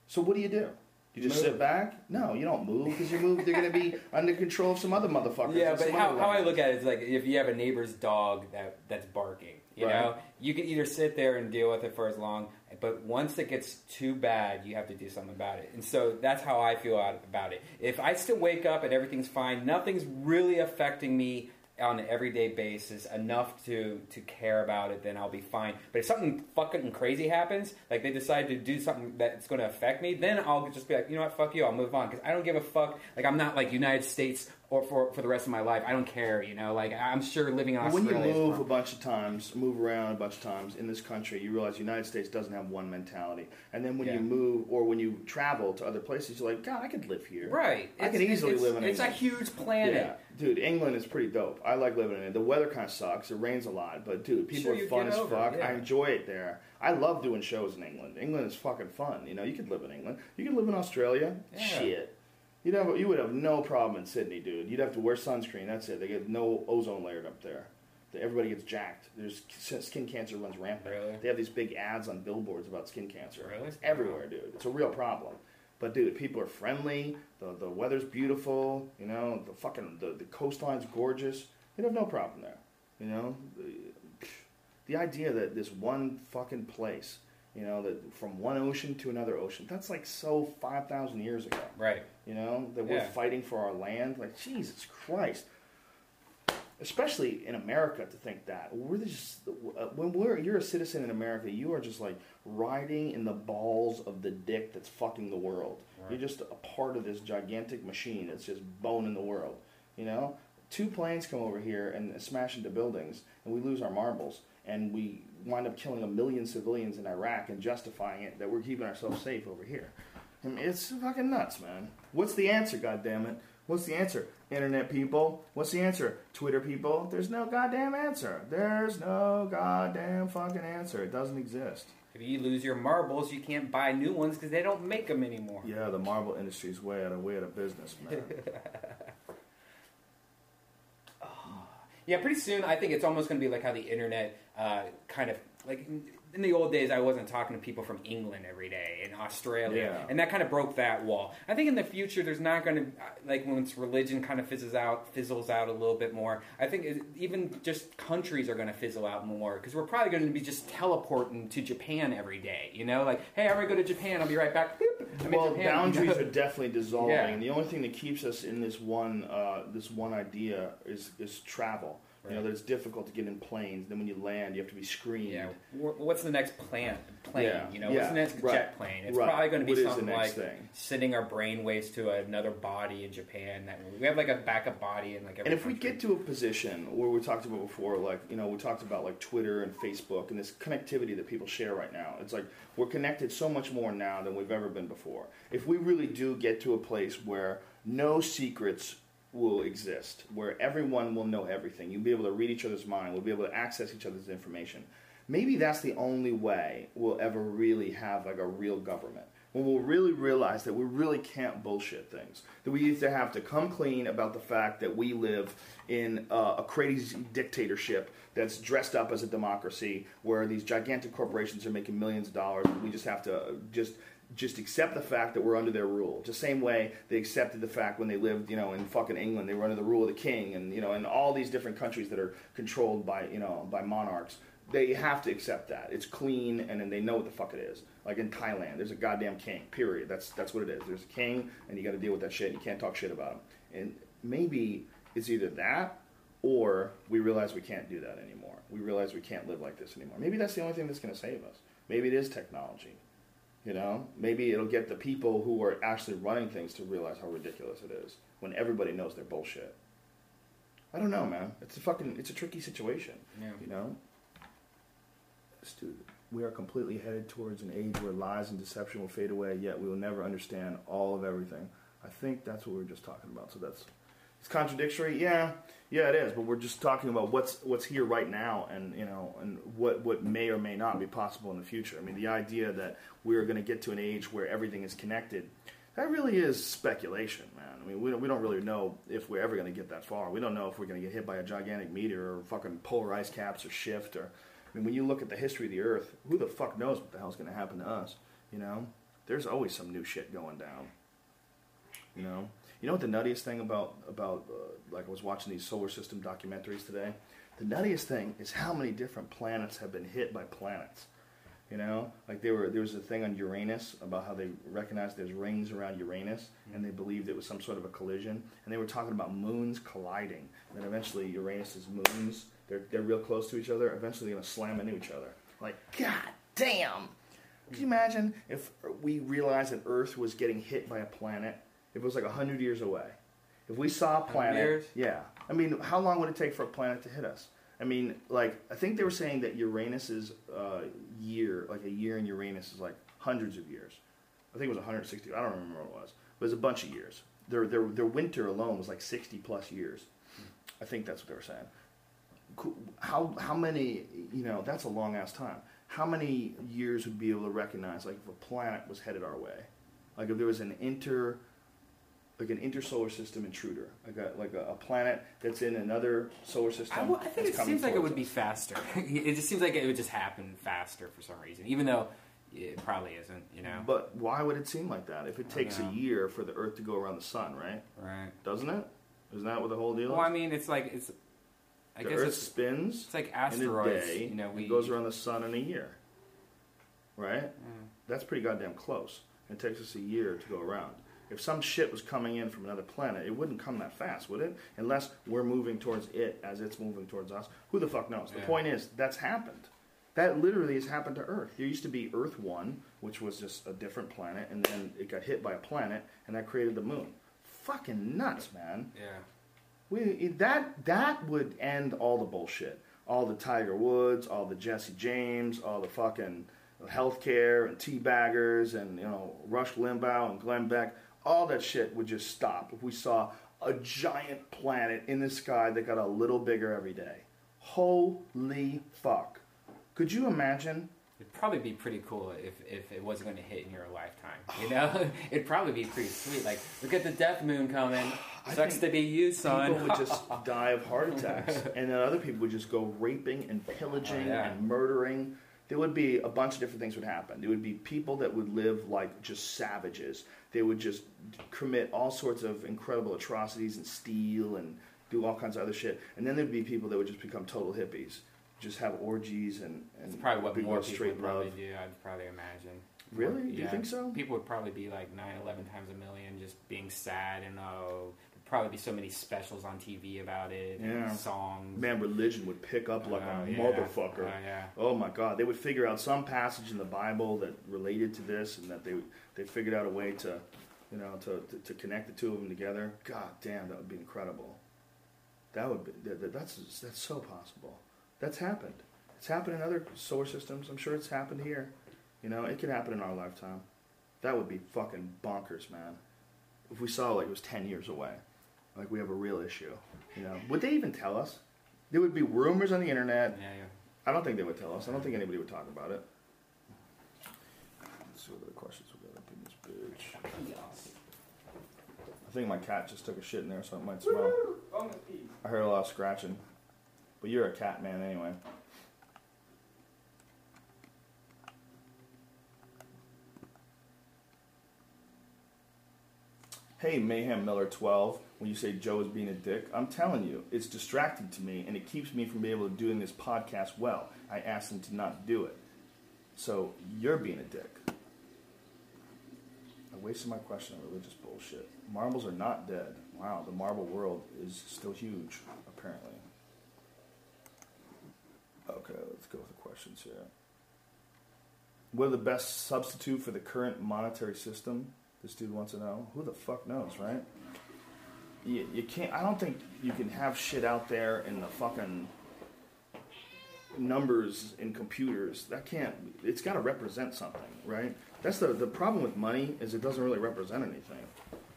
So what do you do? You just Move. sit back? No, you don't move because you move. They're going to be under control of some other motherfuckers. Yeah, but how, how I look at it is like if you have a neighbor's dog that that's barking, you Right. know, you can either sit there and deal with it for as long, but once it gets too bad, you have to do something about it. And so that's how I feel about it. If I still wake up and everything's fine, nothing's really affecting me on an everyday basis enough to to care about it, then I'll be fine. But if something fucking crazy happens, like they decide to do something that's going to affect me, then I'll just be like, you know what, fuck you, I'll move on because I don't give a fuck. Like I'm not like United States or for for the rest of my life. I don't care, you know. Like I'm sure living in Australia. when you move a bunch of times, move around a bunch of times in this country, you realize the United States doesn't have one mentality. And then when Yeah. you move or when you travel to other places, you're like, God, I could live here. right, I It's- can easily live in It's a huge planet. Yeah, dude, England is pretty dope. I like living in it. The weather kind of sucks. It rains a lot, but dude, people Sure, are fun as over fuck. yeah. I enjoy it there. I love doing shows in England. England is fucking fun. You know, you could live in England. You could live in Australia. Shit. You'd have, you would have no problem in Sydney, dude. You'd have to wear sunscreen. That's it. They get no ozone layered up there. Everybody gets jacked. There's skin cancer runs rampant. Really? They have these big ads on billboards about skin cancer. Really? It's everywhere, dude. It's a real problem. But dude, people are friendly. The the weather's beautiful. You know, the fucking the, the coastline's gorgeous. You'd have no problem there. You know, the, the idea that this one fucking place, you know, that from one ocean to another ocean, that's like so five thousand years ago. Right. You know, that we're Yeah. fighting for our land. Like Jesus Christ. Especially in America, to think that we're just uh, when we're you're a citizen in America, you are just like riding in the balls of the dick that's fucking the world. Right. You're just a part of this gigantic machine that's just boning the world. You know, two planes come over here and smash into buildings, and we lose our marbles, and we wind up killing a million civilians in Iraq and justifying it that we're keeping ourselves safe over here. I mean, it's fucking nuts, man. What's the answer, goddammit? What's the answer? Internet people? What's the answer? Twitter people? There's no goddamn answer. There's no goddamn fucking answer. It doesn't exist. If you lose your marbles, you can't buy new ones because they don't make them anymore. Yeah, the marble industry's way out of way out of business, man. Ah. Yeah, pretty soon I think it's almost going to be like how the internet uh, kind of like in- the old days I wasn't talking to people from England every day in Australia, Yeah. and that kind of broke that wall. I think in the future there's not going to like once religion kind of fizzles out, fizzles out a little bit more. I think it, even just countries are going to fizzle out more because we're probably going to be just teleporting to Japan every day. You know, like hey, I'm going to go to Japan. I'll be right back. Well, Japan. boundaries are definitely dissolving. Yeah. The only thing that keeps us in this one uh, this one idea is is travel. You know, that it's difficult to get in planes. Then when you land, you have to be screened. Yeah. What's the next plan? Plane. Yeah, You know, what's the next right, jet plane? It's right. probably going to be What something like thing? sending our brainwaves to another body in Japan. That we have like a backup body in like every. And if we get to a position where we talked about before, like you know, we talked about like Twitter and Facebook and this connectivity that people share right now. It's like we're connected so much more now than we've ever been before. If we really do get to a place where no secrets will exist, where everyone will know everything, you'll be able to read each other's mind, we'll be able to access each other's information. Maybe that's the only way we'll ever really have like a real government when we'll really realize that we really can't bullshit things. That we either have to come clean about the fact that we live in a crazy dictatorship that's dressed up as a democracy, where these gigantic corporations are making millions of dollars. And we just have to uh, just just accept the fact that we're under their rule. The same way they accepted the fact when they lived, you know, in fucking England, they were under the rule of the king, and you know, in all these different countries that are controlled by, you know, by monarchs. They have to accept that it's clean, and then they know what the fuck it is. Like in Thailand, there's a goddamn king. Period. That's that's what it is. There's a king, and you got to deal with that shit. And you can't talk shit about him. And maybe it's either that, or we realize we can't do that anymore. We realize we can't live like this anymore. Maybe that's the only thing that's going to save us. Maybe it is technology. You know, maybe it'll get the people who are actually running things to realize how ridiculous it is when everybody knows they're bullshit. I don't know, man. It's a fucking, it's a tricky situation. Yeah. You know, Dude, we are completely headed towards an age where lies and deception will fade away. Yet we will never understand all of everything. I think that's what we were just talking about. So that's it's contradictory. Yeah, yeah, it is. But we're just talking about what's what's here right now, and you know, and what what may or may not be possible in the future. I mean, the idea that we're going to get to an age where everything is connected. That really is speculation, man. I mean, we don't, we don't really know if we're ever going to get that far. We don't know if we're going to get hit by a gigantic meteor or fucking polar ice caps or shift or. I mean, when you look at the history of the Earth, who the fuck knows what the hell's going to happen to us? You know, there's always some new shit going down. You know, you know what the nuttiest thing about about uh, like I was watching these solar system documentaries today. The nuttiest thing is how many different planets have been hit by planets. You know, like they were there was a thing on Uranus about how they recognized there's rings around Uranus, and they believed it was some sort of a collision, and they were talking about moons colliding. And then eventually Uranus's moons, they're they're real close to each other. Eventually, they're gonna slam into each other. Like, god damn! Could you imagine if we realized that Earth was getting hit by a planet? If it was like hundred years away, if we saw a planet, years? yeah. I mean, how long would it take for a planet to hit us? I mean, like I think they were saying that Uranus's uh, year, like a year in Uranus, is like hundreds of years. I think it was 160. I don't remember what it was, but it was a bunch of years. Their their their winter alone was like 60 plus years. I think that's what they were saying. How how many? You know, that's a long ass time. How many years would be able to recognize like if a planet was headed our way, like if there was an inter like an intersolar system intruder, like a like a, a planet that's in another solar system. I, w- I think it seems like it would be faster. it just seems like it would just happen faster for some reason, even though it probably isn't. You know, But why would it seem like that? If it takes a year for the Earth to go around the sun, right? right? Doesn't it? Isn't that what the whole deal Well, I mean, it's like it's. I the guess Earth it's, spins it's like in a asteroids. day. you know, we it goes around the sun in a year, right? Mm. That's pretty goddamn close. It takes us a year to go around. If some shit was coming in from another planet, it wouldn't come that fast, would it? Unless we're moving towards it as it's moving towards us. Who the fuck knows? The Yeah. point is, that's happened. That literally has happened to Earth. There used to be Earth 1, which was just a different planet, and then it got hit by a planet, and that created the moon. Fucking nuts, man. Yeah. We, that that would end all the bullshit. All the Tiger Woods, all the Jesse James, all the fucking healthcare and tea baggers and you know Rush Limbaugh and Glenn Beck. All that shit would just stop if we saw a giant planet in the sky that got a little bigger every day. Holy fuck! Could you imagine? It'd probably be pretty cool if, if it wasn't going to hit in your lifetime. You know, it'd probably be pretty sweet. Like, look at the death moon coming. Sucks to be you, son. People would just die of heart attacks, and then other people would just go raping and pillaging Oh, yeah. and murdering. There would be a bunch of different things would happen. There would be people that would live like just savages. They would just commit all sorts of incredible atrocities and steal and do all kinds of other shit. And then there'd be people that would just become total hippies, just have orgies and and probably what be more love, people straight would probably do. I'd probably imagine. Really? Do you think so? People would probably be like 9, 11 times a million, just being sad and oh, probably be so many specials on TV about it. Yeah. And songs. Man, religion would pick up like Oh, a yeah. motherfucker. Oh, yeah. Oh my God! They would figure out some passage in the Bible that related to this, and that they they figured out a way to, you know, to, to, to connect the two of them together. God damn, that would be incredible. That would be that, that- that's that's so possible. That's happened. It's happened in other solar systems. I'm sure it's happened here. You know, it could happen in our lifetime. That would be fucking bonkers, man. If we saw like it was ten years away, like we have a real issue. You know, would they even tell us? There would be rumors on the internet. Yeah, yeah. I don't think they would tell us. I don't think anybody would talk about it. Let's see what other questions we got up in this bitch. I think my cat just took a shit in there, so it might smell. I heard a lot of scratching. But you're a cat man anyway. Hey, Mayhem Miller 12, when you say Joe is being a dick, I'm telling you, it's distracting to me and it keeps me from being able to doing this podcast well. I asked him to not do it. So you're being a dick. I wasted my question on religious bullshit. Marbles are not dead. Wow, the marble world is still huge, apparently. Okay, let's go with the questions here. What are the best substitute for the current monetary system? This dude wants to know. Who the fuck knows, right? You, you can't. I don't think you can have shit out there in the fucking numbers in computers. That can't. It's got to represent something, right? That's the the problem with money is it doesn't really represent anything.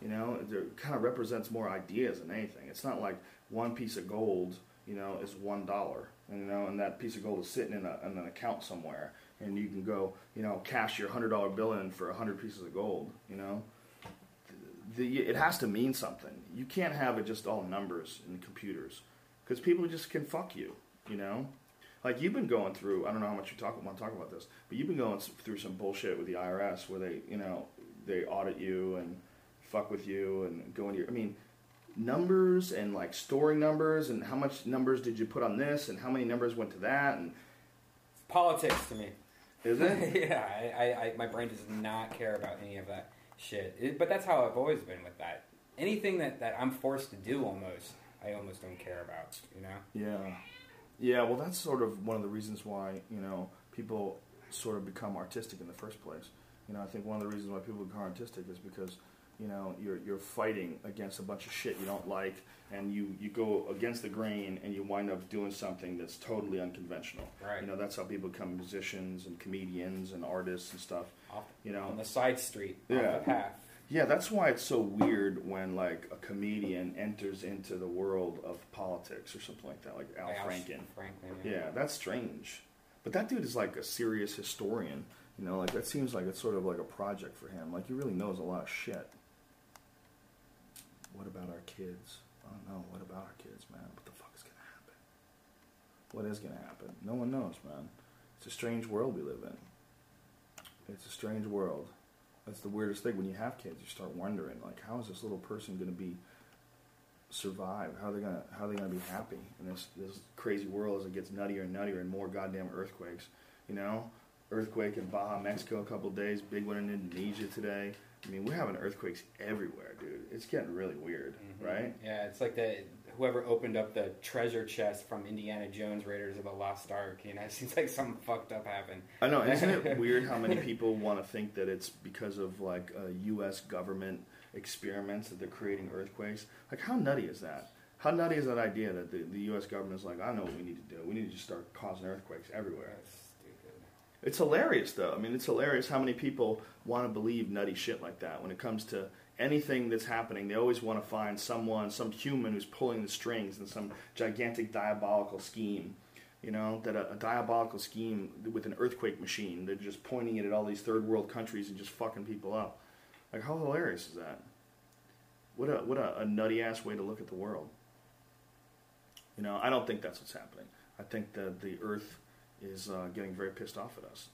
You know, it kind of represents more ideas than anything. It's not like one piece of gold, you know, is one dollar, you know, and that piece of gold is sitting in, a, in an account somewhere, and you can go, you know, cash your hundred dollar bill in for a hundred pieces of gold. You know, the, it has to mean something. You can't have it just all numbers and computers because people just can fuck you. You know, like you've been going through. I don't know how much you talk want to talk about this, but you've been going through some bullshit with the IRS where they, you know, they audit you and fuck with you and go into your. I mean, numbers and like storing numbers and how much numbers did you put on this and how many numbers went to that and Politics to me. Is it? yeah, I, I, I, my brain does not care about any of that shit. It, but that's how I've always been with that. Anything that, that I'm forced to do, almost, I almost don't care about. You know? Yeah. Yeah, well, that's sort of one of the reasons why, you know, people sort of become artistic in the first place. You know, I think one of the reasons why people become artistic is because, you know, you're, you're fighting against a bunch of shit you don't like, and you, you go against the grain, and you wind up doing something that's totally unconventional. Right. You know, that's how people become musicians and comedians and artists and stuff. Off, You know, on the side street, Yeah. path. Yeah, that's why it's so weird when like a comedian enters into the world of politics or something like that, like Al Franken. Franklin. Yeah, that's strange. But that dude is like a serious historian. You know, like that seems like it's sort of like a project for him. Like he really knows a lot of shit. What about our kids? Oh, I don't know. What about our kids, man? What the fuck is gonna happen? What is gonna happen? No one knows, man. It's a strange world we live in. It's a strange world. That's the weirdest thing. When you have kids, you start wondering, like, how is this little person gonna be survive? How are they gonna how are they gonna be happy in this this crazy world as it gets nuttier and nuttier and more goddamn earthquakes? You know, earthquake in Baja, Mexico, a couple days. Big one in Indonesia today. I mean, we're having earthquakes everywhere, dude. It's getting really weird, Mhm. right? Yeah, it's like the whoever opened up the treasure chest from Indiana Jones Raiders of the Lost Ark. You know, it seems like something fucked up happened. I know. Isn't it weird how many people want to think that it's because of like uh, U.S. government experiments that they're creating earthquakes? Like, how nutty is that? How nutty is that idea that the, the U.S. government is like, I know what we need to do. We need to just start causing earthquakes everywhere. Stupid. It's hilarious, though. I mean, it's hilarious how many people want to believe nutty shit like that. When it comes to anything that's happening, they always want to find someone, some human who's pulling the strings in some gigantic diabolical scheme. You know, that a, a diabolical scheme with an earthquake machine. They're just pointing it at all these third world countries and just fucking people up. Like, how hilarious is that? What a what a, a nutty ass way to look at the world. You know, I don't think that's what's happening. I think that the Earth is uh, getting very pissed off at us.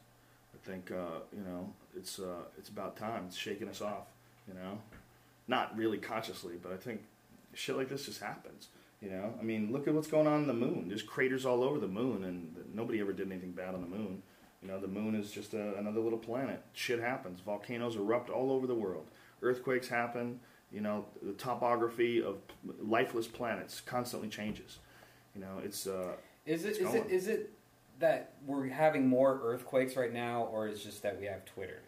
I think uh, you know it's uh, it's about time. It's shaking us off. You know, not really consciously, but I think shit like this just happens. You know, I mean, look at what's going on in the moon. There's craters all over the moon, and nobody ever did anything bad on the moon. You know, the moon is just a, another little planet. Shit happens. Volcanoes erupt all over the world. Earthquakes happen. You know, the topography of lifeless planets constantly changes. You know, it's uh, Is it It's is it is it that we're having more earthquakes right now, or is just that we have Twitter?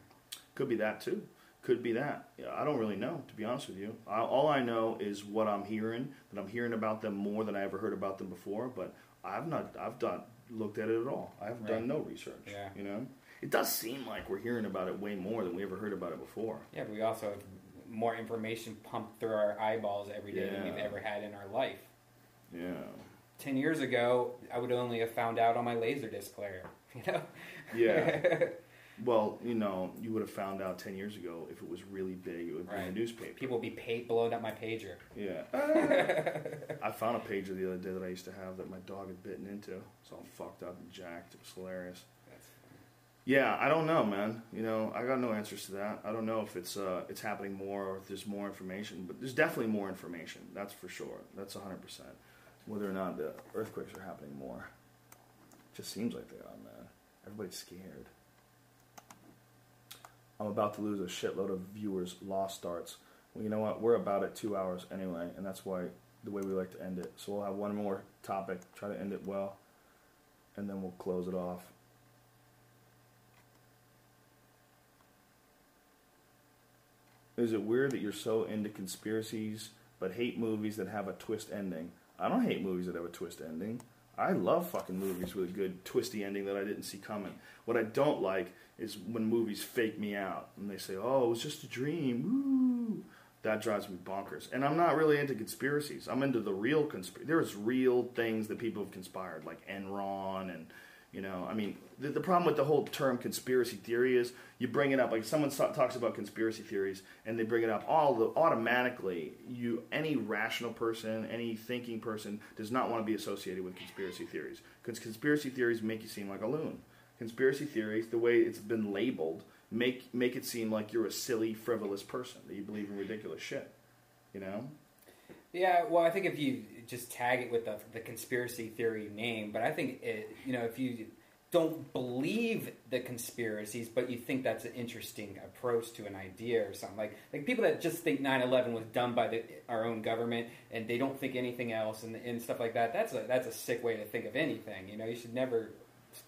Could be that too. Could be that. Yeah, I don't really know, to be honest with you. I, all I know is what I'm hearing. That I'm hearing about them more than I ever heard about them before. But I've not. I've done looked at it at all. I've Right. done no research. Yeah. You know, it does seem like we're hearing about it way more than we ever heard about it before. Yeah, but we also have more information pumped through our eyeballs every day than we've ever had in our life. Yeah. Ten years ago, I would only have found out on my laserdisc player. You know? Yeah. well, you know, you would have found out ten years ago if it was really big. It would be in Right. the newspaper. People would be paid blowing up my pager. Yeah. I found a pager the other day that I used to have that my dog had bitten into. It's all fucked up and jacked. It was hilarious. Yeah, I don't know, man. You know, I got no answers to that. I don't know if it's uh, it's happening more or if there's more information, but there's definitely more information. That's for sure. That's 100%. Whether or not the earthquakes are happening more. It Just seems like they are, man. Everybody's scared. I'm about to lose a shitload of viewers. Lost starts. Well, you know what? We're about at two hours anyway, and that's why the way we like to end it. So we'll have one more topic, try to end it well, and then we'll close it off. Is it weird that you're so into conspiracies but hate movies that have a twist ending? I don't hate movies that have a twist ending. I love fucking movies with a good twisty ending that I didn't see coming. What I don't like is when movies fake me out and they say, "Oh, it was just a dream." Woo. That drives me bonkers. And I'm not really into conspiracies. I'm into the real conspiracy. There's real things that people have conspired, like Enron and you know, I mean, the, the problem with the whole term conspiracy theory is you bring it up like someone so- talks about conspiracy theories and they bring it up all the automatically you any rational person, any thinking person does not want to be associated with conspiracy theories because conspiracy theories make you seem like a loon. Conspiracy theories, the way it's been labeled, make make it seem like you're a silly, frivolous person that you believe in ridiculous shit. You know? Yeah, well, I think if you just tag it with the, the conspiracy theory name, but I think it, you know if you don't believe the conspiracies, but you think that's an interesting approach to an idea or something. Like like people that just think 9/11 was done by the, our own government and they don't think anything else and, and stuff like that. That's a that's a sick way to think of anything. You know, you should never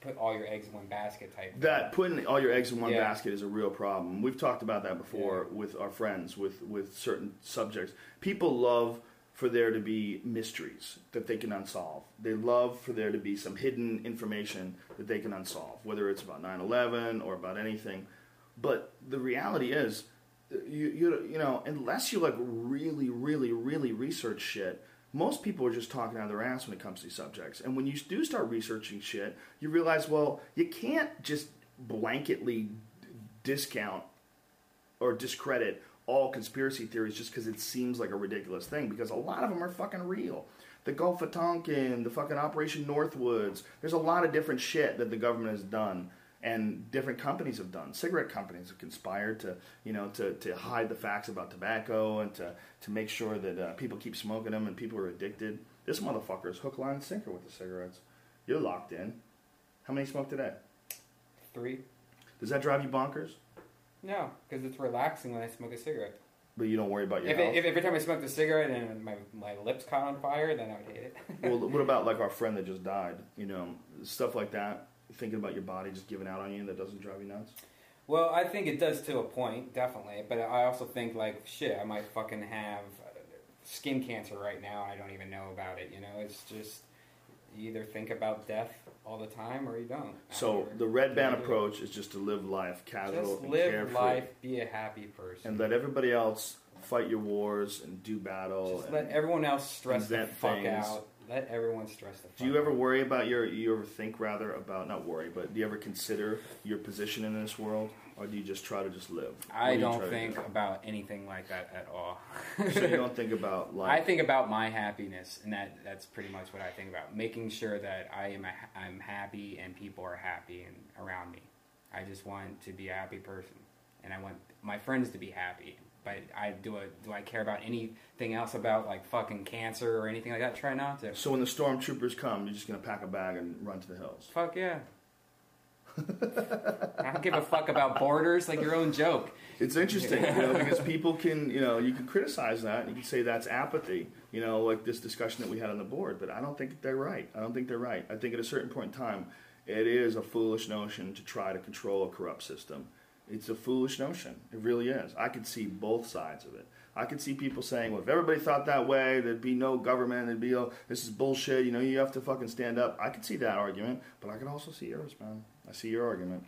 put all your eggs in one basket type. That putting all your eggs in one Yeah. basket is a real problem. We've talked about that before with our friends with with certain subjects. People love for there to be mysteries that they can unsolve. They love for there to be some hidden information that they can unsolve, whether it's about 9/11 or about anything. But the reality is you you you know, unless you like really really really research shit, most people are just talking out of their ass when it comes to these subjects. And when you do start researching shit, you realize, well, you can't just blanketly discount or discredit all conspiracy theories just because it seems like a ridiculous thing because a lot of them are fucking real. The Gulf of Tonkin, the fucking Operation Northwoods, there's a lot of different shit that the government has done and different companies have done. Cigarette companies have conspired to, you know, to, to hide the facts about tobacco and to, to make sure that uh, people keep smoking them and people are addicted. This motherfucker is hook, line, and sinker with the cigarettes. You're locked in. How many smoke today? Three. Does that drive you bonkers? No, because it's relaxing when I smoke a cigarette. But you don't worry about your If, health. if every time I smoked a cigarette and my, my lips caught on fire, then I would hate it. well, what about like our friend that just died? You know, stuff like that. Thinking about your body just giving out on you that doesn't drive you nuts. Well, I think it does to a point, definitely. But I also think like shit, I might fucking have skin cancer right now. I don't even know about it. You know, it's just you either think about death all the time or you don't. So the Redban do. approach is just to live life casual just and live carefree, life, be a happy person, and let everybody else fight your wars and do battle. just and- let everyone else stress the fuck things. out. Let everyone stress the fuck. do you ever out. worry about your? You ever think rather about not worry, but do you ever consider your position in this world, or do you just try to just live? I do don't think about anything like that at all. so you don't think about I think about my happiness, and that that's pretty much what I think about. Making sure that I am a, I'm happy and people are happy and around me. I just want to be a happy person, and I want my friends to be happy. But I do a, do I care about anything else about like fucking cancer or anything like that? Try not to. So when the stormtroopers come, you're just gonna pack a bag and run to the hills. Fuck yeah. I don't give a fuck about borders, like your own joke. It's interesting, you know, because people can, you know, you can criticize that. You can say that's apathy, you know, like this discussion that we had on the board. But I don't think they're right. I don't think they're right. I think at a certain point in time, it is a foolish notion to try to control a corrupt system. It's a foolish notion. It really is. I could see both sides of it. I could see people saying, well, if everybody thought that way, there'd be no government. There'd be, oh, this is bullshit. You know, you have to fucking stand up. I could see that argument, but I could also see yours, man. I see your argument.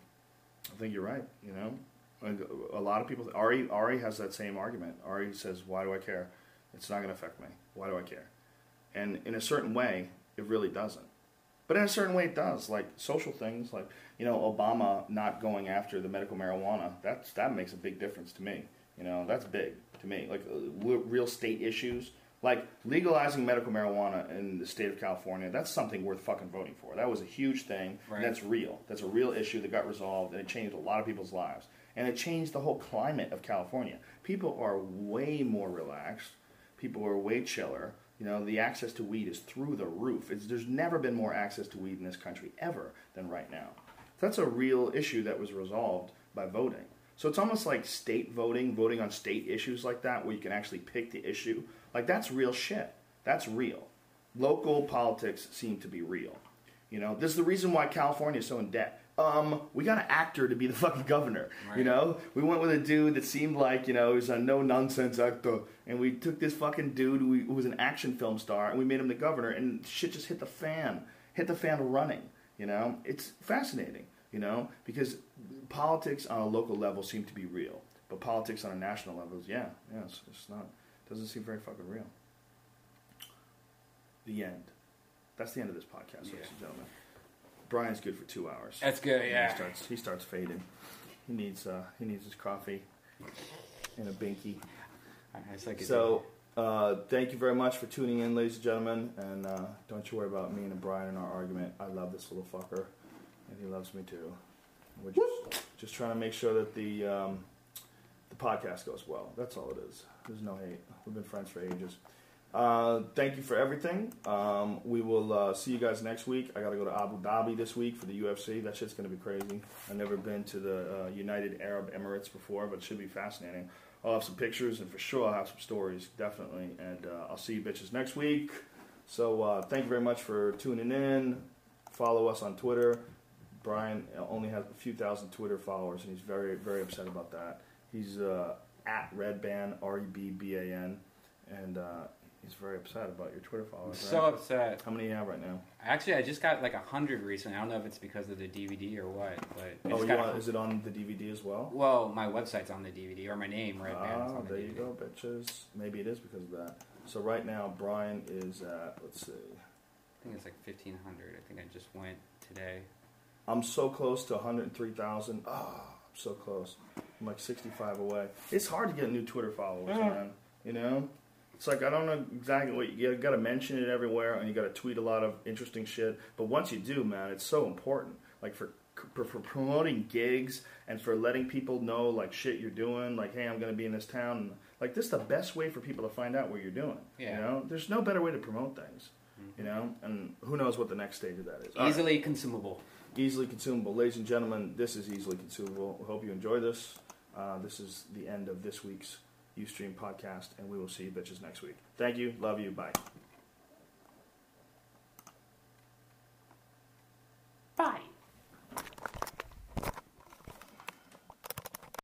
I think you're right. You know, a lot of people. Ari Ari has that same argument. Ari says, "Why do I care? It's not going to affect me. Why do I care?" And in a certain way, it really doesn't. But in a certain way, it does. Like social things, like you know, Obama not going after the medical marijuana. That's that makes a big difference to me. You know, that's big to me. Like uh, real state issues, like legalizing medical marijuana in the state of California. That's something worth fucking voting for. That was a huge thing. Right. And that's real. That's a real issue that got resolved, and it changed a lot of people's lives. And it changed the whole climate of California. People are way more relaxed. People are way chiller. You know, the access to weed is through the roof. It's, there's never been more access to weed in this country ever than right now. That's a real issue that was resolved by voting. So it's almost like state voting, voting on state issues like that, where you can actually pick the issue. Like that's real shit. That's real. Local politics seem to be real. You know, this is the reason why California is so in debt. Um, we got an actor to be the fucking governor. You know, we went with a dude that seemed like you know he was a no nonsense actor, and we took this fucking dude who, was an action film star, and we made him the governor, and shit just hit the fan, hit the fan running. You know, it's fascinating. You know, because politics on a local level seem to be real, but politics on a national level is yeah, yeah, it's, it's not. Doesn't seem very fucking real. The end. That's the end of this podcast, ladies and gentlemen. Brian's good for two hours. That's good, He yeah. starts he starts fading. He needs uh, he needs his coffee and a binky. It's like So uh, thank you very much for tuning in, ladies and gentlemen. And uh, don't you worry about me and Brian and our argument. I love this little fucker, and he loves me too. We're just just trying to make sure that the um, the podcast goes well. That's all it is. There's no hate. We've been friends for ages. Uh, thank you for everything. Um, we will uh, see you guys next week. I got to go to Abu Dhabi this week for the UFC. That shit's going to be crazy. I've never been to the uh, United Arab Emirates before, but it should be fascinating. I'll have some pictures, and for sure I'll have some stories, definitely. And uh, I'll see you bitches next week. So uh, thank you very much for tuning in. Follow us on Twitter. Brian only has a few thousand Twitter followers, and he's very, very upset about that. He's uh, at Redban, R E B B A N, and uh, he's very upset about your Twitter I'm followers. so right? upset. How many do you have right now? Actually, I just got like a hundred recently. I don't know if it's because of the DVD or what, but Oh, you got want, is it on the DVD as well? well, my website's on the DVD or my name, Redban's Ah, on the there DVD. you go, bitches. Maybe it is because of that. So right now, Brian is at, let's see. I think it's like fifteen hundred. I think I just went today. I'm so close to 103,000. Ah, I'm so close. I'm like 65 away. It's hard to get new Twitter followers, Yeah. man. You know? It's like, I don't know exactly what you, you got to mention it everywhere and you got to tweet a lot of interesting shit. But once you do, man, it's so important. Like for, for, for promoting gigs and for letting people know, like, shit you're doing. Like, hey, I'm going to be in this town. Like, this is the best way for people to find out what you're doing. Yeah. You know? There's no better way to promote things. Mm-hmm. You know? And who knows what the next stage of that is. All right Easily consumable. easily consumable. Ladies and gentlemen, this is easily consumable. We hope you enjoy this. Uh, this is the end of this week's Ustream podcast, and we will see you bitches next week. Thank you. Love you. Bye. Bye.